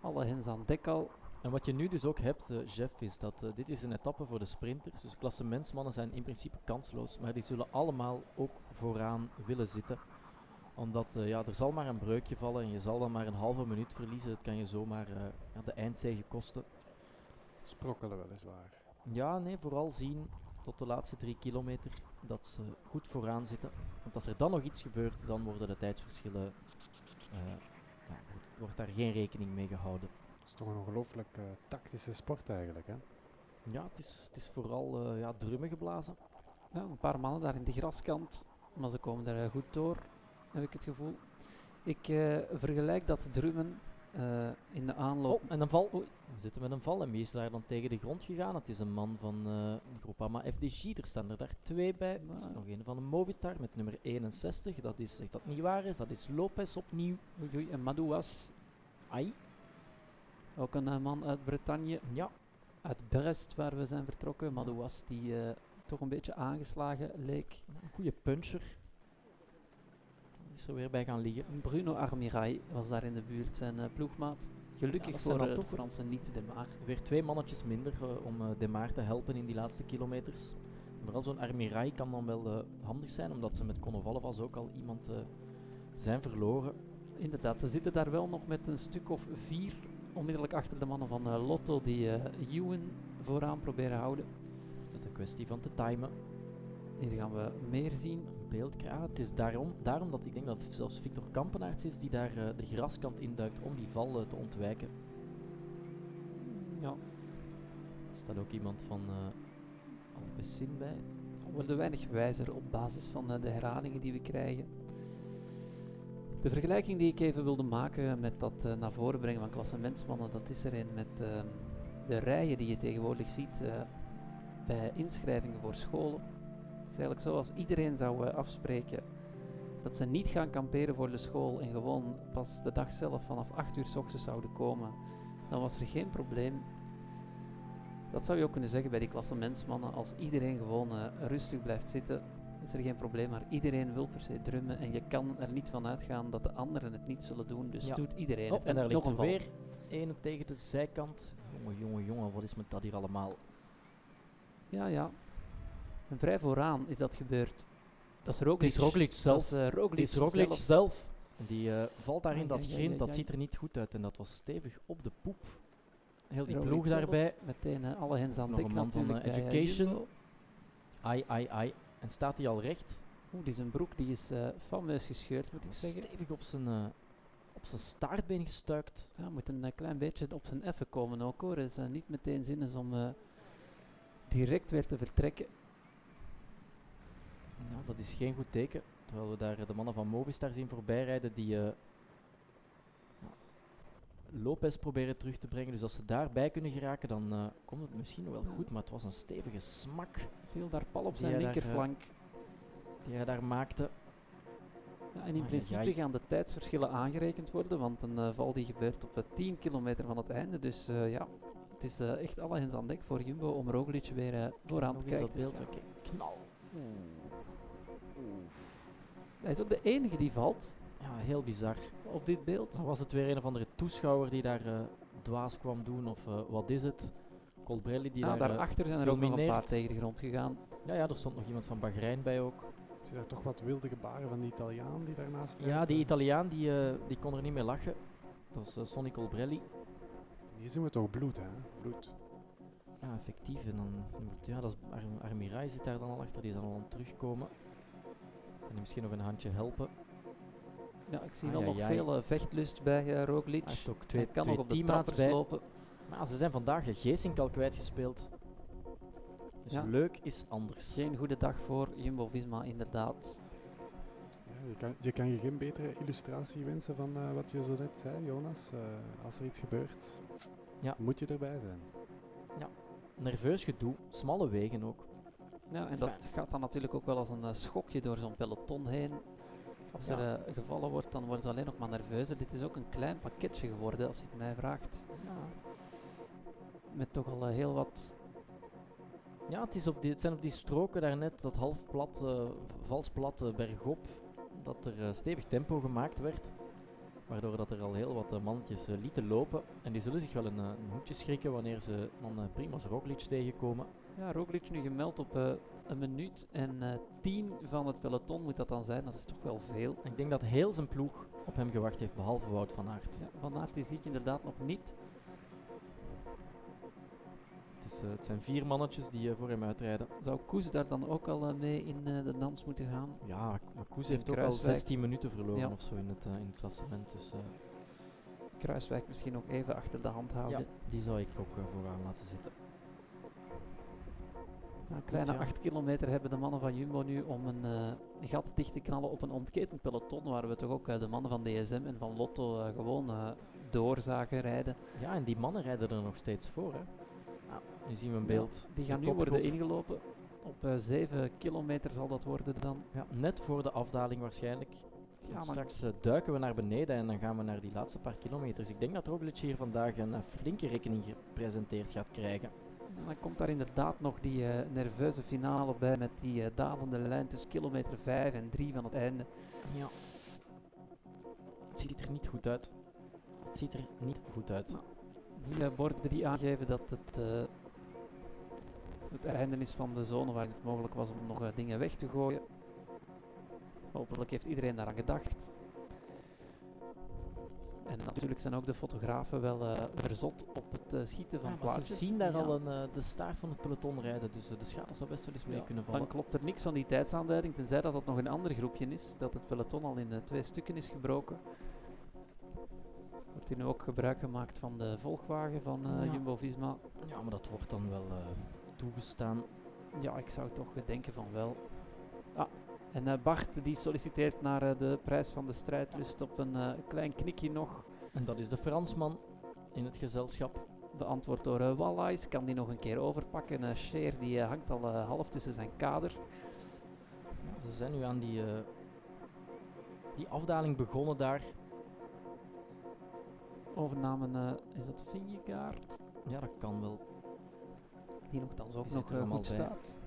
alle hens aan dek al. En wat je nu dus ook hebt, eh, Jeff, is dat dit is een etappe voor de sprinters. Dus klassementsmannen zijn in principe kansloos, maar die zullen allemaal ook vooraan willen zitten. Omdat eh, ja, er zal maar een breukje vallen en je zal dan maar een halve minuut verliezen. Het kan je zomaar eh, de eindzege kosten. Sprokkelen weliswaar. Ja, nee, vooral zien tot de laatste drie kilometer dat ze goed vooraan zitten. Want als er dan nog iets gebeurt, dan worden de tijdsverschillen. eh, ja, wordt, wordt daar geen rekening mee gehouden. Dat is toch een ongelooflijk tactische sport eigenlijk, hè? Ja, het is, het is vooral eh, ja, drummen geblazen. Ja, een paar mannen daar in de graskant, maar ze komen er eh, goed door, heb ik het gevoel. Ik eh, vergelijk dat drummen eh, in de aanloop. Oh, en een val. We zitten met een val. En wie is daar dan tegen de grond gegaan? Het is een man van uh, Groupama FDG. Er staan er daar twee bij. Er is Maar- nog een van de Movistar met nummer 61. Dat is, zegt dat niet waar is. Dat is Lopez opnieuw. Oei, oei, en Madouas, Ai. ook een man uit Bretagne, Ja, uit Brest waar we zijn vertrokken. Madouas die toch een beetje aangeslagen leek. een goede puncher. Is er weer bij gaan liggen. Bruno Armirail was daar in de buurt, zijn eh, ploegmaat. Ja, Gelukkig dat zijn voor eh, de toch- Fransen niet de maar. Weer twee mannetjes minder eh, om eh De Maar te helpen in die laatste kilometers. Vooral zo'n Armirai kan dan wel eh, handig zijn, omdat ze met Konovalevas ook al iemand eh, zijn verloren. Inderdaad, ze zitten daar wel nog met een stuk of vier onmiddellijk achter de mannen van eh, Lotto die eh Ewan vooraan proberen houden. Het is een kwestie van te timen. Hier gaan we meer zien. Ah, het is daarom, daarom dat ik denk dat het zelfs Victor Kampenaerts is die daar eh, de graskant induikt om die val eh, te ontwijken. Ja, Er staat ook iemand van uh, bij. we worden weinig wijzer op basis van de herhalingen die we krijgen. De vergelijking die ik even wilde maken met dat naar voren brengen van klassementsmannen, dat is er een met ehm, de rijen die je tegenwoordig ziet bij inschrijvingen voor scholen. Is eigenlijk zo als iedereen zou eh, afspreken dat ze niet gaan kamperen voor de school en gewoon pas de dag zelf vanaf 8 uur s ochtends zouden komen, dan was er geen probleem. Dat zou je ook kunnen zeggen bij die klassementsmannen. Als iedereen gewoon eh, rustig blijft zitten, is er geen probleem. Maar iedereen wil per se drummen en je kan er niet van uitgaan dat de anderen het niet zullen doen. Dus Ja. doet iedereen Oh, het. en daar ligt nog er weer een tegen de zijkant. Jongen, jongen, jongen, wat is met dat hier allemaal? Ja, ja. En vrij vooraan is dat gebeurd. Dat is Het Roglic. is Roglic Dat zelf. is, Het Roglic is Roglic zelf. zelf. Die valt daar in dat ai, grind, dat ziet er niet goed uit. En dat was stevig op de poep. Heel die Roglic ploeg zelf. daarbij. Meteen eh, alle hens aan dek van, natuurlijk. eh, eh, Education. Ai, ai, ai. En staat hij al recht? Oeh, die zijn broek die is fameus gescheurd, moet ik zeggen. Stevig op zijn, op zijn staartbeen gestuikt. Ja, moet een klein beetje op zijn effen komen ook hoor. Het is niet meteen zin is om direct weer te vertrekken. Ja, dat is geen goed teken. Terwijl we daar de mannen van Movistar zien voorbijrijden die ja, Lopez proberen terug te brengen. Dus als ze daarbij kunnen geraken, dan eh, komt het misschien wel goed. Maar het was een stevige smak Viel daar pal op zijn daar, eh, linkerflank. die hij daar maakte. Ja, en in ai, principe gaan de tijdsverschillen aangerekend worden, want een val die gebeurt op eh, 10 kilometer van het einde. Dus ja, het is echt alle hens aan dek voor Jumbo om Roglic weer vooraan te dat beeld. staan. Oké, knal. Hij is ook de enige die valt Ja, heel bizar. op dit beeld. Was het weer een of andere toeschouwer die daar eh, dwaas kwam doen, of eh, wat is het? Colbrelli die Ja, daar... eh, daarachter zijn er ook nog een paar tegen de grond gegaan. ja, ja, er stond nog iemand van Bahrein bij ook. Ik zie daar toch wat wilde gebaren van die Italiaan die daarnaast Ja, die. Italiaan die, eh, die kon er niet meer lachen. Dat was eh, Sonny Colbrelli. Hier zien we toch bloed, hè? Bloed. Ja, effectief. En dan, ja, dat is Ar Armirai zit daar dan al achter, die is dan al aan het terugkomen. Kan hij misschien nog een handje helpen. Ja, ik zie Ai, wel nog veel eh, vechtlust bij eh, Roglic. Hij ook Hij kan twee nog op de trappers bij. lopen. Maar ze zijn vandaag Geesink al kwijtgespeeld. Dus Ja. leuk is anders. Geen goede dag voor Jumbo-Visma, inderdaad. Ja, je, kan, je kan je geen betere illustratie wensen van eh, wat je zo net zei, Jonas. Eh, als er iets gebeurt, Ja. moet je erbij zijn. Nerveus gedoe, smalle wegen ook. Ja, en dat gaat dan natuurlijk ook wel als een eh, schokje door zo'n peloton heen. Als Ja. er eh, gevallen wordt, dan worden ze alleen nog maar nerveuzer. Dit is ook een klein pakketje geworden, als je het mij vraagt. Met toch al eh, heel wat... Ja, het, is op die, het zijn op die stroken daarnet, dat half plat, vals plat eh, bergop, dat er stevig tempo gemaakt werd. Waardoor dat er al heel wat mannetjes lieten lopen. En die zullen zich wel een, een hoedje schrikken wanneer ze dan Primoz Roglic tegenkomen. Ja, Roglic nu gemeld op eh, een minuut en eh, tien van het peloton moet dat dan zijn. Dat is toch wel veel. Ik denk dat heel zijn ploeg op hem gewacht heeft, behalve Wout van Aert. Ja, Van Aert die zie ik inderdaad nog niet. Het, is, eh, het zijn vier mannetjes die voor hem uitrijden. Zou Koes daar dan ook al mee in de dans moeten gaan? Ja, maar Koes heeft ook al Kruiswijk. 16 minuten verloren Ja. of zo in het, in het klassement. Dus Kruiswijk misschien ook even achter de hand houden. ja, die zou ik ook vooraan laten zitten. Een kleine ja. 8 kilometer hebben de mannen van Jumbo nu om een eh, gat dicht te knallen op een ontketend peloton, waar we toch ook eh, de mannen van DSM en van Lotto eh, gewoon eh, door zagen rijden. Ja, en die mannen rijden er nog steeds voor. Hè. Nou, nu zien we een Ja, beeld. Die gaan nu worden ingelopen. Op eh 7 kilometer zal dat worden dan. Ja, net voor de afdaling waarschijnlijk. Ja, Straks duiken we naar beneden en dan gaan we naar die laatste paar kilometers. Ik denk dat Roglic hier vandaag een flinke rekening gepresenteerd gaat krijgen. Dan komt daar inderdaad nog die eh, nerveuze finale bij met die eh, dalende lijn tussen kilometer 5 en 3 van het einde. Ja. Het ziet er niet goed uit. Het ziet er niet goed uit. Hier eh, borden die aangeven dat het eh, het einde is van de zone waar het mogelijk was om nog dingen weg te gooien. Hopelijk heeft iedereen daaraan gedacht. En natuurlijk zijn ook de fotografen wel eh, verzot op het eh, schieten van Ja, maar ze plaatjes. zien daar Ja. al een, eh, de staart van het peloton rijden, dus de schade zou best wel eens mee Ja, kunnen vallen. Dan klopt er niks van die tijdsaanduiding, tenzij dat het nog een ander groepje is, dat het peloton al in twee stukken is gebroken. Wordt hier nu ook gebruik gemaakt van de volgwagen van. Jumbo-Visma. Ja, maar dat wordt dan wel toegestaan. Ja, ik zou toch denken van wel. Ah, en eh, Bart die solliciteert naar eh, de prijs van de strijdlust op een eh, klein knikje nog. En dat is de Fransman in het gezelschap. Beantwoord door uh, Wallais. Kan die nog een keer overpakken. Uh, Scheer die hangt al half tussen zijn kader. Ja, ze zijn nu aan die, die afdaling begonnen daar. Overnamen, eh, is dat Vingegaard? Ja, dat kan wel. Die nogthans ook nog goed bij. staat.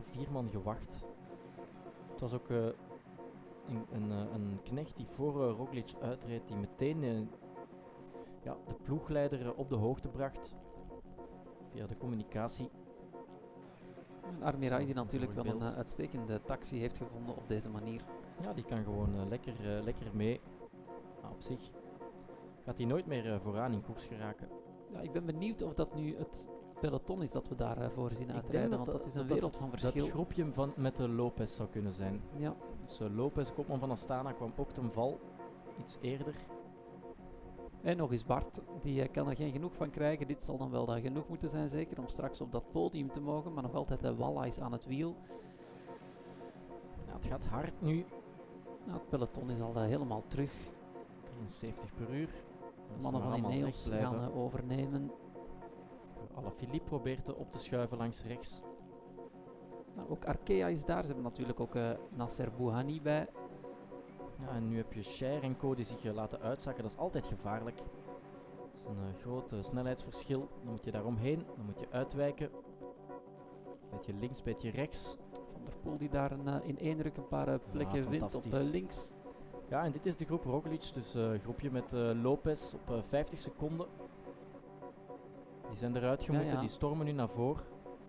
Vier man gewacht. Het was ook eh, een, een, eh, een knecht die voor eh, Roglic uitreed, die meteen ja, de ploegleider op de hoogte bracht. Via de communicatie. Armirai die natuurlijk wel een uitstekende taxi heeft gevonden op deze manier. Ja, die kan gewoon lekker, lekker mee. Op zich gaat hij nooit meer vooraan in koers geraken. Ja, ik ben benieuwd of dat nu het peloton is dat we daarvoor zien Ik uitrijden, denk want dat, is een dat- wereld van Dat verschil. groepje van, met de Lopez zou kunnen zijn. Ja, Dus eh, Lopez, kopman van Astana, kwam ook ten val. Iets eerder. en nog eens Bart, die eh, kan er geen genoeg van krijgen. Dit zal dan wel dat genoeg moeten zijn, zeker om straks op dat podium te mogen, maar nog altijd de Wallais aan het wiel. Ja, het gaat hard nu. Nou, het peloton is al eh, helemaal terug. 73 per uur. De mannen van Ineos gaan eh, overnemen. Philippe probeert er op te schuiven langs rechts. Nou, ook Arkea is daar. Ze hebben natuurlijk ook eh, Nasser Bouhani bij. Ja, en nu heb je Cher en Co die zich eh, laten uitzakken. Dat is altijd gevaarlijk. Dat is een eh, groot snelheidsverschil. Dan moet je daar omheen. Dan moet je uitwijken. Beetje links, beetje rechts. Van der Poel die daar een, in één ruk een paar plekken wint op links. Ja, en dit is de groep Roglic. Dus eh groepje met Lopez op eh, 50 seconden. Die zijn eruit gemoeten. ja. Die stormen nu naar voren.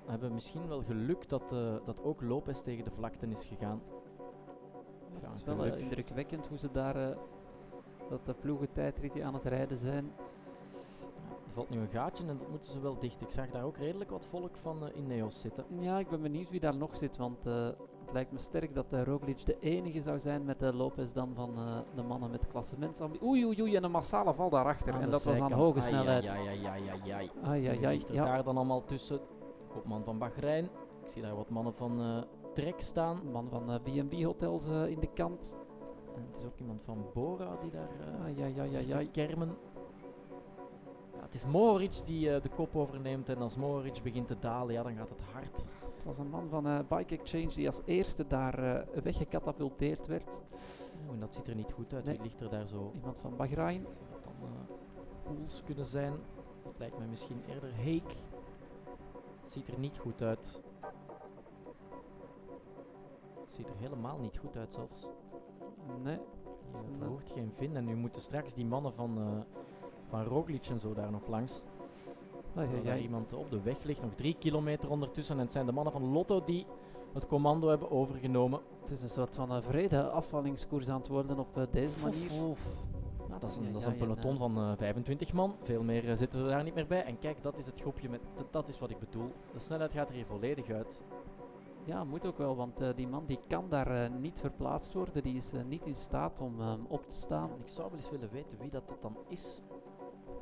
Hebben misschien wel geluk dat, eh, dat ook Lopez tegen de vlakte is gegaan. Ja, het is wel eh, indrukwekkend hoe ze daar eh, dat de ploegen tijdritje aan het rijden zijn. Er valt nu een gaatje en dat moeten ze wel dicht. Ik zag daar ook redelijk wat volk van eh Ineos zitten. Ja, ik ben benieuwd wie daar nog zit, want het lijkt me sterk dat eh, Roglic de enige zou zijn met de Lopez dan van eh, de mannen met klassementsambitie. Oei, oei, oei, en een massale val daarachter. Aan en dat was aan hoge snelheid. ai, ai. Ai, ai, Wie ai, ligt er ja. daar dan allemaal tussen? Kopman van Bahrein. Ik zie daar wat mannen van eh Trek staan. Man van B&B Hotels in de kant. En het is ook iemand van Bora die daar ligt ai, te ai. kermen. Ja, het is Mohoric die de kop overneemt en als Mohoric begint te dalen, ja, dan gaat het hard. Het was een man van eh, Bike Exchange die als eerste daar eh, weggecatapulteerd werd. En dat ziet er niet goed uit. Nee. Wie ligt er daar zo? Iemand van Bahrein. Zou het dan eh, Pools kunnen zijn? Het lijkt mij misschien eerder Heek. Het ziet er niet goed uit. Het ziet er helemaal niet goed uit zelfs. Nee. Je verhoort geen vin en nu moeten straks die mannen van, eh van Roglic en zo daar nog langs. Er ai. iemand op de weg ligt, nog drie kilometer ondertussen. En het zijn de mannen van Lotto die het commando hebben overgenomen. Het is een soort van een vrede afvallingskoers aan het worden op eh, deze manier. Oef, oef. Nou, dat is een, Ja, dat is ja, een ja, peloton ja. van eh, 25 man. Veel meer eh, zitten er daar niet meer bij. En kijk, dat is het groepje met. Dat, dat is wat ik bedoel. De snelheid gaat er hier volledig uit. Ja, moet ook wel, want eh, die man die kan daar eh, niet verplaatst worden. Die is eh, niet in staat om ehm, op te staan. En ik zou wel eens willen weten wie dat, dat dan is.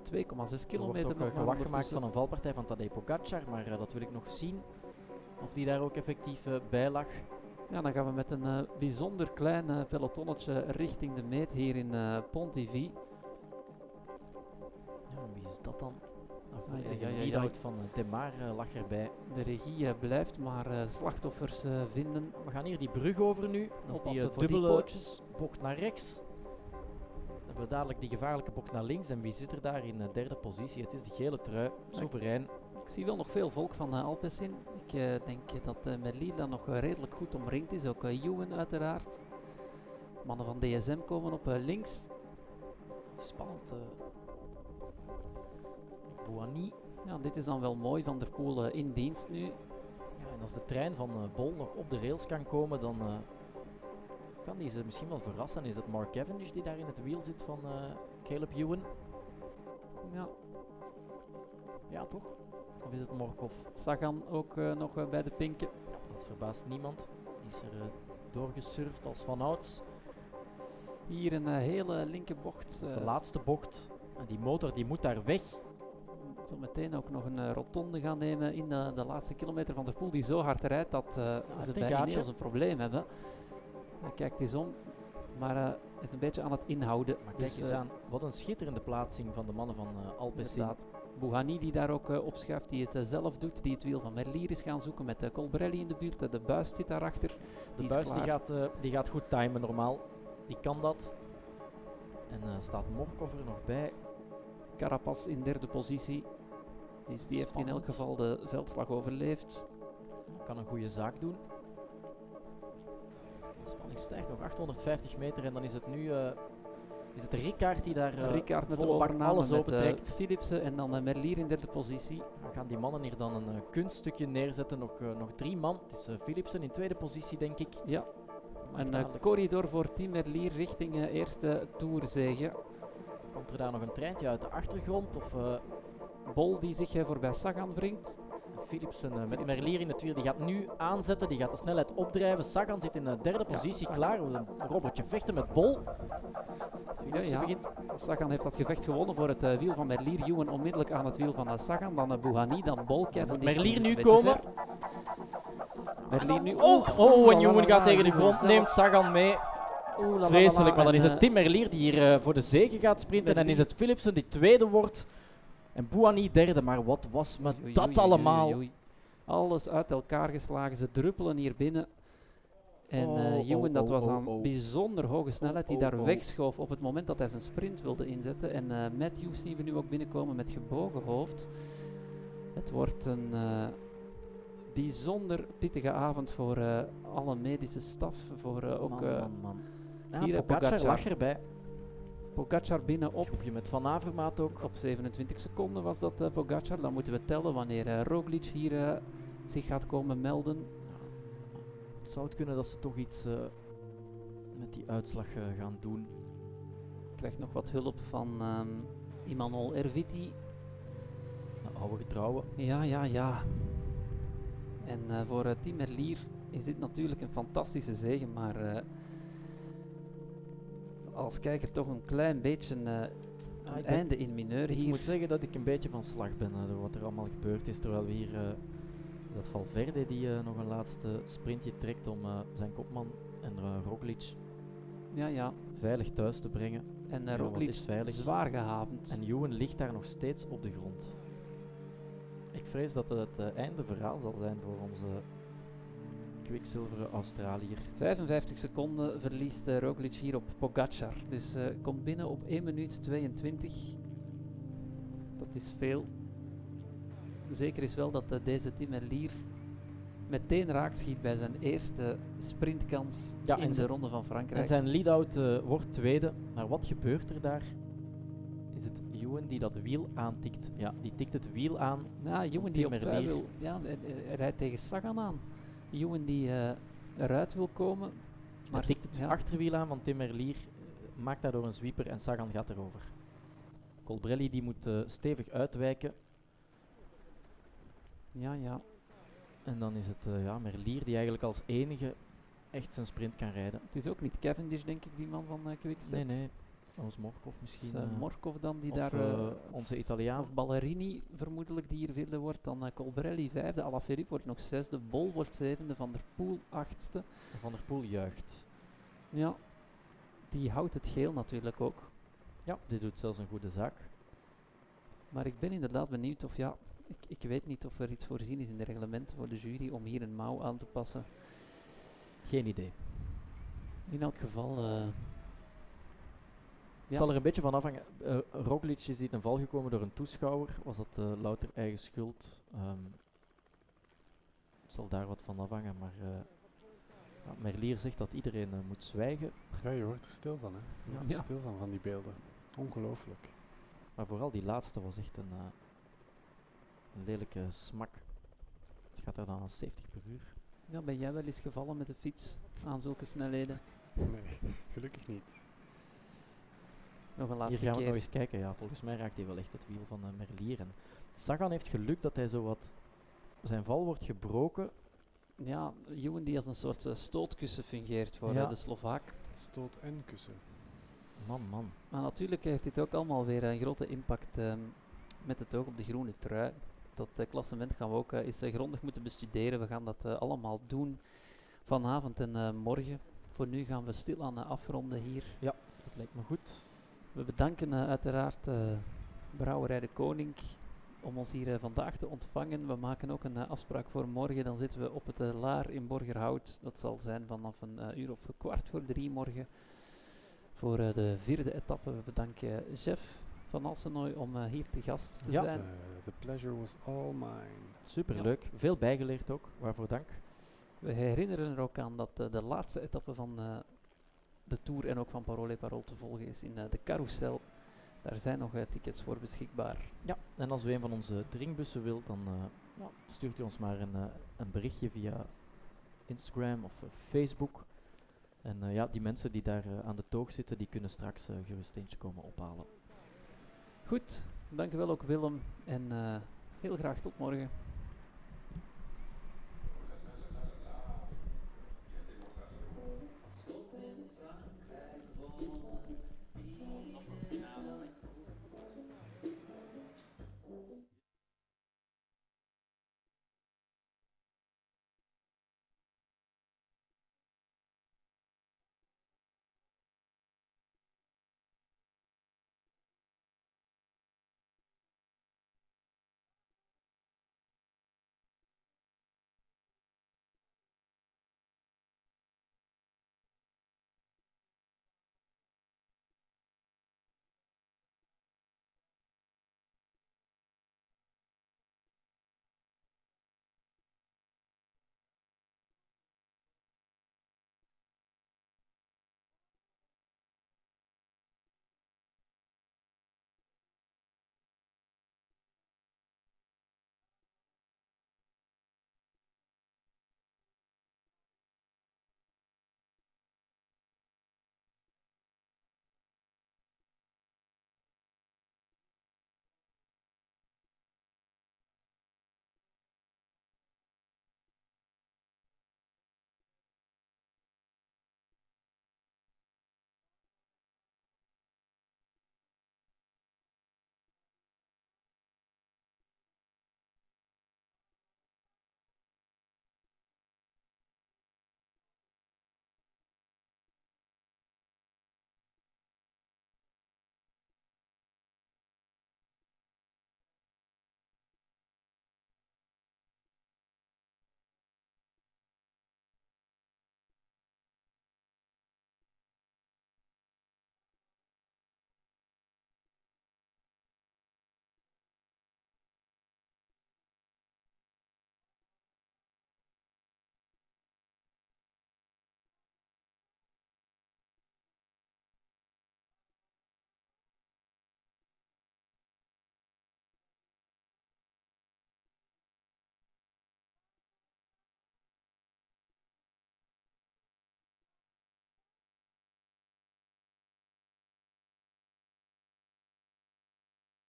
2,6 Er wordt kilometer ook nog eh, gewacht gemaakt van een valpartij van Tadej Pogacar. Maar eh, dat wil ik nog zien. Of die daar ook effectief eh, bij lag. Ja, dan gaan we met een bijzonder klein pelotonnetje richting de meet hier in Pontivy. Ja, wie is dat dan? Ah, ai, ai, lead-out ai. van eh, lag erbij. De regie blijft maar slachtoffers vinden. We gaan hier die brug over nu. Dat is die Oppassen voor die dubbele bocht naar rechts. Hebben we dadelijk die gevaarlijke bocht naar links. En wie zit er daar in eh, derde positie? Het is de gele trui. Soeverein. Ik zie wel nog veel volk van uh, Alpecin. Ik eh, denk dat uh, Merlier dan nog eh, redelijk goed omringd is. Ook uh, Ewan uiteraard. Mannen van DSM komen op eh, links. Spannend. eh. Bouani. Ja, dit is dan wel mooi. Van der Poel eh, in dienst nu. Ja, en als de trein van eh, Bol nog op de rails kan komen, dan, eh, kan die ze misschien wel verrassen. Is het Mark Cavendish die daar in het wiel zit van eh, Caleb Ewan? Ja, Ja, toch? Of is het Morkov? Sagan ook eh, nog eh, bij de pinken. Dat verbaast niemand. Die is er doorgesurfd als vanouds. Hier een hele linker bocht. Dat is de laatste bocht. En die motor die moet daar weg. zo meteen ook nog een rotonde gaan nemen in de, de laatste kilometer van de pool die zo hard rijdt dat ze een bij gaatje. Ineos een probleem hebben. Hij kijkt eens om, maar eh, is een beetje aan het inhouden. Maar kijk Dus, eens eh, aan. Wat een schitterende plaatsing van de mannen van uh, Alpecin. Bouhanni die daar ook opschuift, die het zelf doet, die het wiel van Merlier is gaan zoeken met de Colbrelli in de buurt. de buis zit daarachter. De Die buis die gaat, die gaat goed timen normaal. Die kan dat. En staat Morkov er nog bij. Carapaz in derde positie. Dus die heeft in elk geval de veldslag overleefd. Kan een goede zaak doen. De spanning stijgt nog 850 meter en dan is het nu uh, is het Ricard die daar uh, Ricard met volle bak alles opentrekt. uh, Philipsen en dan Merlier in derde positie. Dan gaan die mannen hier dan een kunststukje neerzetten. Nog, nog drie man. Het is Philipsen in tweede positie denk ik. Ja. Een corridor voor Team Merlier richting eerste Tourzege. Komt er daar nog een treintje uit de achtergrond? Of, Bol die zich voorbij Sagan wringt. Philipsen uh, met Merlier in het wiel. Die gaat nu aanzetten. Die gaat de snelheid opdrijven. Sagan zit in de derde positie ja, klaar. Een robotje vechten met Bol. Philipsen ja, ja. begint. Sagan heeft dat gevecht gewonnen voor het uh, wiel van Merlier. Ewan onmiddellijk aan het wiel van uh, Sagan. Dan uh, Bouhanni, dan Bol. Kevin Merlier nu komen. Merlier nu. Oh, oh, en gaat tegen de grond. Neemt Sagan mee. Vreselijk, maar dan is het Tim Merlier die hier voor de zege gaat sprinten. En dan is het Philipsen die tweede wordt. En Bouhanni derde, maar wat was met oei, dat oei, allemaal? Oei, Alles uit elkaar geslagen, ze druppelen hier binnen. En uh, Oh, Ewan, oh, dat was aan oh. bijzonder hoge snelheid, die daar wegschoof op het moment dat hij zijn sprint wilde inzetten. En uh, Matthews zien we nu ook binnenkomen met gebogen hoofd. Het wordt een uh, bijzonder pittige avond voor alle medische staf, voor ook... Man, man, man. Ja, hier Pogacar, Pogacar lag erbij. Pogacar binnen op. Groepje met Van Avermaat ook. Op 27 seconden was dat uh, Pogacar. Dan moeten we tellen wanneer uh, Roglic hier uh, zich gaat komen melden. Zou het kunnen dat ze toch iets met die uitslag gaan doen? Krijgt nog wat hulp van um, Imanol Erviti. De oude getrouwe. Ja, ja, ja. En voor Tim Merlier is dit natuurlijk een fantastische zegen, maar als kijker toch een klein beetje uh, ah, een einde in mineur hier. Ik moet zeggen dat ik een beetje van slag ben uh, door wat er allemaal gebeurd is, terwijl we hier uh, is dat Valverde die nog een laatste sprintje trekt om zijn kopman en Roglic ja, ja. veilig thuis te brengen. En uh, Roglic is veilig. zwaar gehavend. En Ewan ligt daar nog steeds op de grond. Ik vrees dat het het einde verhaal zal zijn voor onze kwikzilveren Australiër. 55 seconden verliest uh, Roglic hier op Pogacar. Dus uh, komt binnen op 1 minuut 22. Dat is veel. Zeker is wel dat uh, deze Tim Merlier meteen raakt schiet bij zijn eerste sprintkans ja, in de Ronde van Frankrijk. En zijn lead-out uh, wordt tweede. Maar wat gebeurt er daar? Is het Ewan die dat wiel aantikt? Ja, die tikt het wiel aan. Ja, Ewan die opzij wil. Ja, hij, hij rijdt tegen Sagan aan. Ewan die uh, eruit wil komen. Maar hij tikt het ja. achterwiel aan, want Tim Merlier uh, maakt daardoor een sweeper en Sagan gaat erover. Colbrelli die moet uh, stevig uitwijken. Ja, ja. En dan is het ja, Merlier die eigenlijk als enige echt zijn sprint kan rijden. Het is ook niet Cavendish, denk ik, die man van uh, Quickstep. Nee, nee. Als Morkov misschien. Uh, Morkov dan, die daar... onze Italiaan. Of Ballerini, vermoedelijk, die hier vierde wordt. Dan Colbrelli vijfde, Alaphilippe wordt nog zesde, Bol wordt zevende, Van der Poel achtste. Van der Poel juicht. Ja, die houdt het geel natuurlijk ook. Ja, die doet zelfs een goede zaak. Maar ik ben inderdaad benieuwd of ja, ik, ik, weet niet of er iets voorzien is in de reglementen voor de jury om hier een mouw aan te passen. Geen idee. In elk geval. Uh, het ja. zal er een beetje van afhangen. Uh, Roglic is niet een val gekomen door een toeschouwer. Was dat uh, louter eigen schuld? Um, het zal daar wat van afhangen. Maar ja, Merlier zegt dat iedereen moet zwijgen. Ja, je wordt er stil van, hè? Je wordt ja. er stil van, van die beelden. Ongelooflijk. Maar vooral die laatste was echt een een lelijke smak. Het gaat er dan aan 70 per uur. Ja, ben jij wel eens gevallen met de fiets aan zulke snelheden? Nee, gelukkig niet. Nog een Hier laatste gaan we nog keer. eens kijken. Ja, volgens mij raakt hij wel echt het wiel van eh, Merlier. En Sagan heeft geluk dat hij zo wat... Zijn val wordt gebroken. Ja, Ewan die als een soort eh, stootkussen fungeert voor Ja. eh, de Slovaak. Stoot en kussen. Man, man. Maar natuurlijk heeft dit ook allemaal weer een grote impact ehm, met het oog op de groene trui. Dat eh, klassement gaan we ook eh, eens grondig moeten bestuderen. We gaan dat allemaal doen vanavond en eh, morgen. Voor nu gaan we stilaan eh, afronden hier. Dat lijkt me goed. We bedanken eh, uiteraard eh, Brouwerij de Koning om ons hier eh, vandaag te ontvangen. We maken ook een afspraak voor morgen. Dan zitten we op het Laar in Borgerhout. Dat zal zijn vanaf een uur of kwart voor drie morgen. Voor eh, de vierde etappe. We bedanken Jeff van Alsenoy om hier te gast te Ja. zijn. Uh, the pleasure was all mine. Superleuk. Veel bijgeleerd ook. Waarvoor dank. We herinneren er ook aan dat de laatste etappe van eh, de Tour en ook van Parole Parol te volgen is in eh, de carousel. Daar zijn nog eh, tickets voor beschikbaar. Ja, en als u een van onze drinkbussen wilt, dan eh, ja, stuurt u ons maar een, een berichtje via Instagram of Facebook. En ja, die mensen die daar aan de toog zitten, die kunnen straks eh, gerust eentje komen ophalen. Goed, dankjewel ook Willem en heel graag tot morgen.